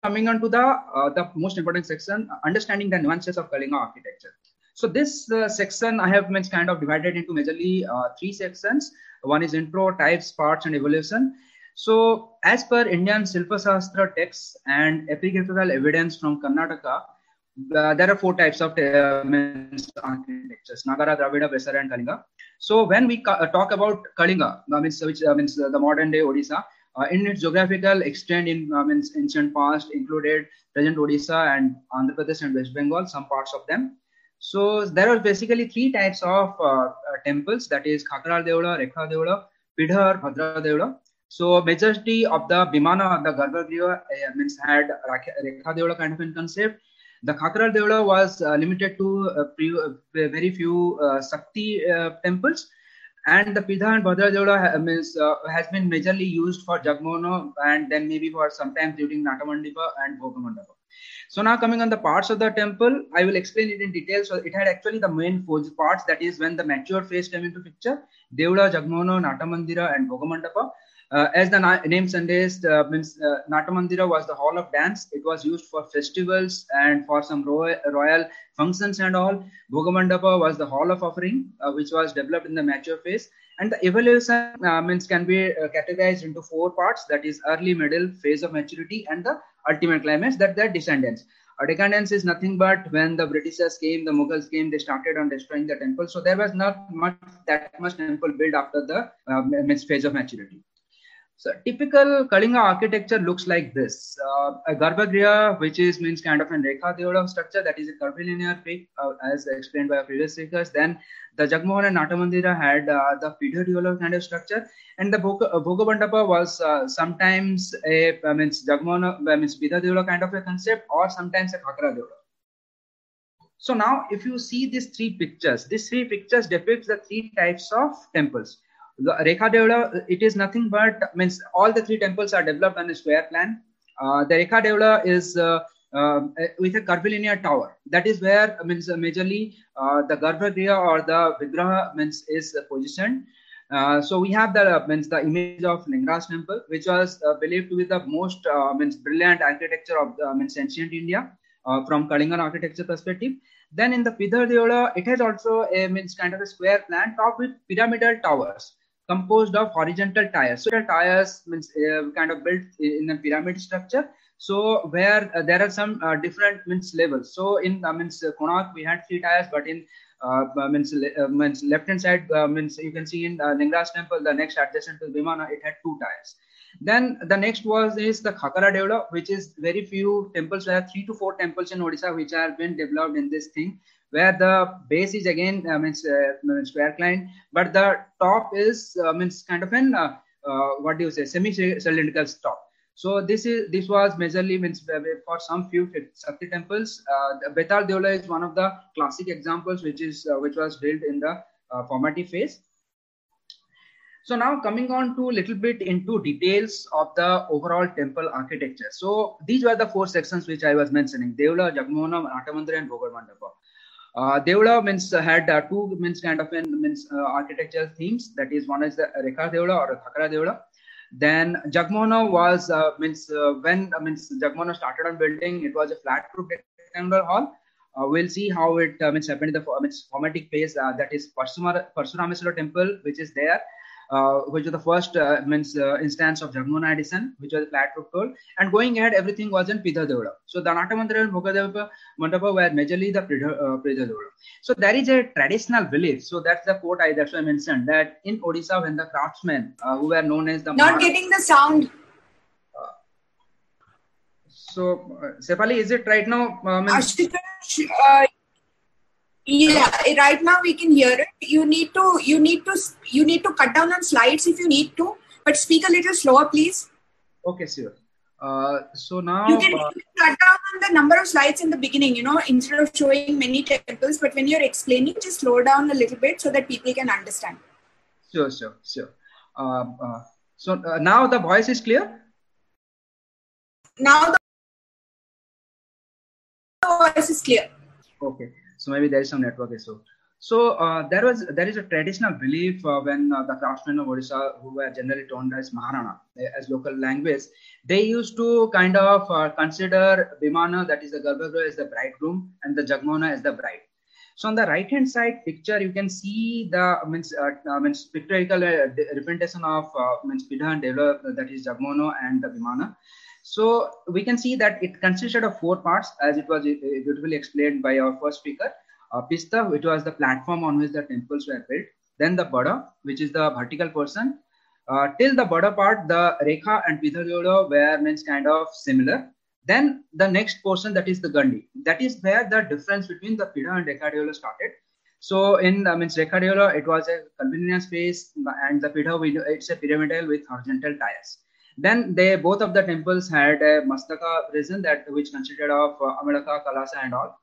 G: Coming on to the uh, the most important section, understanding the nuances of Kalinga architecture. So this uh, section I have means kind of divided into majorly uh, three sections. One is intro, types, parts, and evolution. So as per Indian Silpa Shastra texts and epigraphical evidence from Karnataka, uh, there are four types of uh, architectures Nagara, Dravida, Vesara, and Kalinga. So, when we uh, talk about Kalinga, means, which means the modern day Odisha, in its geographical extent in means ancient past included present Odisha and Andhra Pradesh and West Bengal, some parts of them. So, there are basically three types of temples that is Khakrar Deola, Rekha Deola, Pidhar, Bhadra Deola. So majority of the Vimana, the Garbhagriha uh, means had Rekha Deola kind of a concept the Khakrar Deola was uh, limited to uh, uh, very few Sakti temples, and the Pidha and Bhadra Deola ha- means, uh, has been majorly used for Jagmohana and then maybe for sometimes during Natamandipa and Bhogamandapa. So now coming on the parts of the temple, I will explain it in detail. So it had actually the main four parts. That is when the mature phase came into picture, Deola, Jagmohana, Natamandira, and Bhogamandapa. Uh, as the na- name suggests, uh, means uh, Natamandira was the hall of dance. It was used for festivals and for some royal, royal functions and all. Bhogamandapa was the hall of offering, uh, which was developed in the mature phase. And the evolution uh, means can be uh, categorized into four parts. That is early, middle, phase of maturity, and the ultimate climax. That their descendants. A decadence is nothing but when the Britishers came, the Mughals came, they started on destroying the temple. So there was not much that much temple built after the uh, phase of maturity. So typical Kalinga architecture looks like this. Uh, a Garbhagriha, which is means kind of a Rekha Deola structure, that is a curvilinear peak, uh, as explained by previous speakers. Then the Jagmohan and Natamandira had uh, the Deola kind of structure. And the uh, was uh, sometimes a uh, means Jagmohan, means Pidha Deola kind of a concept, or sometimes a Khakra Deola. So now if you see these three pictures, these three pictures depicts the three types of temples Rekha Deola, it is nothing but means all the three temples are developed on a square plan. Uh, the Rekha Deola is uh, uh, with a curvilinear tower. That is where means majorly uh, the Garbhagriha or the Vigraha means is positioned. Uh, so we have the means the image of Lingaraj temple, which was uh, believed to be the most means brilliant architecture of the, means ancient India from Kalingan architecture perspective. Then in the Pidhar Deola, it has also a means kind of a square plan topped with pyramidal towers composed of horizontal tiers. So tiers means uh, kind of built in a pyramid structure. So where uh, there are some uh, different means levels. So in uh, means uh, Konark we had three tiers, but in uh, means, means left hand side means you can see in uh, Lingaraj temple the next adjacent to Vimana it had two tiers. Then the next was is the Khakara Deola, which is very few temples. There are three to four temples in Odisha which have been developed in this thing where the base is again uh, means uh, square client, but the top is uh, means kind of an uh, what do you say semi-cylindrical top. So this is this was majorly means for some few Shakti temples. Uh, Betar Deola is one of the classic examples, which is which was built in the formative phase. So now coming on to a little bit into details of the overall temple architecture. So these were the four sections which I was mentioning: Deola, Jagmohana, Natamandira, and Bhogar Mandapa. Uh, means uh, had uh, two means kind of means uh, architectural themes. That is one is the Rekha Deola or Khakra Deola. Then Jagmohana was uh, means uh, when uh, means Jagmohana started on building, it was a flat roof rectangular hall. Uh, we'll see how it uh, means happened in the means formatic phase. Uh, that is Parsurameswara temple, which is there uh, which was the first uh, means uh, instance of Jagmona addition, which was flat roof toll. And going ahead, everything was in Pidha Devada. So the Natamandra and Bhogadeva Mandapa were majorly the Pidha Devada. So there is a traditional belief. So that's the quote I that's why I mentioned that in Odisha, when the craftsmen uh, who were known as the
H: not getting the sound.
G: So, uh, Sepali, is it right now?
H: Uh, yeah right now we can hear it. You need to you need to you need to cut down on slides if you need to but speak a little slower please.
G: Okay sure uh, so now
H: you can, uh, you can cut down on the number of slides in the beginning you know instead of showing many temples but when you're explaining just slow down a little bit so that people can understand.
G: Sure sure sure. Uh, uh so uh, now the voice is clear?
H: Now the voice is clear.
G: Okay so maybe there is some network issue. So uh, there was there is a traditional belief uh, when uh, the craftsmen of Odisha, who were generally termed as Maharana eh, as local language, they used to kind of uh, consider Bimana, that is the Garbhagriha, as the bridegroom, and the Jagmona as the bride. So on the right hand side picture, you can see the means, uh, uh, means pictorial representation of means Pidha and Devla, that is Jagmono and the Bimana. So we can see that it consisted of four parts, as it was uh, beautifully explained by our first speaker. Uh, Pista, which was the platform on which the temples were built. Then the Bada, which is the vertical portion. Uh, till the Bada part, the Rekha and Pidhajoda were means kind of similar. Then the next portion, that is the Gandhi. That is where the difference between the Pidha and Rekha started. So in uh, means Rekha it was a convenience space, and the Pidha, it's a pyramidal with horizontal tiles. Then they both of the temples had a mastaka prison that which consisted of uh, Amalaka, Kalasa, and all.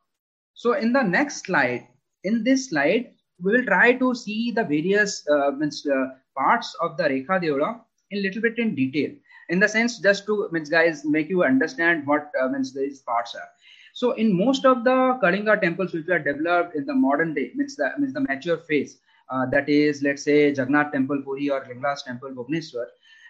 G: So in the next slide, in this slide, we will try to see the various uh, uh, parts of the Rekha Deola in little bit in detail. In the sense, just to means guys make you understand what uh, means these parts are. So in most of the Kalinga temples which were developed in the modern day, means the means the mature phase, uh, that is let's say Jagannath Temple Puri or Lingaraj Temple Bhubaneswar,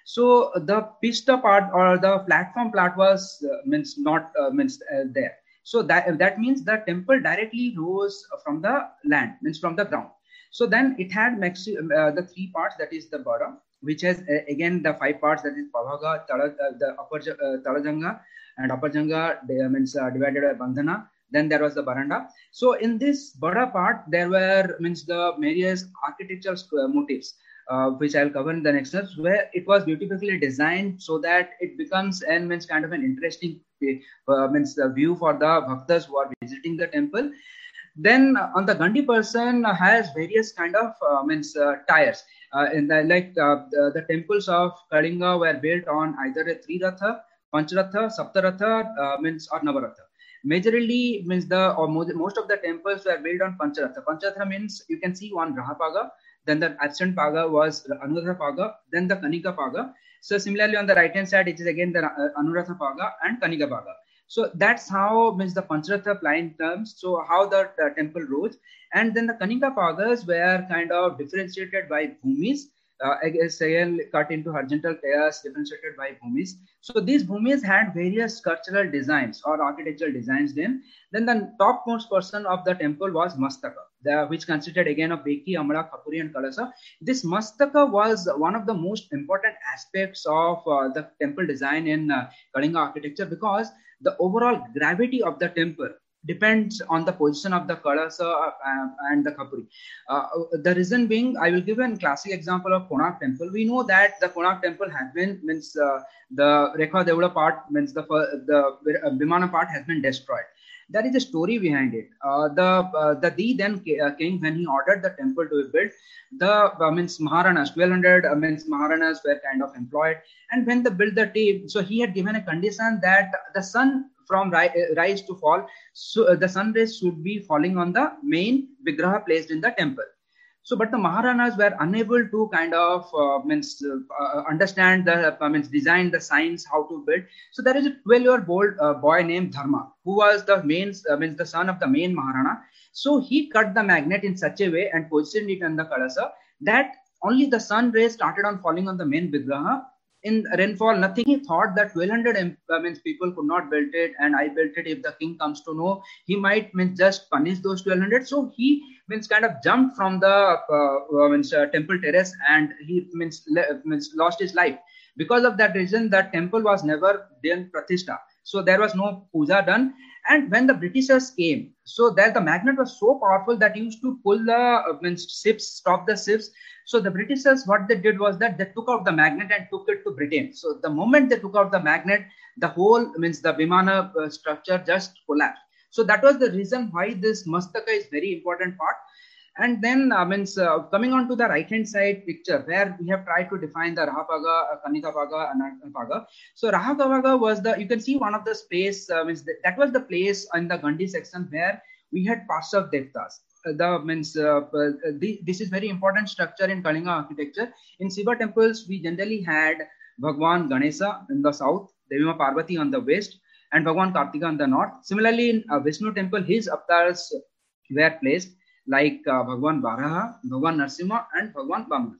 G: so the pista part or the platform part was uh, means not uh, means uh, there. So that that means the temple directly rose from the land, means from the ground. So then it had maxi- uh, the three parts, that is the bottom, which has uh, again the five parts, that is Pavaga, Tala, uh, the upper uh, Talajanga, and upper Janga means divided by Bandhana. Then there was the Baranda. So in this Bada part, there were means the various architectural motifs uh, which I'll cover in the next steps, where it was beautifully designed so that it becomes and means kind of an interesting uh, means the view for the bhaktas who are visiting the temple. Then uh, on the Gandhi person has various kind of uh, means uh, tires. Uh, in the like the, the, temples of Kalinga were built on either a three ratha, pancharatha, saptaratha means or navaratha majorly means the or most of the temples were built on pancharatha pancharatha means you can see one grahapaga then the absent paga was Anuradha paga, then the Kanika paga. So similarly on the right hand side, it is again the uh, Anuradha paga and Kanika paga. So that's how means the Pancharatha line terms. So how the uh, temple rose, and then the Kanika pagas were kind of differentiated by bhumis. Uh, again, cut into horizontal pairs differentiated by bhumis. So these bhumis had various sculptural designs or architectural designs. Then, then the topmost person of the temple was Mastaka the, which consisted again of Beki, Amala, Kapuri, and Kalasa. This Mastaka was one of the most important aspects of uh, the temple design in uh, Kalinga architecture because the overall gravity of the temple depends on the position of the Kalasa uh, and the Kapuri. Uh, the reason being, I will give a classic example of Konark temple. We know that the Konark temple has been, means uh, the Rekha Devula part, means the, the Bimana part has been destroyed there is a story behind it. Uh, the uh, the the then uh, king when he ordered the temple to be built, the uh, means Maharanas, 1200 uh, means Maharanas were kind of employed, and when they built the so he had given a condition that the sun from ri- uh, rise to fall, so the sun rays should be falling on the main vigraha placed in the temple. So, but the Maharanas were unable to kind of uh, means uh, understand the uh, means design the science how to build. So there is a 12 year old uh, boy named Dharma who was the main uh, means the son of the main Maharana. So he cut the magnet in such a way and positioned it on the kalasa that only the sun rays started on falling on the main vigraha in rainfall, nothing. He thought that 1200 uh, means people could not build it, and I built it. If the king comes to know, he might means just punish those 1200. So he means kind of jumped from the uh, uh means uh, temple terrace, and he means, means lost his life. Because of that reason, that temple was never done pratishtha. So there was no puja done. And when the Britishers came, so that the magnet was so powerful that used to pull the uh, means ships, stop the ships. So the Britishers, what they did was that they took out the magnet and took it to Britain. So the moment they took out the magnet, the whole means the Vimana uh, structure just collapsed. So that was the reason why this mastaka is very important part. And then, uh, means uh, coming on to the right hand side picture where we have tried to define the Rahapaga, Kanikapaga, and Paga. So Rahakapaga was the, you can see one of the space, uh, means the, that was the place in the Gandhi section where we had parts of Devtas. Uh, the means uh, the, this is very important structure in Kalinga architecture. In Shiva temples, we generally had Bhagwan Ganesha in the south, Devi Parvati on the west, and Bhagwan Kartika on the north. Similarly, in uh, Vishnu temple, his avatars were placed like uh, Bhagwan Varaha, Bhagwan Narsimha, and Bhagwan Bamana.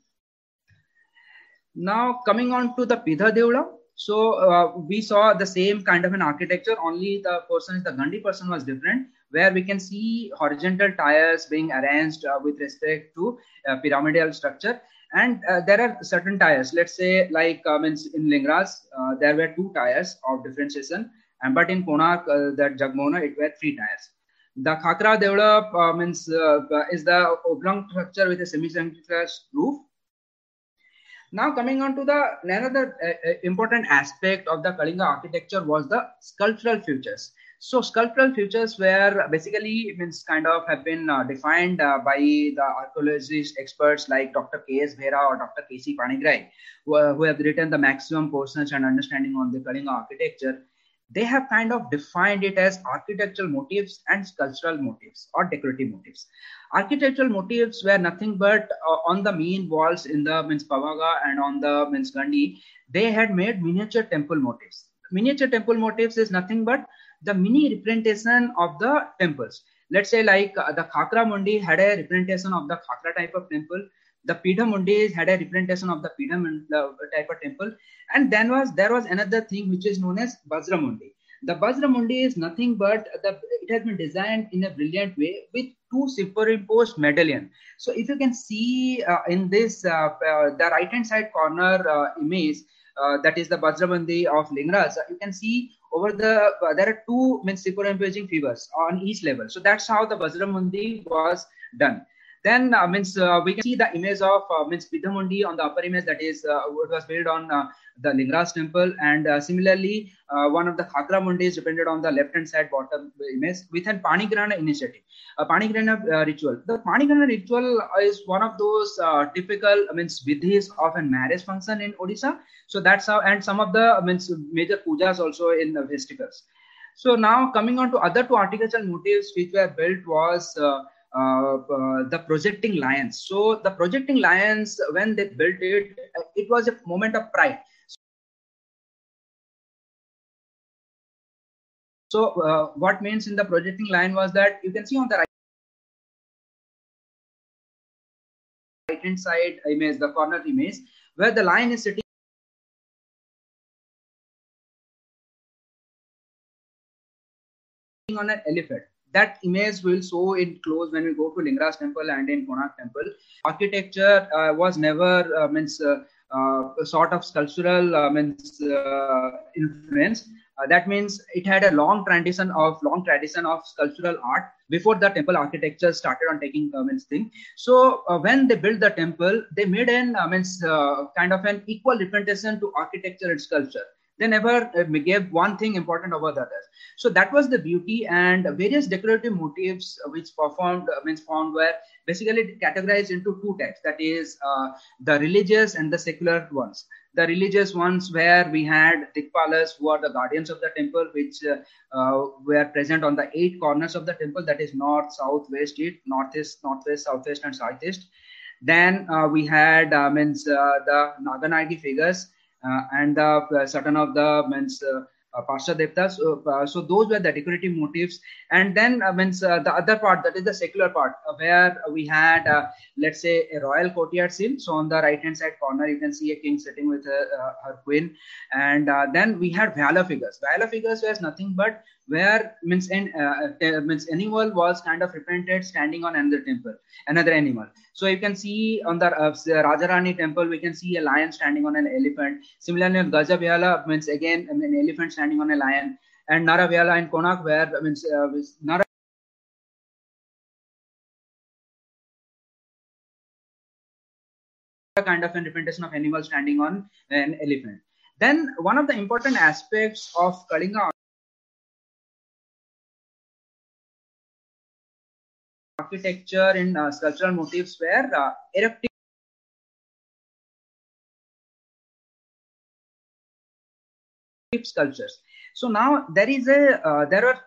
G: Now, coming on to the Pidha Deula. So, uh, we saw the same kind of an architecture, only the person, the Gandhi person was different, where we can see horizontal tiers being arranged uh, with respect to uh, pyramidal structure. And uh, there are certain tiers, let's say, like um, in, in Lingaraj, uh, there were two tiers of differentiation, and but in Konark, that Jagmona, it were three tiers. The Khakra Devla uh, means uh, is the oblong structure with a semicircular roof. Now coming on to the another uh, uh, important aspect of the Kalinga architecture was the sculptural features. So sculptural features were basically means kind of have been uh, defined uh, by the archaeologist experts like Dr. K.S. Behera or Dr. K.C. Panigrahi, who, who, have written the maximum portions and understanding on the Kalinga architecture they have kind of defined it as architectural motifs and sculptural motifs or decorative motifs. Architectural motifs were nothing but uh, on the main walls in the means Pavaga and on the means Gandhi, they had made miniature temple motifs. Miniature temple motifs is nothing but the mini representation of the temples. Let's say like uh, the Khakra Mundi had a representation of the Khakra type of temple the Pidha Mundi had a representation of the uh, type of temple. And then was there was another thing which is known as Mundi. The Mundi is nothing but the it has been designed in a brilliant way with two superimposed medallion. So if you can see uh, in this uh, uh, the right hand side corner uh, image uh, that is the Mundi of Lingaraj, you can see over the there are two means superimposing figures on each level. So that's how the Mundi was done. Then uh, means uh, we can see the image of uh, means Pidha Mundi on the upper image that is uh, it was built on uh, the Lingaraj temple and uh, similarly uh, one of the Khakra Mundi is depended on the left hand side bottom image with an Panigrahana initiative, a Panigrahana ritual. The Panigrahana ritual is one of those typical means vidhis of a marriage function in Odisha. So that's how and some of the means major pujas also in the festivals. So now coming on to other two architectural motifs which were built was uh, uh, the projecting lions. So the projecting lions, when they built it, it was a moment of pride. So uh, what means in the projecting line was that you can see on the right right hand side image, the corner image, where the lion is sitting on an elephant that image will show in close when we go to Lingaraj temple and in Konark temple. Architecture uh, was never uh, means uh, uh sort of sculptural uh, means uh, influence. that means it had a long tradition of long tradition of sculptural art before the temple architecture started on taking means thing. So when they built the temple, they made an means kind of an equal representation to architecture and sculpture they never uh, gave one thing important over the others. So that was the beauty and various decorative motifs which performed uh, means found were basically categorized into two types. That is uh, the religious and the secular ones. The religious ones where we had Dikpalas who are the guardians of the temple, which uh, uh, were present on the eight corners of the temple. That is north, south, west, east, northeast, northwest, southwest, and southeast. Then uh, we had means the Naganagi figures uh, and the uh, certain of the means uh, uh, Devta. So, uh, so those were the decorative motifs. And then uh, means uh, the other part, that is the secular part, uh, where we had, uh, let's say, a royal courtyard scene. So on the right hand side corner, you can see a king sitting with her, uh, queen. And then we had Vyala figures. Vyala figures was nothing but where means an, means animal was kind of represented standing on another temple, another animal. So you can see on the uh, Rajarani temple, we can see a lion standing on an elephant. Similarly, Gaja means again an elephant standing on a lion, and Nara Vyala in Konark, where means uh, Nara kind of a representation of animal standing on an elephant. Then one of the important aspects of Kalinga architecture and uh, sculptural motifs were uh, eruptive sculptures. So now there is a uh, there are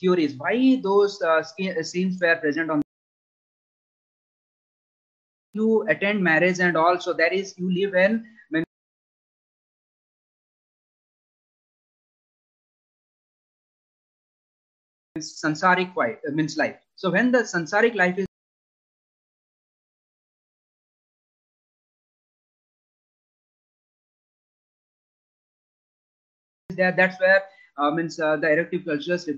G: theories why those uh, scenes were present on you attend marriage and also there is you live in sansaric life, means life. So when the sansaric life is there, that's where uh, means uh, the erective cultures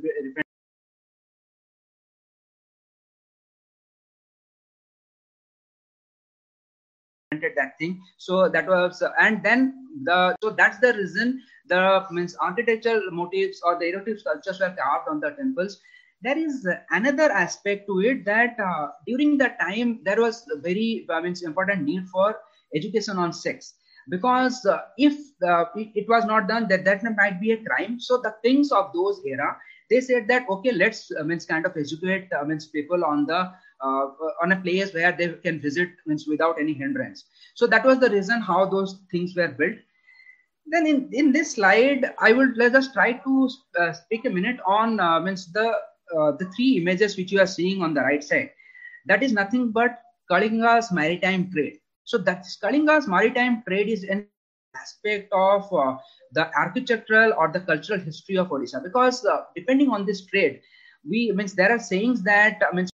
G: represented that thing. So that was and then the so that's the reason the means architectural motifs or the erective sculptures were carved on the temples. There is another aspect to it that uh, during that time there was very I mean, important need for education on sex. Because uh, if uh, it, was not done that that might be a crime. So the things of those era they said that okay let's uh, means kind of educate uh, means people on the uh, on a place where they can visit means without any hindrance so that was the reason how those things were built then in, in this slide, I will let us try to uh, speak a minute on uh, means the uh, the three images which you are seeing on the right side. That is nothing but Kalinga's maritime trade. So that Kalinga's maritime trade is an aspect of uh, the architectural or the cultural history of Odisha. Because uh, depending on this trade, we means there are sayings that uh, means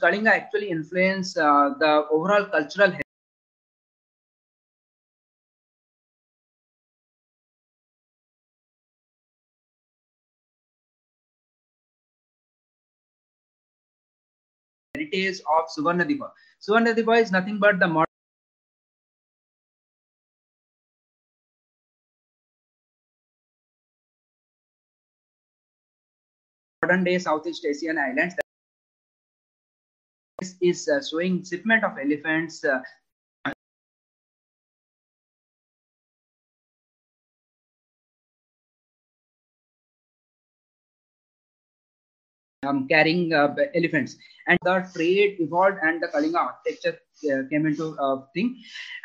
G: Kalinga actually influenced uh, the overall cultural heritage of Suvarnadipa. Suvarnadipa is nothing but the modern modern day Southeast Asian islands This is uh, showing shipment of elephants uh, um, carrying uh, elephants. And the trade evolved and the kalinga architecture uh, came into uh, thing.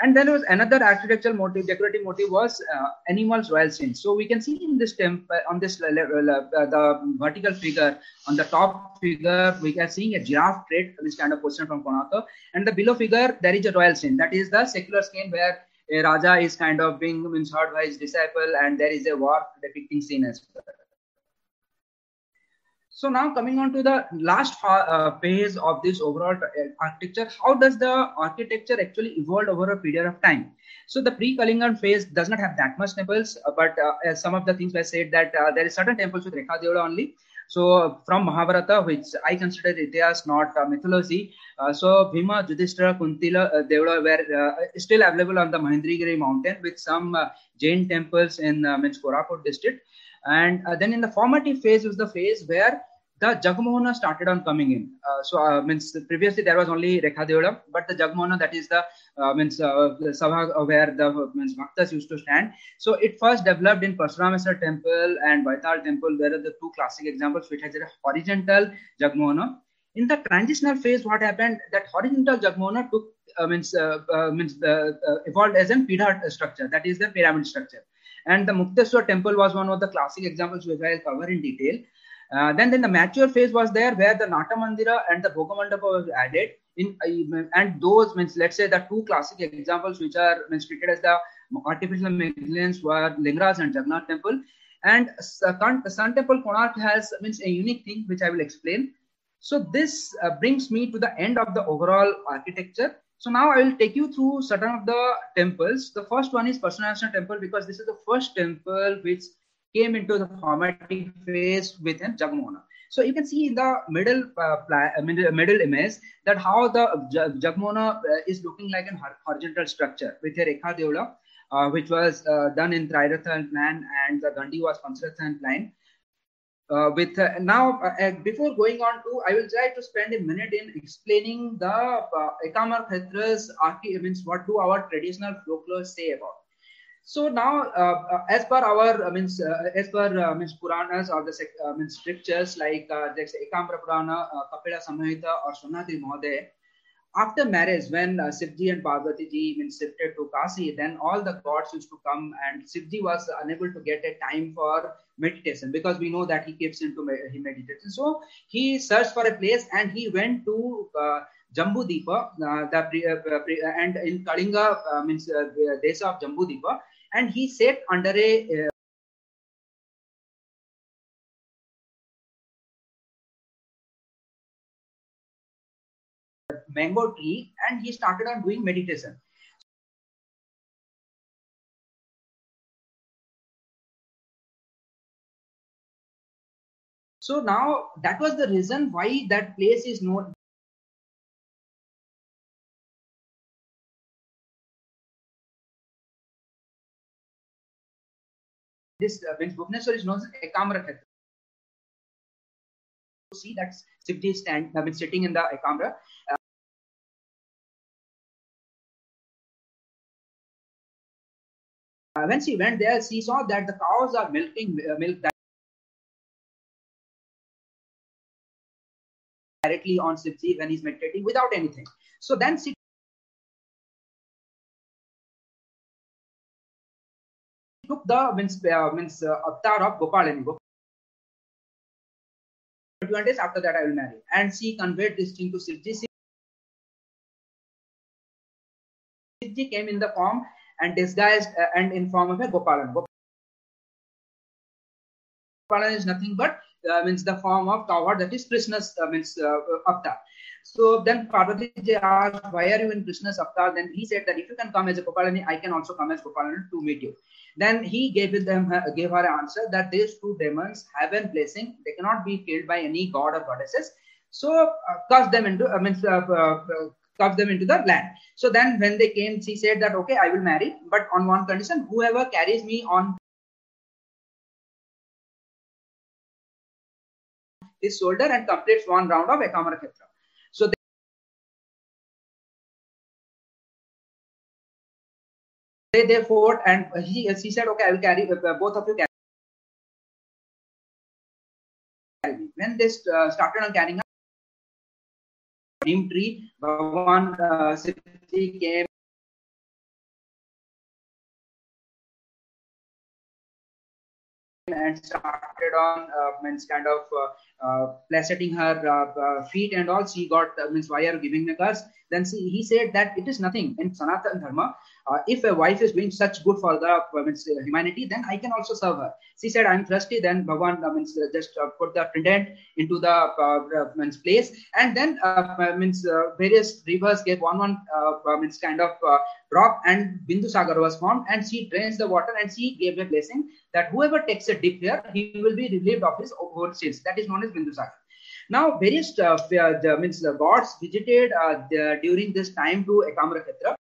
G: And then there was another architectural motive decorative motive was uh, animals royal scenes. So we can see in this temple uh, on this level uh, the vertical figure on the top figure we are seeing a giraffe trade, this kind of position from Konark. And the below figure there is a royal scene. That is the secular scene where a Raja is kind of being heard by his disciple and there is a war depicting scene as well so now coming on to the last uh, phase of this overall uh, architecture, how does the architecture actually evolve over a period of time? So the pre-Kalingan phase does not have that much temples, uh, but uh, some of the things were said that uh, there is certain temples with Rekha Deola only. So from Mahabharata, which I consider Itihas, not uh, mythology. so Bhima, Yudhishthira, Kuntila, uh, were still available on the Mahendragiri mountain with some Jain temples in uh, Koraput district. And then in the formative phase was the phase where the Jagmohana started on coming in. Uh, so uh, means previously there was only Rekha but the Jagmohana that is the uh, means uh, the Sabha where the means Bhaktas used to stand. So it first developed in Parsurameswar temple and Baital temple. There are the two classic examples which has a horizontal Jagmohana. In the transitional phase, what happened? That horizontal Jagmohana took uh, means uh, means evolved as a Pidha structure. That is the pyramid structure. And the Mukteswar temple was one of the classic examples which I will cover in detail Uh, then, then the mature phase was there where the Nata Mandira and the Bhogamandapa was added. In, uh, and those means let's say the two classic examples which are means treated as the artificial megalians were Lingaraj and Jagannath temple. And uh, Sun Temple Konark has means a unique thing which I will explain. So this uh, brings me to the end of the overall architecture. So now I will take you through certain of the temples. The first one is Parshunathana temple because this is the first temple which came into the formative phase within Jagmona. So you can see in the middle uh, middle, middle image that how the Jagmona uh, is looking like a horizontal structure with a Rekha uh, which was uh, done in Trirathan plan and the Gandhi was Pancharathan plan. Uh, with uh, now uh, before going on to i will try to spend a minute in explaining the uh, ekamar khetra's means what do our traditional folklore say about? So now, uh, uh, as per our means uh, as per means Puranas or the means scriptures like uh, there's Ekambara Purana, Kapila Samhita, or Sonatri Mohade, after marriage, when uh, Sivji and Parvati ji means shifted to Kasi, then all the gods used to come, and Sivji was unable to get a time for meditation because we know that he keeps into he meditation. So he searched for a place and he went to uh, Jambu Deepa, uh, the pre, uh, pre, and in Kalinga uh, means uh, the Desa of Jambu Deepa, and he sat under a mango tree and he started on doing meditation so now that was the reason why that place is known this uh, Bhubaneswar is known as Ekamra Khetra. See that Sivji stand, I mean, sitting in the Ekamra. Uh, when she went there, she saw that the cows are milking uh, milk directly on Sivji when he's meditating without anything. So then she took the means uh, means uh, avatar of Gopalani. 21 days after that, I will marry. And she conveyed this thing to Sivji. Sivji came in the form and disguised uh, and in form of a Gopalan. Gopalan is nothing but uh, means the form of cowherd that is Krishna's uh, means uh, avatar. So then Parvati asked, why are you in Krishna's avatar? Then he said that if you can come as a Gopalani, I can also come as Gopalani to meet you. Then he gave them uh, gave her an answer that these two demons have a blessing; they cannot be killed by any god or goddesses. So uh, cast them into I mean uh, uh, them into the land. So then when they came, she said that okay, I will marry, but on one condition: whoever carries me on his shoulder and completes one round of Ekamara Khetra. So they, they fought and he, he said, okay, I will carry, uh, both of you carry. When they uh, started on carrying neem tree, uh, Siddhi came and started on uh, means kind of uh, uh, placating her uh, uh, feet and all. She got uh, means why are giving me curse? Then she, he said that it is nothing in Sanatana Dharma. Uh, if a wife is doing such good for the uh, means, uh, humanity, then I can also serve her. She said, I'm thirsty. Then Bhagwan means just put the trident into the means place, and then means various rivers gave one one means kind of drop, and Bindu Sagar was formed, and she drains the water, and she gave a blessing that whoever takes a dip here, he will be relieved of his old sins. That is known as Bindusagar. Now, various uh, the, means the gods visited uh, the, during this time to Ekamra Khetra.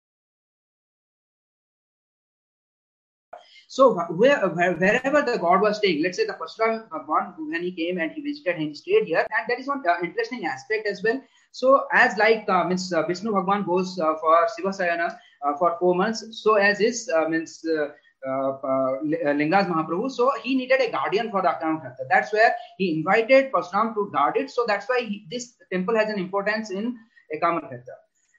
G: So where, where, wherever the god was staying, let's say the first one when he came and he visited and he stayed here, and that is one uh, interesting aspect as well. So as like uh, means uh, Vishnu Bhagwan goes uh, for Siva uh, for four months, so as is uh, means uh, uh, Lingaraj Mahaprabhu. So he needed a guardian for the Akram That's where he invited Parsuram to guard it. So that's why he, this temple has an importance in Ekamar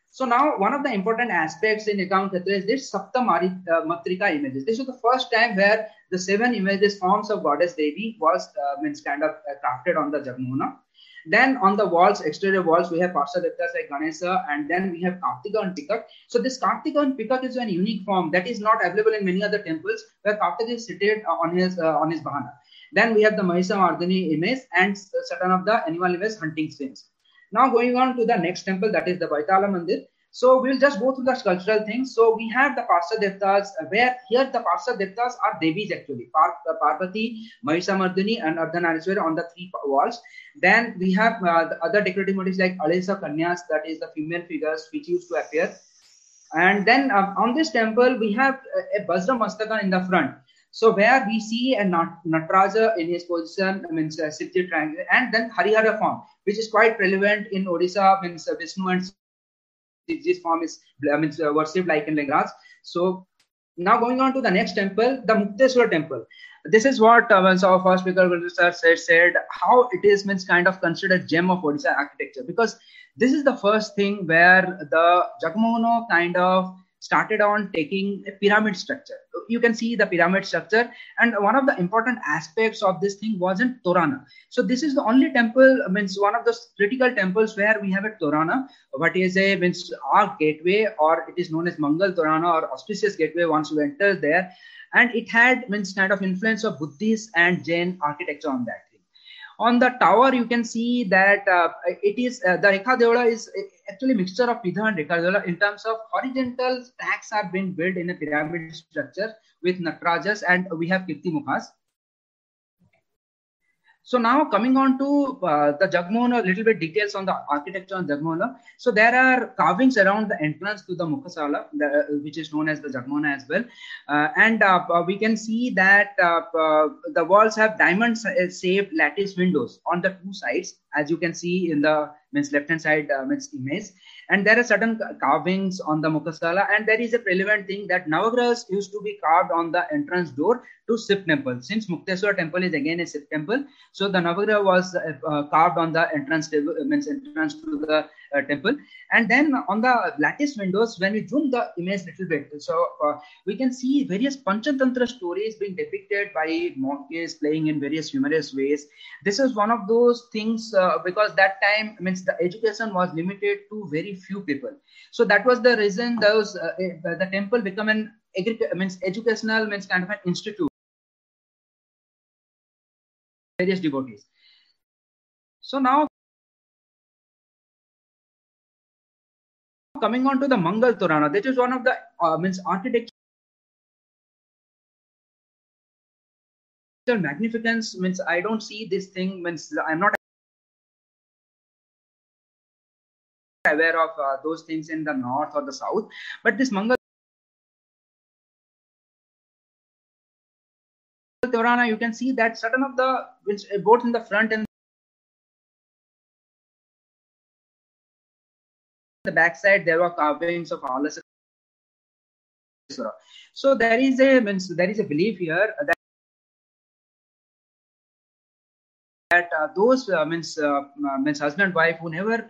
G: So now one of the important aspects in Ekam is this Sapta uh, Matrika images. This is the first time where the seven images forms of goddess Devi was uh, means kind of uh, crafted on the Jagmona. Then on the walls, exterior walls, we have Parshadevtas like Ganesha, and then we have Kartika and Pikak. So this Kartika and Pikak is an unique form that is not available in many other temples where Kartika is seated uh, on his uh, on his bahana. Then we have the Mahisa Mardini image and certain of the animal image hunting scenes. Now going on to the next temple, that is the Baitala Mandir. So we'll just go through the sculptural things. So we have the Parsa Devtas, uh, where here the Parsa Devtas are Devis actually, Par- uh, Parvati, Mahishamardini, and Ardhanarishwar on the three walls. Then we have uh, the other decorative motifs like Alasa Kanyas, that is the female figures which used to appear. And then uh, on this temple, we have a, a Bajra Mastakan in the front. So where we see a Nat- Natraja in his position, means uh, Siddhi triangle, and then Harihara form, which is quite relevant in Odisha, means uh, Vishnu and this form is I mean, uh, worshipped like in Lingaraj. So now going on to the next temple, the Mukteswar temple. This is what uh, our first speaker sir said, said how it is means kind of considered gem of Odisha architecture because this is the first thing where the Jagmohana kind of started on taking a pyramid structure. You can see the pyramid structure, and one of the important aspects of this thing was in Torana. So this is the only temple, I means one of the critical temples where we have a Torana, what is a means our gateway, or it is known as Mangal Torana or auspicious gateway once you enter there, and it had means kind of influence of Buddhist and Jain architecture on that on the tower you can see that uh, it is uh, the Rekha Deola is actually mixture of Pidha and Rekha Deola in terms of horizontal stacks are being built in a pyramid structure with Natrajas and we have Kirti Mukhas so now coming on to uh, the Jagmohan, a little bit details on the architecture of Jagmohan. So there are carvings around the entrance to the Mukhasala, the, uh, which is known as the Jagmohan as well. Uh, and uh, uh we can see that uh, the walls have diamond-shaped lattice windows on the two sides, as you can see in the means left-hand side image. And there are certain carvings on the Mukhasala, and there is a relevant thing that Navagrahas used to be carved on the entrance door to Shiv temple. Since Mukteswar temple is again a Shiv temple, so the Navagraha was uh, uh, carved on the entrance table, means entrance to the uh, temple. And then on the lattice windows, when we zoom the image a little bit, so uh, we can see various Panchatantra stories being depicted by monkeys playing in various humorous ways. This is one of those things uh, because that time means the education was limited to very few people. So that was the reason those uh, the temple become an means educational means kind of an institute. Various devotees. So now coming on to the Mangal Torana, this is one of the uh, means architecture magnificence means I don't see this thing means I'm not aware of uh, those things in the north or the south, but this Mangal Torana, you can see that certain of the which both in the front and the backside there were carvings of Alasakura. So there is a means there is a belief here that that uh, those uh, means uh, means husband wife who never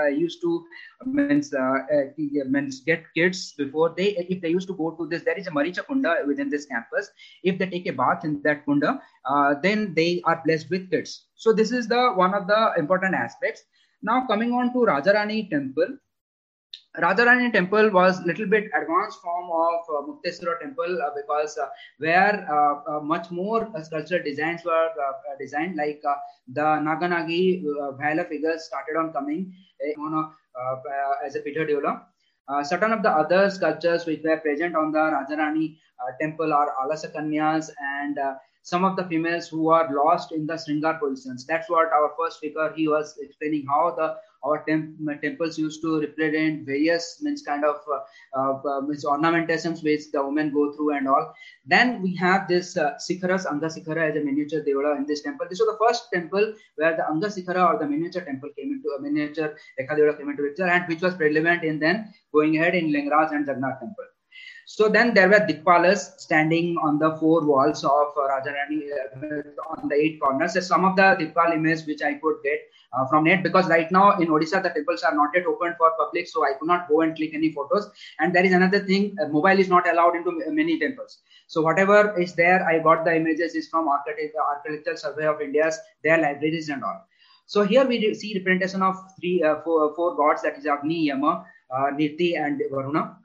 G: uh, used to means, uh, uh, means get kids before they if they used to go to this there is a maricha kunda within this campus. If they take a bath in that kunda then they are blessed with kids. So this is the one of the important aspects now coming on to Rajarani temple. Rajarani temple was little bit advanced form of uh, Mukteswara temple uh, because uh, where uh, uh, much more sculptural designs were uh, designed like the Naganagi uh, figures started on coming on as a Peter Deola. certain of the other sculptures which were present on the Rajarani temple are Alasakanyas and some of the females who are lost in the Sringar positions. That's what our first speaker, he was explaining how the our temp, temples used to represent various means kind of uh, uh, means ornamentations which the women go through and all. Then we have this uh, Sikharas, Anga Sikhara as a miniature Deola in this temple. This was the first temple where the Anga Sikhara or the miniature temple came into a miniature Rekha Deola came into picture and which was prevalent in then going ahead in Lingaraj and Jagannath temple. So then there were Dikpalas standing on the four walls of uh, Rajarani on the eight corners. So some of the Dikpal images which I could get uh, from net because right now in Odisha the temples are not yet open for public, so I could not go and click any photos. And there is another thing: uh, mobile is not allowed into many temples. So whatever is there, I got the images is from Architect, Architectural Survey of India's their libraries and all. So here we see representation of three, uh, four, four gods that is Agni, Yama, uh, Niti, and Varuna.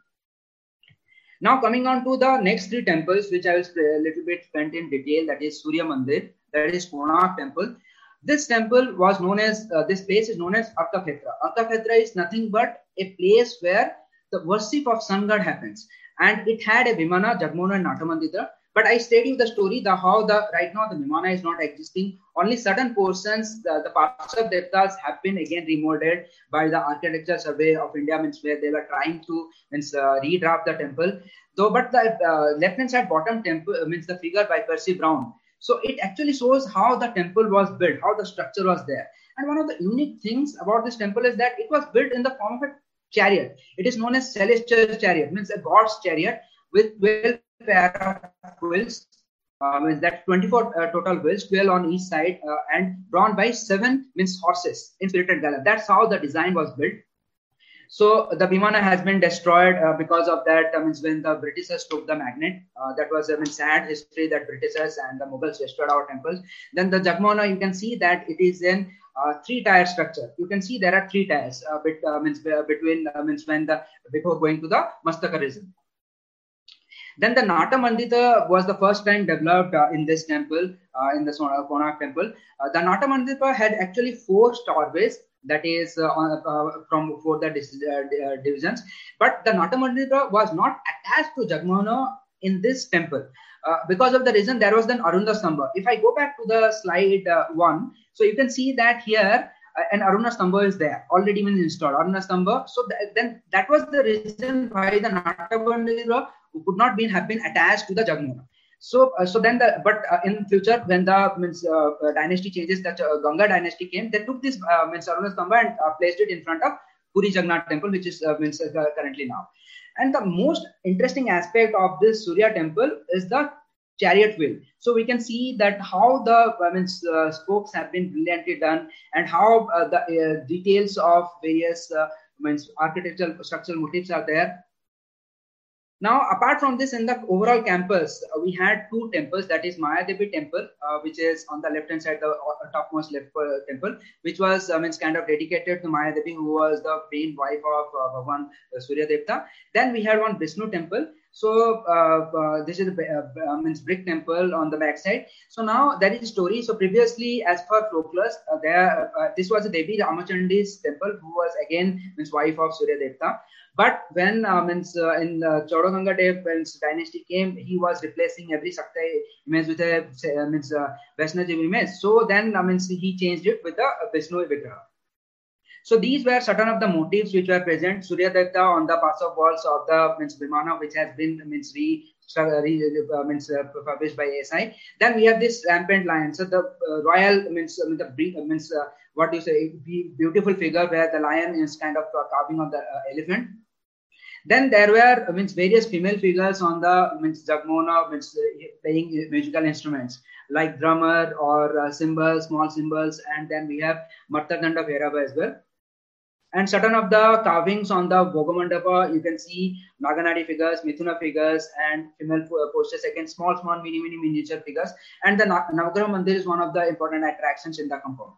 G: Now coming on to the next three temples, which I will a little bit spend in detail, that is Surya Mandir, that is Konark temple. This temple was known as, uh, this place is known as Arkakshetra. Arkakshetra is nothing but a place where the worship of sun god happens. And it had a Vimana, Jagmona, and Natamandita. But I studied the story, the how the right now the Vimana is not existing. Only certain portions, the, the parts of Devtas have been again remodeled by the Architecture Survey of India, means where they were trying to means uh, redraft the temple. Though, but the uh, left hand side bottom temple uh, means the figure by Percy Brown. So it actually shows how the temple was built, how the structure was there. And one of the unique things about this temple is that it was built in the form of a chariot. It is known as celestial chariot, means a god's chariot with 12 pair of wheels. Uh, means that 24 uh, total wheels, 12 on each side, uh, and drawn by seven means horses in spirited gallop. That's how the design was built. So the Vimana has been destroyed uh, because of that. I means when the Britishers took the magnet, uh, that was I mean sad history that Britishers and the Mughals destroyed our temples. Then the Jagmona, you can see that it is in uh, three tier structure. You can see there are three tiers uh, bit, uh, means uh, between means when the before going to the Mastaka region. Then the Nata Mandita was the first time developed uh, in this temple, uh, in the Konark temple. Uh, the Nata Mandita had actually four starways, that is uh, uh, from four the uh, divisions. But the Nata Mandita was not attached to Jagmona in this temple. because of the reason there was then Arunda Stamba. If I go back to the slide one, so you can see that here an Aruna is there already been installed. Aruna Stamba. So th- then that was the reason why the Nata Mandita could not be have been attached to the Jagmona. So, uh, so then the but uh, in future when the means uh, uh dynasty changes, that uh, Ganga dynasty came, they took this uh, means and placed it in front of Puri Jagannath temple, which is means currently now. And the most interesting aspect of this Surya temple is the chariot wheel. So we can see that how the I mean, uh, spokes have been brilliantly done and how uh, the uh, details of various architectural structural motifs are there. Now, apart from this, in the overall campus, uh, we had two temples. That is Maya Devi temple, uh, which is on the left hand side, the uh, topmost left uh, temple, which was I mean, kind of dedicated to Maya Devi, who was the main wife of uh, Bhagwan uh, Surya Devta. Then we had one Vishnu temple. So this is the means brick temple on the back side. So now that is a story. So previously, as per folklore, there this was a Devi Ramachandi's temple, who was again means wife of Surya Devta. But when uh, means uh, in uh, Chodaganga Dev, when dynasty came, he was replacing every Sakta image with a uh, means uh, Vaishnadev image. So then uh, means he changed it with a Vishnu Vigraha. So these were certain of the motifs which were present. Surya Datta on the parts of walls of the means Vimana, which has been means re, uh, means uh, published by ASI. Then we have this rampant lion. So the uh, royal means uh, the means uh, what do you say beautiful figure where the lion is kind of carving on the elephant. Then there were means various female figures on the means Jagmona means playing musical instruments like drummer or uh, cymbals, small cymbals, and then we have Martaganda Bhairava as well. And certain of the carvings on the Bhogamandapa, you can see Naganadi figures, Mithuna figures, and female posters, again, small, small, mini, mini miniature figures. And the Navagraha Mandir is one of the important attractions in the compound.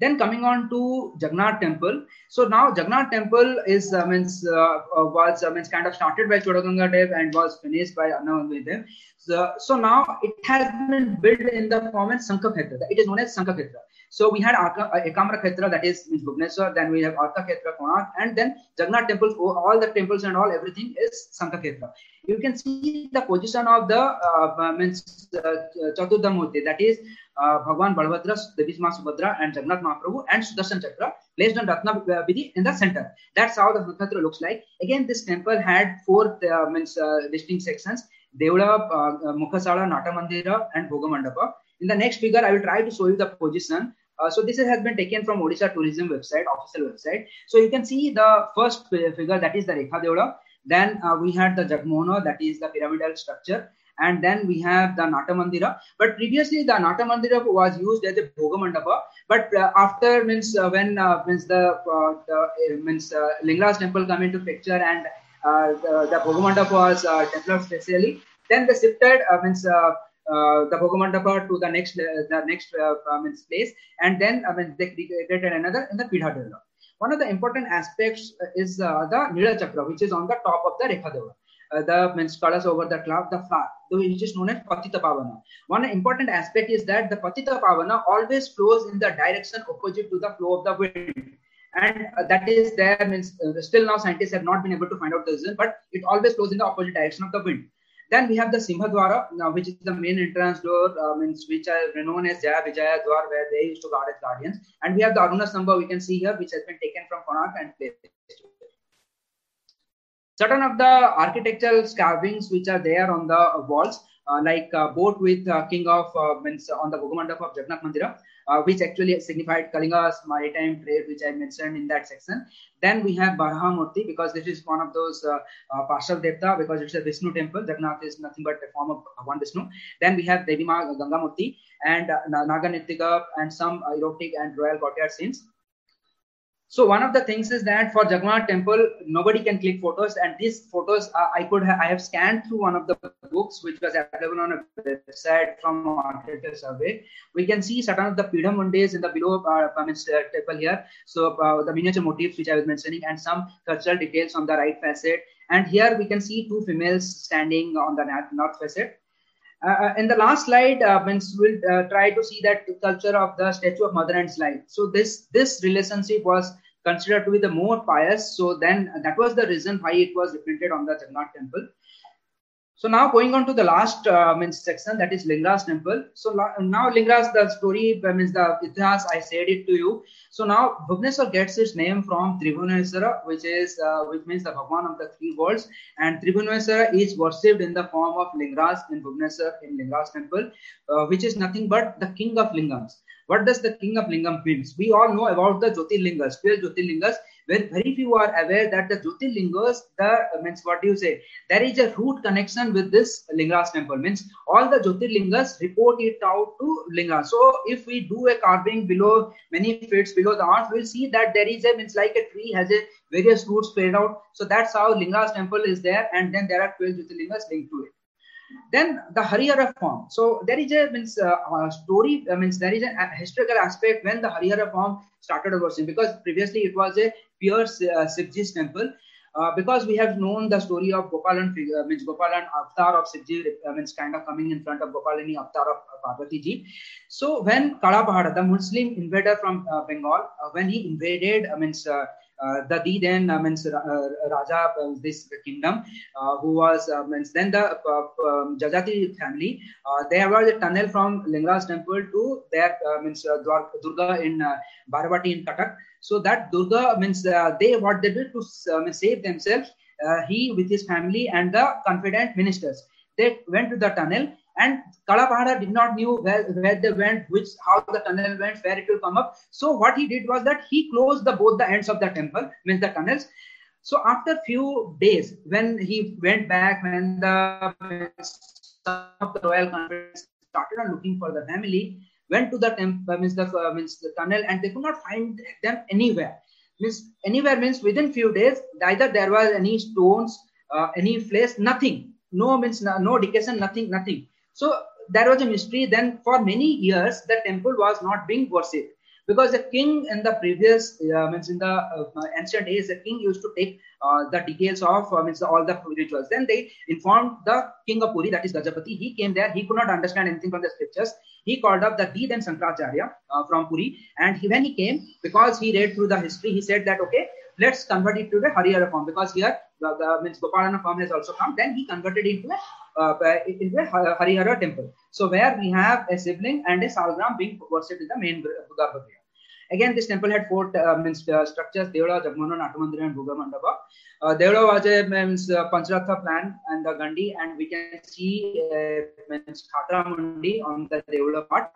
G: Then coming on to Jagannath Temple. So now Jagannath Temple is uh, means uh, uh, was uh, means kind of started by Chodaganga Dev and was finished by Annavangadev. So, so now it has been built in the form of Sankakhetra. It is known as Sankakhetra. So we had uh, Ekamra Khetra, that is means Bhubaneswar, then we have Arka Khetra, Konark, and then Jagannath temples, all the temples and all, everything is Sankakhetra. You can see the position of the uh, means uh, Chaturdhamurti, that is Bhagwan Balbhadra, Devi Ma Subhadra, and Jagannath Mahaprabhu, and Sudarshan Chakra placed on Ratna Vedi in the center. That's how the Sankakhetra looks like. Again, this temple had four uh, means uh, distinct sections. Devula, uh, Mukhasala, Nata Mandira, and Bhogamandapa. In the next figure, I will try to show you the position. Uh, so this has been taken from Odisha Tourism website, official website. So you can see the first figure that is the Rekha Devula. Then uh, we had the Jagmona, that is the pyramidal structure. And then we have the Natamandira. But previously, the Natamandira was used as a Bhogamandapa. But uh, after means uh, when uh, means the, uh, the means uh, Lingaraj temple come into picture and the, the Bhogamandapa was developed specially, then they shifted means. Uh, the Bhogamandapa to the next uh, the next uh, means place, and then I mean they created another in the Pidha. One of the important aspects is the Nila Chakra, which is on the top of the Rekha Devla uh, the means colors over the cloud, the flower, which is known as Patita Pavana. One important aspect is that the Patita Pavana always flows in the direction opposite to the flow of the wind. And uh, that is there means uh, still now scientists have not been able to find out the reason, but it always flows in the opposite direction of the wind. Then we have the Simhadwara, now which is the main entrance door, uh, means which are known as Jaya Vijaya Dwar, where they used to guard as guardians. And we have the Aruna Samba we can see here, which has been taken from Konark and placed certain of the architectural carvings which are there on the walls uh, like uh, boat with uh, king of uh, means on the Bhogamandap of Jagannath Mandira, uh, which actually signified Kalinga's maritime trade, which I mentioned in that section. Then we have Barahamurti because this is one of those uh, uh, partial Devta because it's a Vishnu temple. Jagannath is nothing but a form of one Vishnu. Then we have Devi Ma Gangamurti and uh, Naganittika and some erotic and royal courtyard scenes. So one of the things is that for Jagannath temple, nobody can click photos, and these photos uh, I could ha- I have scanned through one of the books which was available on a website from Architecture Survey. We can see certain of the Pidhamundis in the below uh, uh, temple here. So uh, the miniature motifs which I was mentioning, and some cultural details on the right facet. And here we can see two females standing on the north facet. Uh, in the last slide, uh, we'll uh, try to see that culture of the statue of mother and slide. So this this relationship was considered to be the more pious. So then that was the reason why it was reprinted on the Jagannath temple. So now going on to the last uh, means section that is Lingaraj temple. So now Lingaraj, the story uh, means the Itihas, I said it to you. So now Bhubaneswar gets its name from Tribhuvaneswara, which is uh, which means the Bhagwan of the three worlds. And Tribhuvaneswara is worshipped in the form of Lingaraj in Bhubaneswar in Lingaraj temple, uh, which is nothing but the king of lingams. What does the king of lingam means? We all know about the Jyotirlingas, 12 Jyotirlingas, where very few are aware that the Jyotirlingas, the uh, means what do you say? There is a root connection with this Lingaraj temple. Means all the Jyotirlingas report it out to Linga. So if we do a carving below many feet below the earth, we'll see that there is a means like a tree has a various roots spread out. So that's how Lingaraj temple is there, and then there are 12 Jyotirlingas linked to it. Then the Harihara form. So there is a means uh, uh, story uh, means there is a historical aspect when the Harihara form started worship because previously it was a pure uh, temple. Uh, because we have known the story of Gopalan figure, uh, means Gopalan avatar of Shivji, uh, means kind of coming in front of Gopalini avatar of uh, Parvati ji. So when Kala the Muslim invader from Bengal, when he invaded, means uh, the the then uh, means uh, Raja of this kingdom, uh, who was uh, means then the uh, um, Jajati family. there was a tunnel from Lingaraj temple to their means Durga in Baravati in Cuttack. So that Durga means they what they did to save themselves. he with his family and the confident ministers they went to the tunnel and Kalapahada did not knew where, where they went, which how the tunnel went, where it will come up. So what he did was that he closed the both the ends of the temple, means the tunnels. So after few days, when he went back, when the the royal started on looking for the family, went to the temple, means the uh, means the tunnel, and they could not find them anywhere. Means anywhere means within few days, either there was any stones, uh, any flesh, nothing. No means no, no nothing, nothing. So there was a mystery. Then for many years, the temple was not being worshipped. Because the king in the previous uh, means in the uh, ancient days the king used to take uh, the details of uh, means all the rituals. Then they informed the king of puri that is gajapati. He came there. He could not understand anything from the scriptures. He called up the Deed and Sankaracharya uh, from Puri. And he, when he came because he read through the history he said that okay let's convert it to the Harihara form. Because here the, the means Gopalana form has also come. Then he converted it into a uh, into a Harihara temple. So where we have a Shivling and a salgram being worshipped in the main Garbhagriha. Again, this temple had four uh, means, uh, structures, Devla, Jagmohan, Natamandira and Bhuga Mandapa. Uh, Devla was a means, uh, Pancharatha plan and the Gandhi and we can see uh, means on the Devla part.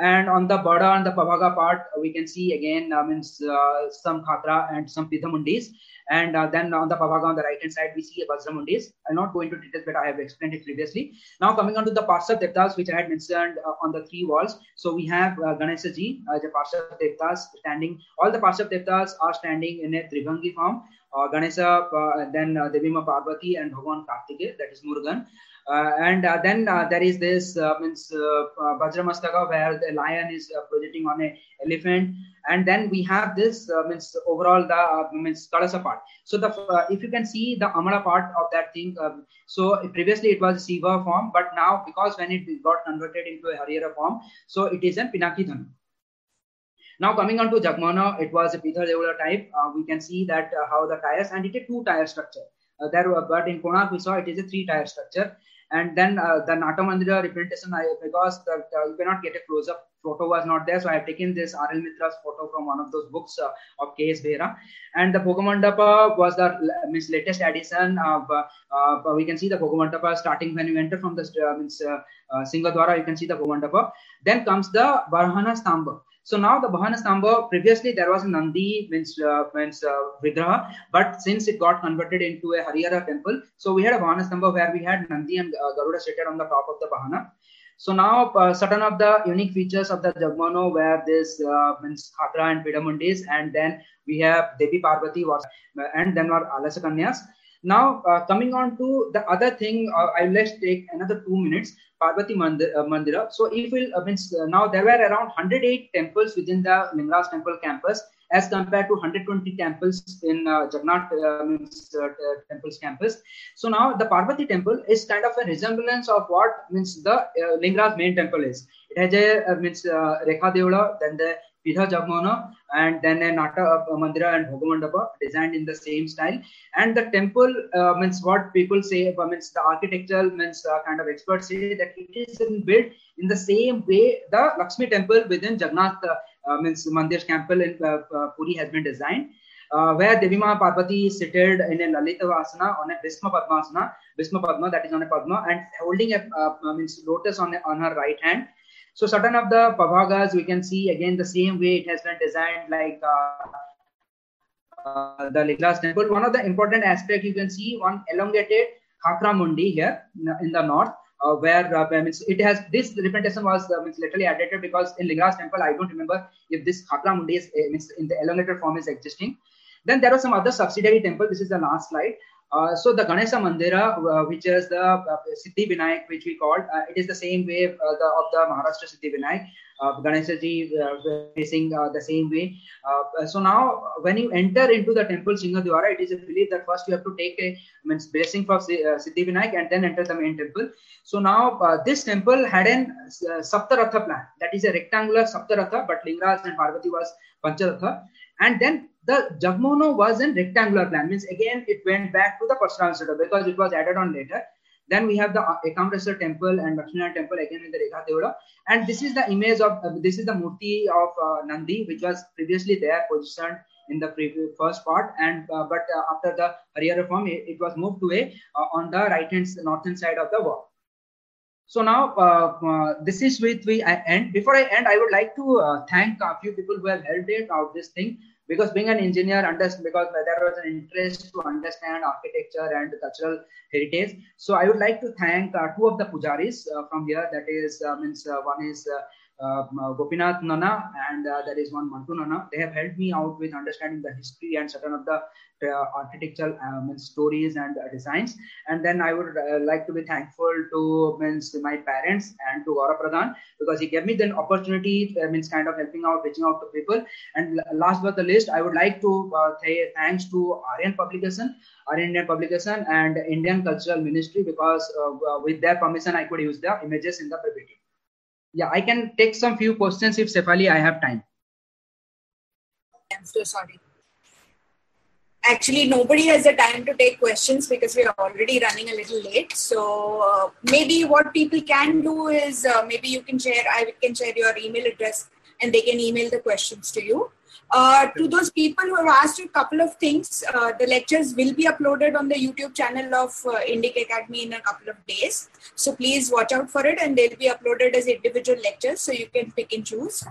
G: And on the border, on the Pabhaga part, we can see again uh, means uh, some Khatra and some Pithamundis. And uh, then on the Pavaga on the right hand side, we see a Vajramundis. I'll not go into details, but I have explained it previously. Now coming on to the Parsav Devtas, which I had mentioned uh, on the three walls. So we have uh, Ganesha Ji, uh, the Parsav Devtas standing. All the Parsav Devtas are standing in a Trivangi form. Uh, Ganesha, uh, then uh, Devima Parvati and Bhagavan Kartike, that is Murugan. Uh, and uh, then uh, there is this means Vajramastaka where the lion is projecting on a elephant, and then we have this means overall the means Kalasa part. So the if you can see the Amala part of that thing, um, so previously it was Siva form, but now because when it got converted into a Harihara form, so it is a Pinaki Dhanu. Now coming on to Jagmona, it was a Pithar Deola type. Uh, we can see that uh, how the tires and it is a two tire structure. Uh, there, but in Konark we saw it is a three tire structure. And then uh, the Natamandira representation, I, because the, you cannot get a close up photo was not there. So I have taken this R.L. Mitra's photo from one of those books uh, of K.S. Behera. And the Bhogamandapa was the means, latest addition. Of, uh, uh, we can see the Bhogamandapa starting when you enter from the uh, means, uh, uh, Singadwara, you can see the Bhogamandapa. Then comes the Varhana Stamba. So now the Bahana Stamba, previously there was a Nandi means, uh, means uh, Vigraha, but since it got converted into a Harihara temple, so we had a Bahana Stamba where we had Nandi and uh, Garuda seated on the top of the Bahana. So now uh, certain of the unique features of the Jagmono where this uh, means Khatra and Pidamundis and then we have Devi Parvati was, and then our Alasakanyas. Now, uh, coming on to the other thing, uh, I'll let's take another two minutes. Parvati Mandir, uh, Mandira. So, if we uh, means uh, now there were around 108 temples within the Lingaraj temple campus, as compared to 120 temples in uh, Jagannath means, temples campus. So now the Parvati temple is kind of a resemblance of what means the Lingaraj main temple is. It has a means Rekha Deola, then the Pidha Jagmona, and then a Nata uh, Mandira and Bhogamandapa designed in the same style. And the temple uh, means what people say, uh, means the architectural means uh, kind of experts say that it is built in the same way the Lakshmi temple within Jagannath uh, uh, means Mandir temple in Puri has been designed. where Devima Parvati is seated in a Lalita Vasana on a Bhisma Padmasana, Bhisma Padma that is on a Padma and holding a means lotus on, a, on her right hand so certain of the pavagas we can see again the same way it has been designed like uh, uh, the Lingaraj temple. One of the important aspect you can see one elongated Khakra Mundi here in the north. Uh, where uh, means it has this representation was uh, literally added because in Lingaraj temple I don't remember if this Khakra Mundi is uh, in the elongated form is existing. Then there was some other subsidiary temple. This is the last slide. Uh, so the Ganesha Mandira, uh, which is the uh, Siddhi Vinayak, which we called, uh, it is the same way uh, the, of the Maharashtra Siddhi Vinayak. Uh, Ganesha ji facing the same way. so now, when you enter into the temple Singadwara, it is a belief that first you have to take a means blessing for Siddhi Vinayak and then enter the main temple. So now, this temple had an Saptaratha plan. That is a rectangular Saptaratha, but Lingaraj and Parvati was Pancharatha. And then the Jagmono was in rectangular plan. Means again, it went back to the Parshuram Sutta because it was added on later. Then we have the Ekamreswar temple and Lakshmana temple again in the Rekha Deola. And this is the image of, uh, this is the Murti of uh, Nandi, which was previously there positioned in the previous, first part. And uh, But uh, after the Harihara reform, it, it, was moved to a, uh, on the right hand, northern side of the wall. So now uh, this is with we end. Before I end, I would like to thank a few people who have helped it out this thing because being an engineer because there was an interest to understand architecture and cultural heritage so i would like to thank uh, two of the pujaris uh, from here that is uh, means uh, one is uh, Gopinath Nana and uh, there is one Mantu Nana. They have helped me out with understanding the history and certain of the uh, architectural stories and uh, designs. And then I would uh, like to be thankful to means my parents and to Gaurav Pradhan because he gave me the opportunity, uh, means kind of helping out, reaching out to people. And last but the least, I would like to say thanks to Aryan Publication, Aryan Indian Publication, and Indian Cultural Ministry because with their permission, I could use the images in the PPT yeah i can take some few questions if Sefali i have time.
H: I'm so sorry. Actually nobody has the time to take questions because we are already running a little late. So uh, maybe what people can do is uh, maybe you can share i can share your email address and they can email the questions to you Uh, to those people who have asked a couple of things, uh, the lectures will be uploaded on the YouTube channel of uh, Indic Academy in a couple of days. So please watch out for it and they'll be uploaded as individual lectures so you can pick and choose.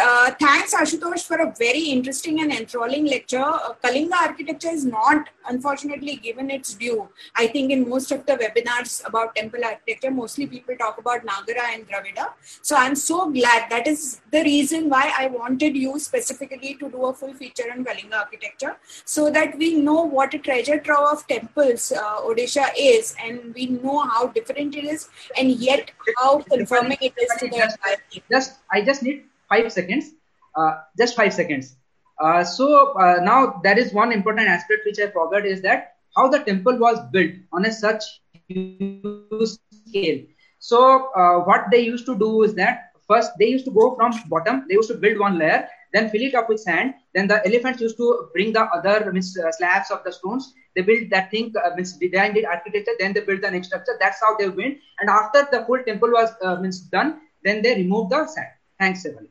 H: Uh, thanks, Ashutosh, for a very interesting and enthralling lecture. Uh, Kalinga architecture is not, unfortunately, given its due. I think in most of the webinars about temple architecture, mostly people talk about Nagara and Dravida. So I'm so glad. That is the reason why I wanted you specifically to do a full feature on Kalinga architecture, so that we know what a treasure trove of temples uh, Odisha is, and we know how different it is, and yet how confirming it is to the
G: just I just need five seconds. Uh, just five seconds. Uh, so uh, now there is one important aspect which I forgot is that how the temple was built on a such huge scale. So uh, what they used to do is that first they used to go from bottom. They used to build one layer, then fill it up with sand. Then the elephants used to bring the other uh, slabs of the stones. They built that thing, uh, means designed it architecture. Then they built the next structure. That's how they went. And after the full temple was means done, then they removed the sand. Thanks, Sevali.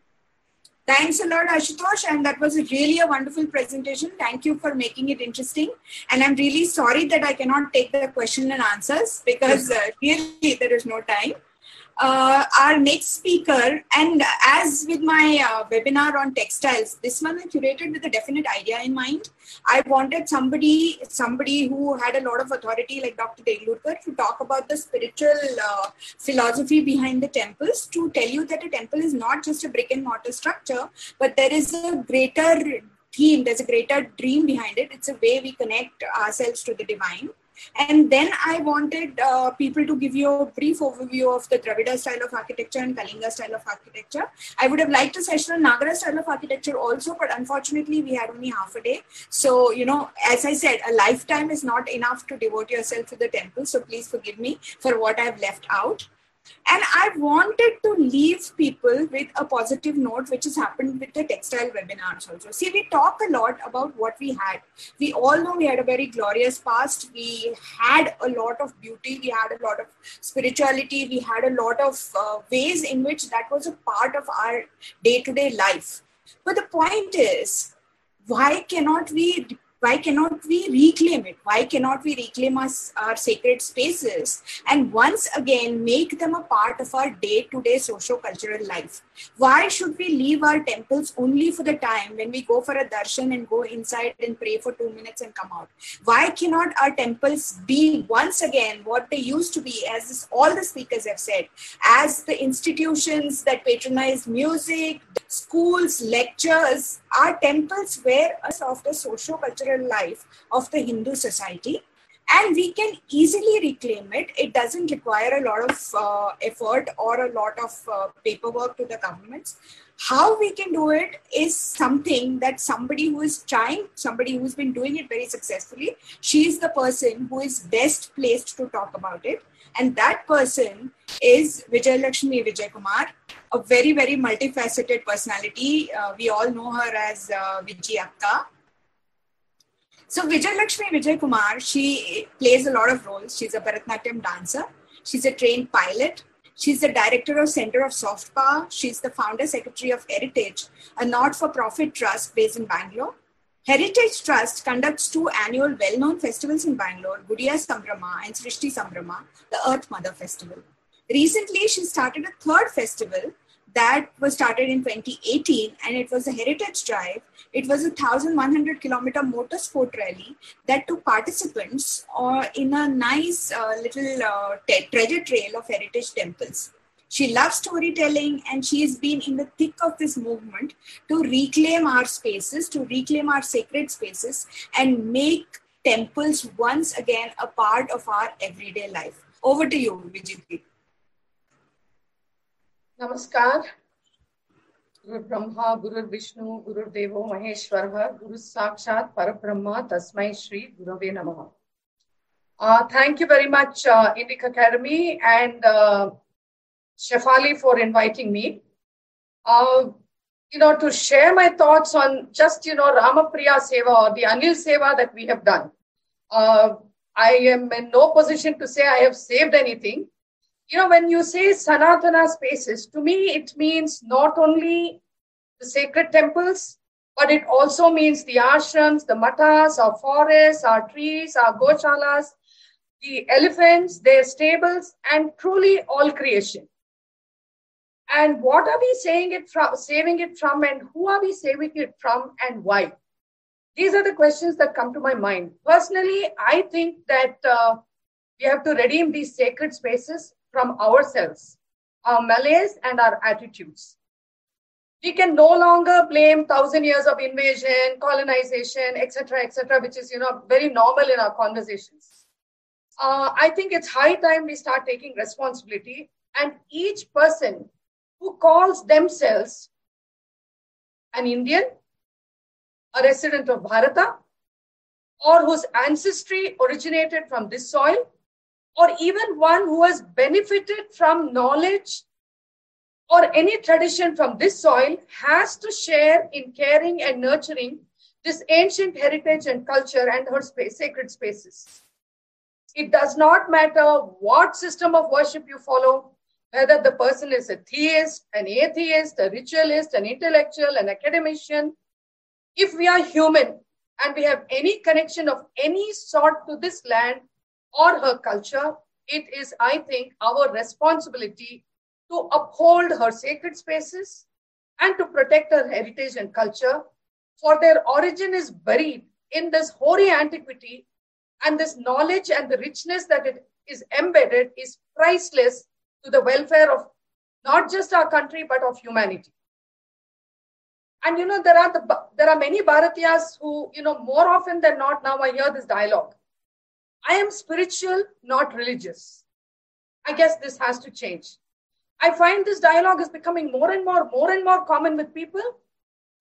H: Thanks a lot, Ashutosh. And that was really a wonderful presentation. Thank you for making it interesting. And I'm really sorry that I cannot take the question and answers because uh, really there is no time. Uh, our next speaker, and as with my uh, webinar on textiles, this one I curated with a definite idea in mind. I wanted somebody, somebody who had a lot of authority, like Dr. Deglurkar, to talk about the spiritual uh, philosophy behind the temples. To tell you that a temple is not just a brick and mortar structure, but there is a greater theme. There's a greater dream behind it. It's a way we connect ourselves to the divine. And then I wanted uh, people to give you a brief overview of the Dravida style of architecture and Kalinga style of architecture. I would have liked a session on Nagara style of architecture also, but unfortunately we had only half a day. So, you know, as I said, a lifetime is not enough to devote yourself to the temple. So please forgive me for what I've left out. And I wanted to leave people with a positive note, which has happened with the textile webinars also. See, we talk a lot about what we had. We all know we had a very glorious past. We had a lot of beauty. We had a lot of spirituality. We had a lot of uh, ways in which that was a part of our day to day life. But the point is, why cannot we why cannot we reclaim it? Why cannot we reclaim us, our sacred spaces and once again make them a part of our day-to-day socio-cultural life? Why should we leave our temples only for the time when we go for a darshan and go inside and pray for two minutes and come out? Why cannot our temples be once again what they used to be as this, all the speakers have said as the institutions that patronize music schools lectures? Our temples were a softer socio-cultural life of the Hindu society. And we can easily reclaim it. It doesn't require a lot of uh, effort or a lot of uh, paperwork to the governments. How we can do it is something that somebody who is trying, somebody who's been doing it very successfully, she is the person who is best placed to talk about it. And that person is Vijay Lakshmi Vijay Kumar, a very, very multifaceted personality. Uh, we all know her as uh, Vijay Akka. So Vijay Lakshmi Vijay Kumar, she plays a lot of roles. She's a Bharatanatyam dancer. She's a trained pilot. She's the director of Center of Soft Power. She's the founder secretary of Heritage, a not-for-profit trust based in Bangalore. Heritage Trust conducts two annual well-known festivals in Bangalore, Gudiya Sambrama and Srishti Sambrama, the Earth Mother Festival. Recently, she started a third festival that was started in 2018 and it was a heritage drive it was a 1,100 kilometer motorsport rally that took participants uh, in a nice uh, little uh, treasure trail of heritage temples. She loves storytelling and she has been in the thick of this movement to reclaim our spaces, to reclaim our sacred spaces, and make temples once again a part of our everyday life. Over to you, Vijay.
I: Namaskar. गुरु ब्रह्मा गुरु विष्णु गुरु देवो महेश्वर गुरु साक्षात पर ब्रह्म तस्मै श्री गुरवे नमः uh, thank you very much uh, Indic Academy and uh, Shefali for inviting me uh, you know to share my thoughts on just you know Ramapriya Seva or the Anil Seva that we have done uh, I am in no position to say I have saved anything you know, when you say Sanatana spaces, to me it means not only the sacred temples, but it also means the ashrams, the matas, our forests, our trees, our goshalas, the elephants, their stables, and truly all creation. And what are we saying it from, saving it from, and who are we saving it from, and why? These are the questions that come to my mind. Personally, I think that uh, we have to redeem these sacred spaces from ourselves, our malaise, and our attitudes. We can no longer blame thousand years of invasion, colonization, etc., etc., which is you know very normal in our conversations uh, I think it's high time we start taking responsibility and each person who calls themselves an Indian, a resident of Bharata, or whose ancestry originated from this soil, or even one who has benefited from knowledge or any tradition from this soil has to share in caring and nurturing this ancient heritage and culture and her space, sacred spaces. It does not matter what system of worship you follow, whether the person is a theist, an atheist, a ritualist, an intellectual, an academician. If we are human and we have any connection of any sort to this land or her culture, it is, I think, our responsibility to uphold her sacred spaces and to protect her heritage and culture, for their origin is buried in this hoary antiquity and this knowledge and the richness that it is embedded is priceless to the welfare of not just our country, but of humanity. And you know, there are the there are many Bharatiyas who, you know, more often than not, now I hear this dialogue. I am spiritual, not religious. I guess this has to change. I find this dialogue is becoming more and more, more and more common with people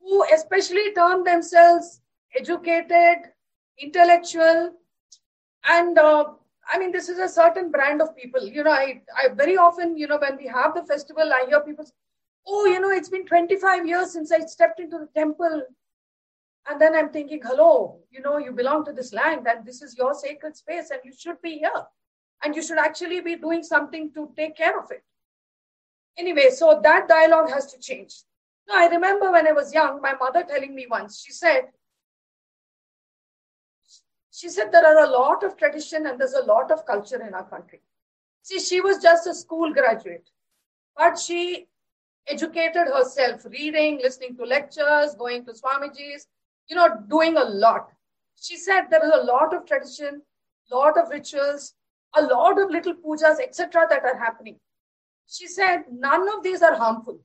I: who especially term themselves educated, intellectual, and uh, i mean this is a certain brand of people you know i i very often you know when we have the festival i hear people say, oh you know it's been 25 years since i stepped into the temple and then i'm thinking hello you know you belong to this land and this is your sacred space and you should be here. And you should actually be doing something to take care of it. Anyway so that dialogue has to change. Now i remember when i was young my mother telling me once she said she said there are a lot of tradition and there's a lot of culture in our country. See, she was just a school graduate, but she educated herself, reading, listening to lectures, going to Swamiji's, you know, doing a lot. She said there is a lot of tradition, lot of rituals, a lot of little pujas, etc., that are happening. She said none of these are harmful.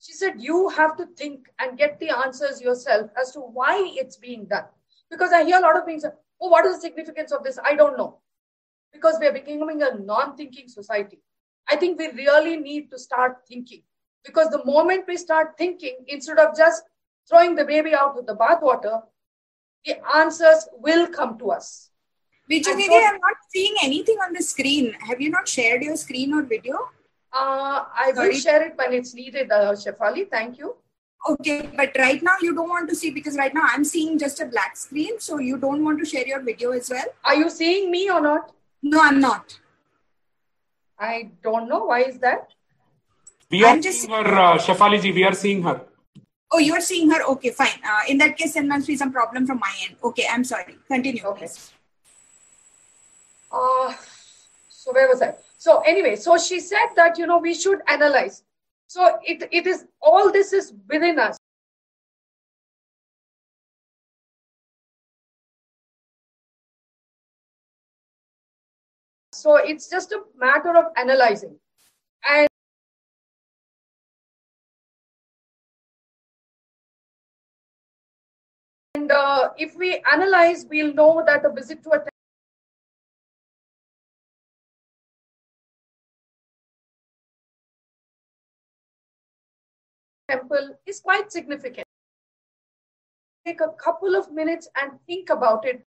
I: She said you have to think and get the answers yourself as to why it's being done. Because I hear a lot of things, oh, what is the significance of this? I don't know. Because we are becoming a non thinking society. I think we really need to start thinking. Because the moment we start thinking, instead of just throwing the baby out with the bathwater, the answers will come to us.
H: Vijay Didi, so, I'm not seeing anything on the screen. Have you not shared your screen or video?
I: Uh, I Sorry. will share it when it's needed, uh, Shefali. Thank you.
H: Okay, but right now you don't want to see because right now I'm seeing just a black screen. So you don't want to share your video as well?
I: Are you seeing me or not?
H: No, I'm not.
I: I don't know. Why is that?
E: We are I'm just... seeing her, uh, Shefali we are seeing her.
H: Oh, you're seeing her? Okay, fine. Uh, in that case, there must be some problem from my end. Okay, I'm sorry. Continue. Okay.
I: Uh, so where was I? So anyway, so she said that, you know, we should analyze. So it, it is all this is within us. So it's just a matter of analyzing. If we analyze, we'll know that a visit to a temple is quite significant. Take a couple of minutes and think about it